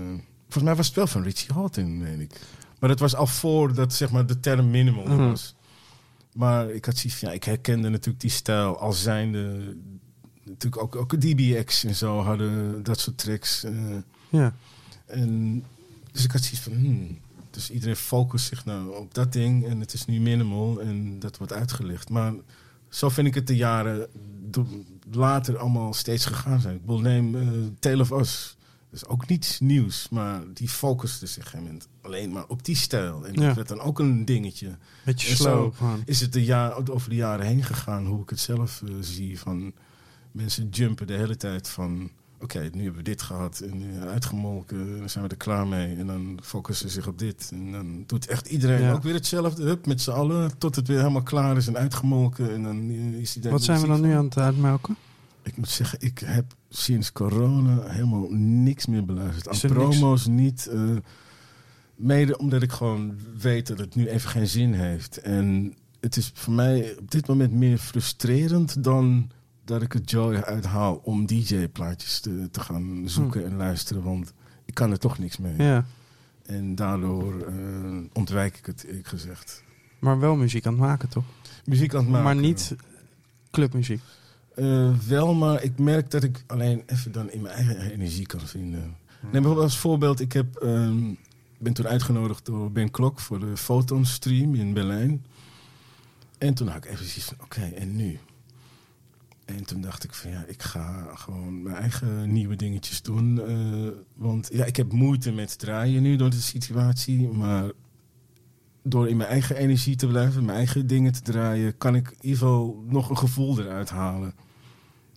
volgens mij was het wel van Richie Houghton, weet ik. Maar dat was al voordat zeg maar, de term minimal Mhm. was. Maar ik had zoiets van, ja, ik herkende natuurlijk die stijl als zijnde. Natuurlijk ook, ook DBX en zo hadden dat soort tracks. eh, Ja. en, dus ik had zoiets van, hmm, dus iedereen focust zich nou op dat ding en het is nu minimal en dat wordt uitgelicht. Maar zo vind ik het de jaren later allemaal steeds gegaan zijn. Ik bedoel, neem eh, Tale of Us. Is ook niets nieuws, maar die focuste zich een moment alleen maar op die stijl. En Ja. dat werd dan ook een dingetje. Beetje En slow. Is het de jaar, over de jaren heen gegaan, hoe ik het zelf eh, zie. Van mensen jumpen de hele tijd van... Oké, nu hebben we dit gehad en eh, uitgemolken, dan zijn we er klaar mee. En dan focussen ze zich op dit. En dan doet echt iedereen Ja. ook weer hetzelfde, hup, met z'n allen, tot het weer helemaal klaar is en uitgemolken. En dan eh, is die Wat zijn we dan nu aan het uitmelken? Ik moet zeggen, ik heb sinds corona helemaal niks meer beluisterd. Is Aan er niks? promo's niet. eh, mede omdat ik gewoon weet dat het nu even geen zin heeft. En het is voor mij op dit moment meer frustrerend dan dat ik het joy uithaal om DJ-plaatjes te, te gaan zoeken en luisteren. Want ik kan er toch niks mee. Hm. Ja. En daardoor eh, ontwijk ik het, eerlijk gezegd. Maar wel muziek aan het maken, toch? Muziek aan het maken. Maar niet clubmuziek. Eh, wel, maar ik merk dat ik alleen even dan in mijn eigen energie kan vinden. Neem bijvoorbeeld als voorbeeld, ik heb, ehm, ben toen uitgenodigd door Ben Klok voor de Photon Stream in Berlijn. En toen had ik even zoiets van, oké, en nu? En toen dacht ik van ja, ik ga gewoon mijn eigen nieuwe dingetjes doen. eh, want ja, ik heb moeite met draaien nu door de situatie. Maar door in mijn eigen energie te blijven, mijn eigen dingen te draaien, kan ik in ieder geval nog een gevoel eruit halen.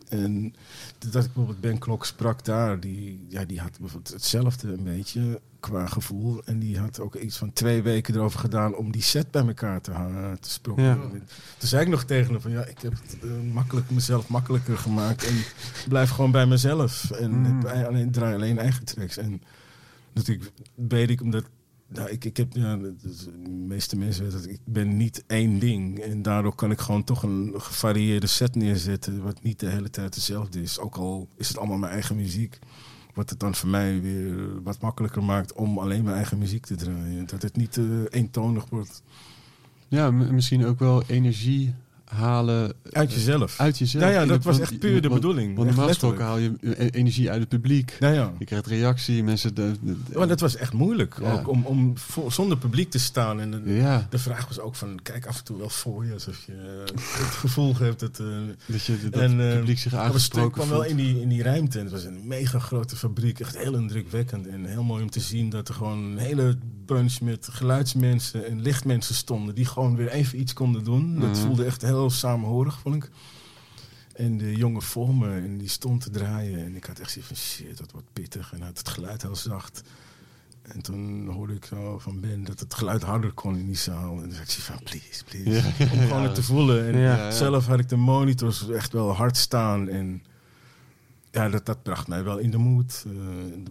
En dat ik bijvoorbeeld Ben Klok sprak daar, die, ja, die had bijvoorbeeld hetzelfde een beetje qua gevoel. En die had ook iets van twee weken erover gedaan om die set bij elkaar te, te sprokkelen. Ja. En Toen zei ik nog tegen hem van ja, ik heb het eh, makkelijk, mezelf makkelijker gemaakt. En blijf gewoon bij mezelf. En Mm. heb alleen, draai alleen eigen tracks. En natuurlijk weet ik, omdat nou, ik, ik heb, ja, de meeste mensen weten dat ik ben niet één ding. En daardoor kan ik gewoon toch een gevarieerde set neerzetten, wat niet de hele tijd hetzelfde is. Ook al is het allemaal mijn eigen muziek. Wat het dan voor mij weer wat makkelijker maakt om alleen mijn eigen muziek te draaien. Dat het niet eh, eentonig wordt. Ja, misschien ook wel energie halen Uit jezelf. uit jezelf. Ja, ja, dat was echt puur de bedoeling. Want normaal gesproken haal je e- energie uit het publiek. Ja, ja. Je krijgt reactie, mensen... De, de- Maar dat was echt moeilijk. Ja. Ook om, om voor- zonder publiek te staan. En de, ja, de vraag was ook van, kijk af en toe wel voor je. Alsof je eh, het gevoel hebt dat... eh, dat, je, dat En, het eh, publiek zich aangesproken kwam wel in die, in die ruimte. En het was een mega grote fabriek. Echt heel indrukwekkend. En heel mooi om te zien dat er gewoon een hele bunch met geluidsmensen en lichtmensen stonden. Die gewoon weer even iets konden doen. Dat Mhm. voelde echt heel samenhorig, vond ik. En de jongen voor me, en die stond te draaien. En ik had echt zoiets van shit, dat wordt pittig. En had het geluid heel zacht. En toen hoorde ik zo van Ben dat het geluid harder kon in die zaal. En toen zei ik van please, please. Ja. Om gewoon Ja. het te voelen. En ja. zelf had ik de monitors echt wel hard staan. En ja, dat, dat bracht mij wel in de moed. eh,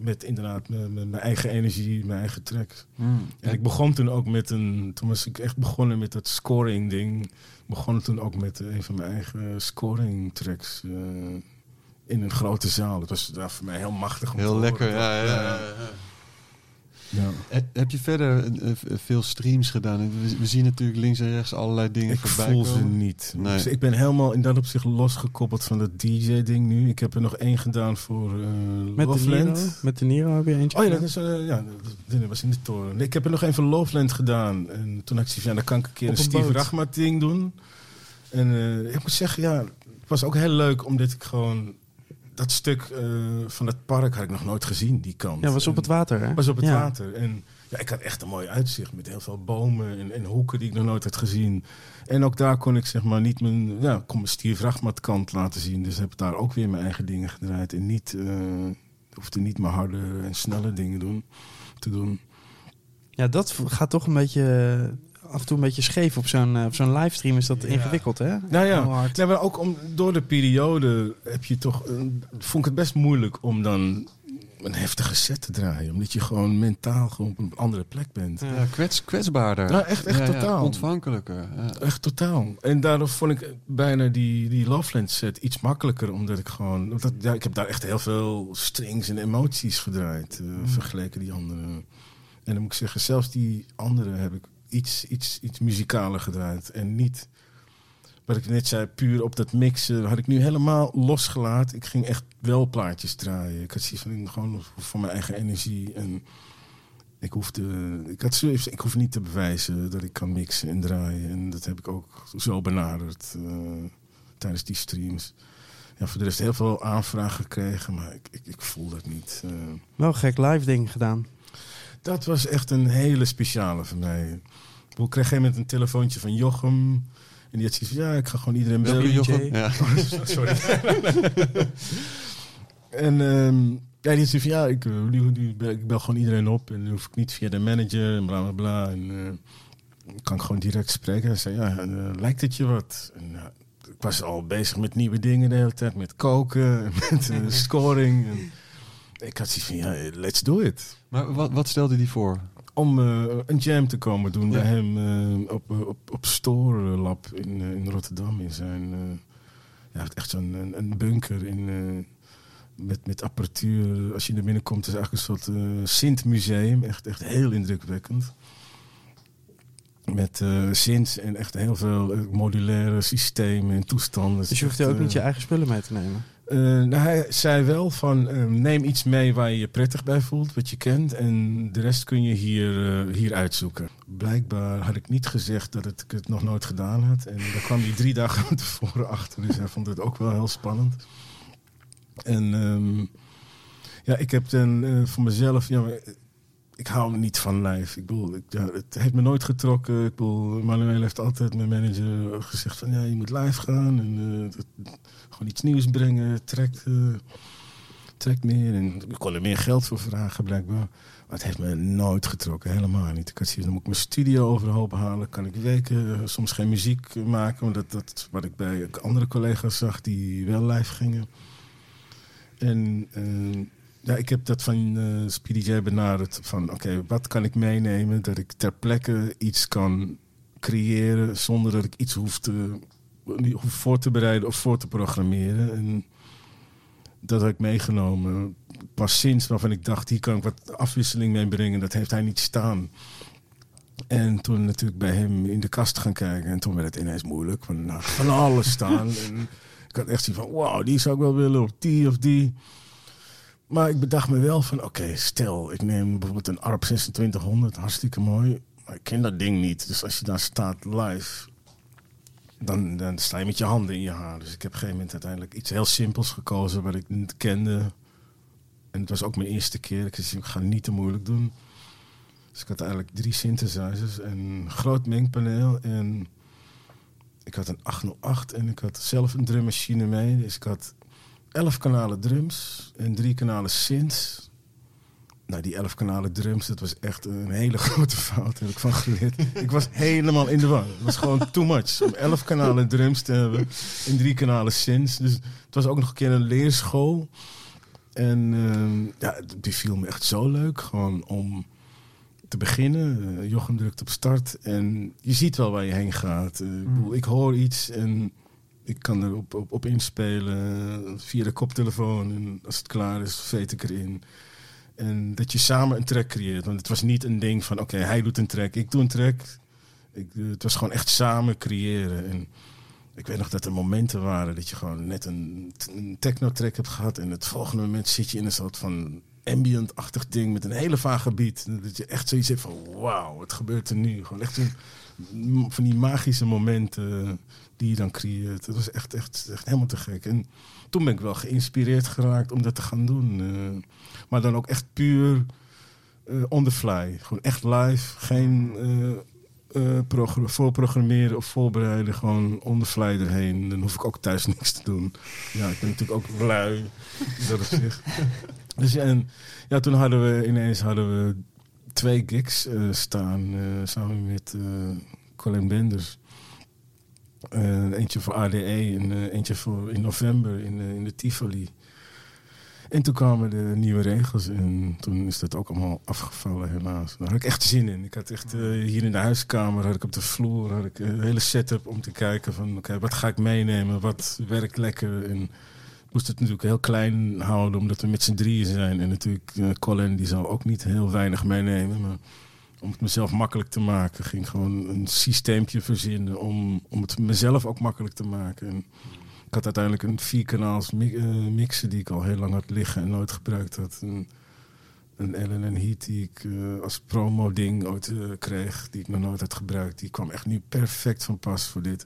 met inderdaad mijn eigen energie, mijn eigen track. Mm. En ik begon toen ook met een... Toen was ik echt begonnen met dat scoring ding. Begon toen ook met een van mijn eigen scoring tracks. eh, in een grote zaal. Dat was ja, voor mij heel machtig. om te Heel horen. lekker, ja. ja, ja, ja. Ja. He- Heb je verder eh, v- veel streams gedaan? We, we zien natuurlijk links en rechts allerlei dingen Ik voorbij voel ze niet. Nee. Dus ik ben helemaal in dat opzicht losgekoppeld van dat DJ-ding nu. Ik heb er nog één gedaan voor eh Met de Niro. Loveland. Met de Niro heb je eentje Oh ja, dat, is, eh, ja, dat, was in de toren. Nee, ik heb er nog even voor Loveland gedaan. En toen had ik zoiets ja, dan kan ik een keer Op een een Steve. Rachmat ding doen. En eh, ik moet zeggen, ja, het was ook heel leuk omdat ik gewoon... Dat stuk eh, van het park had ik nog nooit gezien, die kant. Ja, was op En- het water, hè? was op het Ja. water. En ja, ik had echt een mooi uitzicht met heel veel bomen en, en hoeken die ik nog nooit had gezien. En ook daar kon ik zeg maar niet mijn, ja, kon mijn laten zien. Dus heb ik daar ook weer mijn eigen dingen gedraaid. En niet, eh hoefde niet mijn harde en snelle dingen doen, te doen. Ja, dat gaat toch een beetje... Af en toe een beetje scheef op zo'n eh, op zo'n livestream is dat Ja. ingewikkeld, hè? Nou ja, nee, maar ook om, door de periode heb je toch, eh, vond ik het best moeilijk om dan een heftige set te draaien. Omdat je gewoon mentaal gewoon op een andere plek bent. Ja, kwets, kwetsbaarder. Nou, echt- echt Ja, ja, totaal. ontvankelijker. Ja. Echt totaal. En daardoor vond ik bijna die, die Loveland set iets makkelijker. Omdat ik gewoon... Dat, ja, ik heb daar echt heel veel strings en emoties gedraaid. eh, Vergeleken die andere. En dan moet ik zeggen, zelfs die andere heb ik iets, iets, iets muzikaler gedraaid. En niet... Wat ik net zei, puur op dat mixen had ik nu helemaal losgelaten. Ik ging echt wel plaatjes draaien. Ik had zoiets van gewoon voor mijn eigen energie. En ik, hoefde, ik, had zoiets, ik hoef niet te bewijzen dat ik kan mixen en draaien. En dat heb ik ook zo benaderd eh, tijdens die streams. Ja, voor de rest heel veel aanvragen gekregen, maar ik, ik, ik voel dat niet. eh. Wel gek live ding gedaan. Dat was echt een hele speciale voor mij. Ik kreeg op een moment een telefoontje van Jochem. En die had zoiets van, ja, ik ga gewoon iedereen bellen. Jochem? Ja. Sorry. en ehm, ja, die had zoiets van, ja, ik, eh, ik bel gewoon iedereen op. En dan hoef ik niet via de manager en bla bla bla. En eh, kan ik gewoon direct spreken. Hij zei, ja, eh, lijkt het je wat? En, ik was al bezig met nieuwe dingen de hele tijd. Met koken, en met scoring. En ik had zoiets van, ja, let's do it. Maar wat, wat stelde die voor? Om eh, een jam te komen doen Ja. bij hem eh, op, eh, op, op Store Lab in, in Rotterdam. In zijn, ja, hij echt zo'n een, een bunker in, eh, met, met apparatuur. Als je er binnenkomt, is het eigenlijk een soort Sint-museum. Echt, echt heel indrukwekkend. Met eh synths en echt heel veel modulaire systemen en toestanden. Dus je hoeft er ook niet je eigen spullen mee te nemen. Eh, nou, hij zei wel van eh, neem iets mee waar je je prettig bij voelt, wat je kent. En de rest kun je hier, eh, hier uitzoeken. Blijkbaar had ik niet gezegd dat ik het nog nooit gedaan had. En daar kwam hij drie dagen tevoren achter. Dus hij vond het ook wel heel spannend. En ehm, ja, ik heb dan eh, voor mezelf... Ja, ik hou niet van live. Ik bedoel, ik, het heeft me nooit getrokken. Ik bedoel, Manuel heeft altijd mijn manager gezegd van... Ja, je moet live gaan en eh, gewoon iets nieuws brengen. Trekt, eh, trekt meer. En ik kon er meer geld voor vragen, blijkbaar. Maar het heeft me nooit getrokken, helemaal niet. Ik had zoiets, dan moet ik mijn studio overhoop halen. Kan ik weken soms geen muziek maken. Want dat, dat wat ik bij andere collega's zag die wel live gingen. En eh, ja, ik heb dat van eh Speedy J benaderd. Van oké, wat kan ik meenemen dat ik ter plekke iets kan creëren zonder dat ik iets hoef, te, hoef voor te bereiden of voor te programmeren. En dat heb ik meegenomen. Pas sinds waarvan ik dacht, hier kan ik wat afwisseling mee brengen. Dat heeft hij niet staan. En toen natuurlijk bij hem in de kast gaan kijken. En toen werd het ineens moeilijk. Want nou, van alles staan. En ik had echt zoiets van, wauw, die zou ik wel willen. Of die of die. Maar ik bedacht me wel van, oké, stel, ik neem bijvoorbeeld een ARP 2600. Hartstikke mooi. Maar ik ken dat ding niet. Dus als je daar staat live, dan, dan sta je met je handen in je haar. Dus ik heb op een gegeven moment uiteindelijk iets heel simpels gekozen wat ik niet kende. En het was ook mijn eerste keer. Ik zei, ga niet te moeilijk doen. Dus ik had eigenlijk drie synthesizers en een groot mengpaneel. En ik had een 808 en ik had zelf een drummachine mee. Dus ik had elf kanalen drums en drie kanalen synths. Nou, die elf kanalen drums, dat was echt een hele grote fout. Heb ik van geleerd. ik was helemaal in de war. Het was gewoon too much om elf kanalen drums te hebben en drie kanalen synths. Dus het was ook nog een keer een leerschool. En ehm, ja, die viel me echt zo leuk. Gewoon om te beginnen. Eh, Jochem drukt op start en je ziet wel waar je heen gaat. Eh, ik, ik hoor iets en ik kan er op, op, inspelen via de koptelefoon. En als het klaar is, veet ik erin. En dat je samen een track creëert. Want het was niet een ding van, oké, hij doet een track, ik doe een track. Ik, eh, het was gewoon echt samen creëren. En ik weet nog dat er momenten waren dat je gewoon net een, een techno-track hebt gehad. En het volgende moment zit je in een soort van ambient-achtig ding met een hele vage beat. Dat je echt zoiets hebt van, wauw, wat gebeurt er nu? Gewoon echt van die magische momenten die je dan creëert. Dat was echt, echt, echt helemaal te gek. En toen ben ik wel geïnspireerd geraakt om dat te gaan doen. eh. maar dan ook echt puur eh, on the fly. Gewoon echt live. Geen eh, eh, progr- voorprogrammeren of voorbereiden. Gewoon on the fly erheen. Dan hoef ik ook thuis niks te doen. Ja, ik ben natuurlijk ook lui. Dat opzicht. Dus en, ja, toen hadden we ineens hadden we twee gigs eh, staan. eh, samen met eh, Colin Benders. Eentje voor ADE en eentje voor in november in, in de Tivoli. En toen kwamen de nieuwe regels en toen is dat ook allemaal afgevallen helaas. Daar had ik echt zin in. Ik had echt hier in de huiskamer, had ik op de vloer, had ik een hele setup om te kijken van oké, wat ga ik meenemen, wat werkt lekker. En moest het natuurlijk heel klein houden omdat we met z'n drieën zijn. En natuurlijk eh, Colin die zou ook niet heel weinig meenemen, maar om het mezelf makkelijk te maken, ging ik gewoon een systeempje verzinnen om, om het mezelf ook makkelijk te maken. En ik had uiteindelijk een vierkanaals mi eh, mixer die ik al heel lang had liggen en nooit gebruikt had. Een, een LNN Heat die ik eh, als promo ding ooit kreeg, die ik nog nooit had gebruikt. Die kwam echt nu perfect van pas voor dit.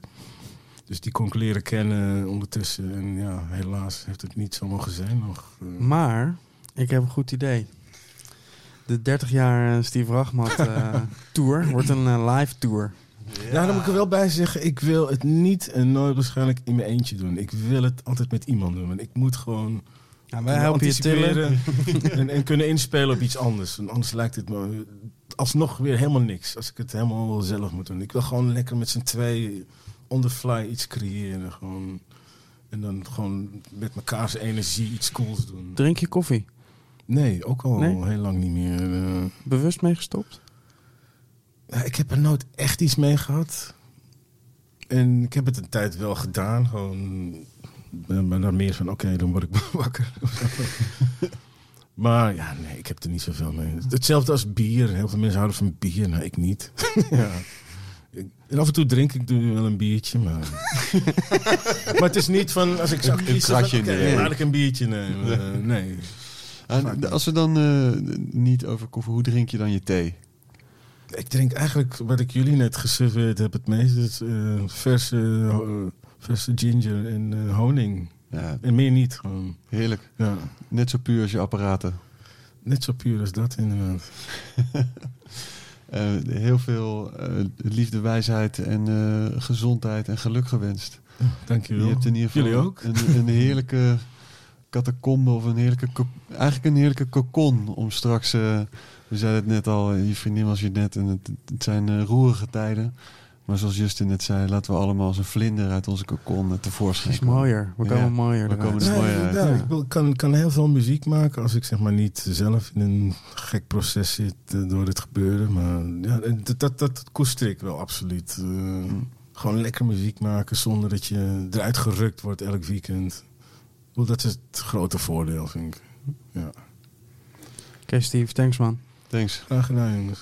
Dus die kon ik leren kennen ondertussen. En ja, helaas heeft het niet zo mogen zijn nog. eh. Maar, ik heb een goed idee. De 30 jaar eh, Steve Rachmat eh, tour wordt een live tour. Ja, dan moet ik er wel bij zeggen, ik wil het niet en nooit waarschijnlijk in mijn eentje doen. Ik wil het altijd met iemand doen. Want ik moet gewoon Ja, wij helpen je tillen. en, en kunnen inspelen op iets anders. Want anders lijkt het me alsnog weer helemaal niks. Als ik het helemaal zelf moet doen. Ik wil gewoon lekker met z'n twee on the fly iets creëren. Gewoon. En dan gewoon met mekaars energie iets cools doen. Drink je koffie? Nee, ook al Nee? heel lang niet meer. eh. Bewust mee gestopt? Ja, ik heb er nooit echt iets mee gehad. En ik heb het een tijd wel gedaan. Gewoon, eh, maar dan meer van, oké, dan word ik wakker. maar ja, nee, ik heb er niet zoveel mee. Hetzelfde als bier. Heel veel mensen houden van bier. Nou, ik niet. ja. Ik- En af en toe drink ik nu wel een biertje, maar... maar het is niet van, als ik zou Een kiezen, van, nee. laat ik een biertje nemen. Eh, nee. En als we dan eh, niet over koffie, hoe drink je dan je thee? Ik drink eigenlijk, wat ik jullie net geserveerd heb, het meest is eh, verse, eh, verse ginger en eh, honing. Ja, En meer niet gewoon. heerlijk. Ja, Net zo puur als je apparaten. net zo puur als dat inderdaad. Eh, heel veel eh, liefde, wijsheid en eh, gezondheid en geluk gewenst. Dankjewel. Je hebt in ieder geval Jullie ook? Een, een heerlijke catacombe of een heerlijke, eigenlijk een heerlijke cocon om straks, we zeiden het net al, je vriendin was je net en het, het zijn roerige tijden. Maar zoals Justin net zei, laten we allemaal als een vlinder uit onze cocon tevoorschijn Het is komen. mooier. We Ja, komen mooier we komen er Ja, mooi uit. inderdaad. ja. Ik wil- kan, kan heel veel muziek maken als ik zeg maar niet zelf in een gek proces zit eh, door het gebeuren. Maar ja, dat, dat, dat koester ik wel absoluut. Eh, Mm. Gewoon lekker muziek maken zonder dat je eruit gerukt wordt elk weekend. Dat is het grote voordeel, vind ik. Ja. Oké Steve, thanks man. Thanks. Graag gedaan, jongens.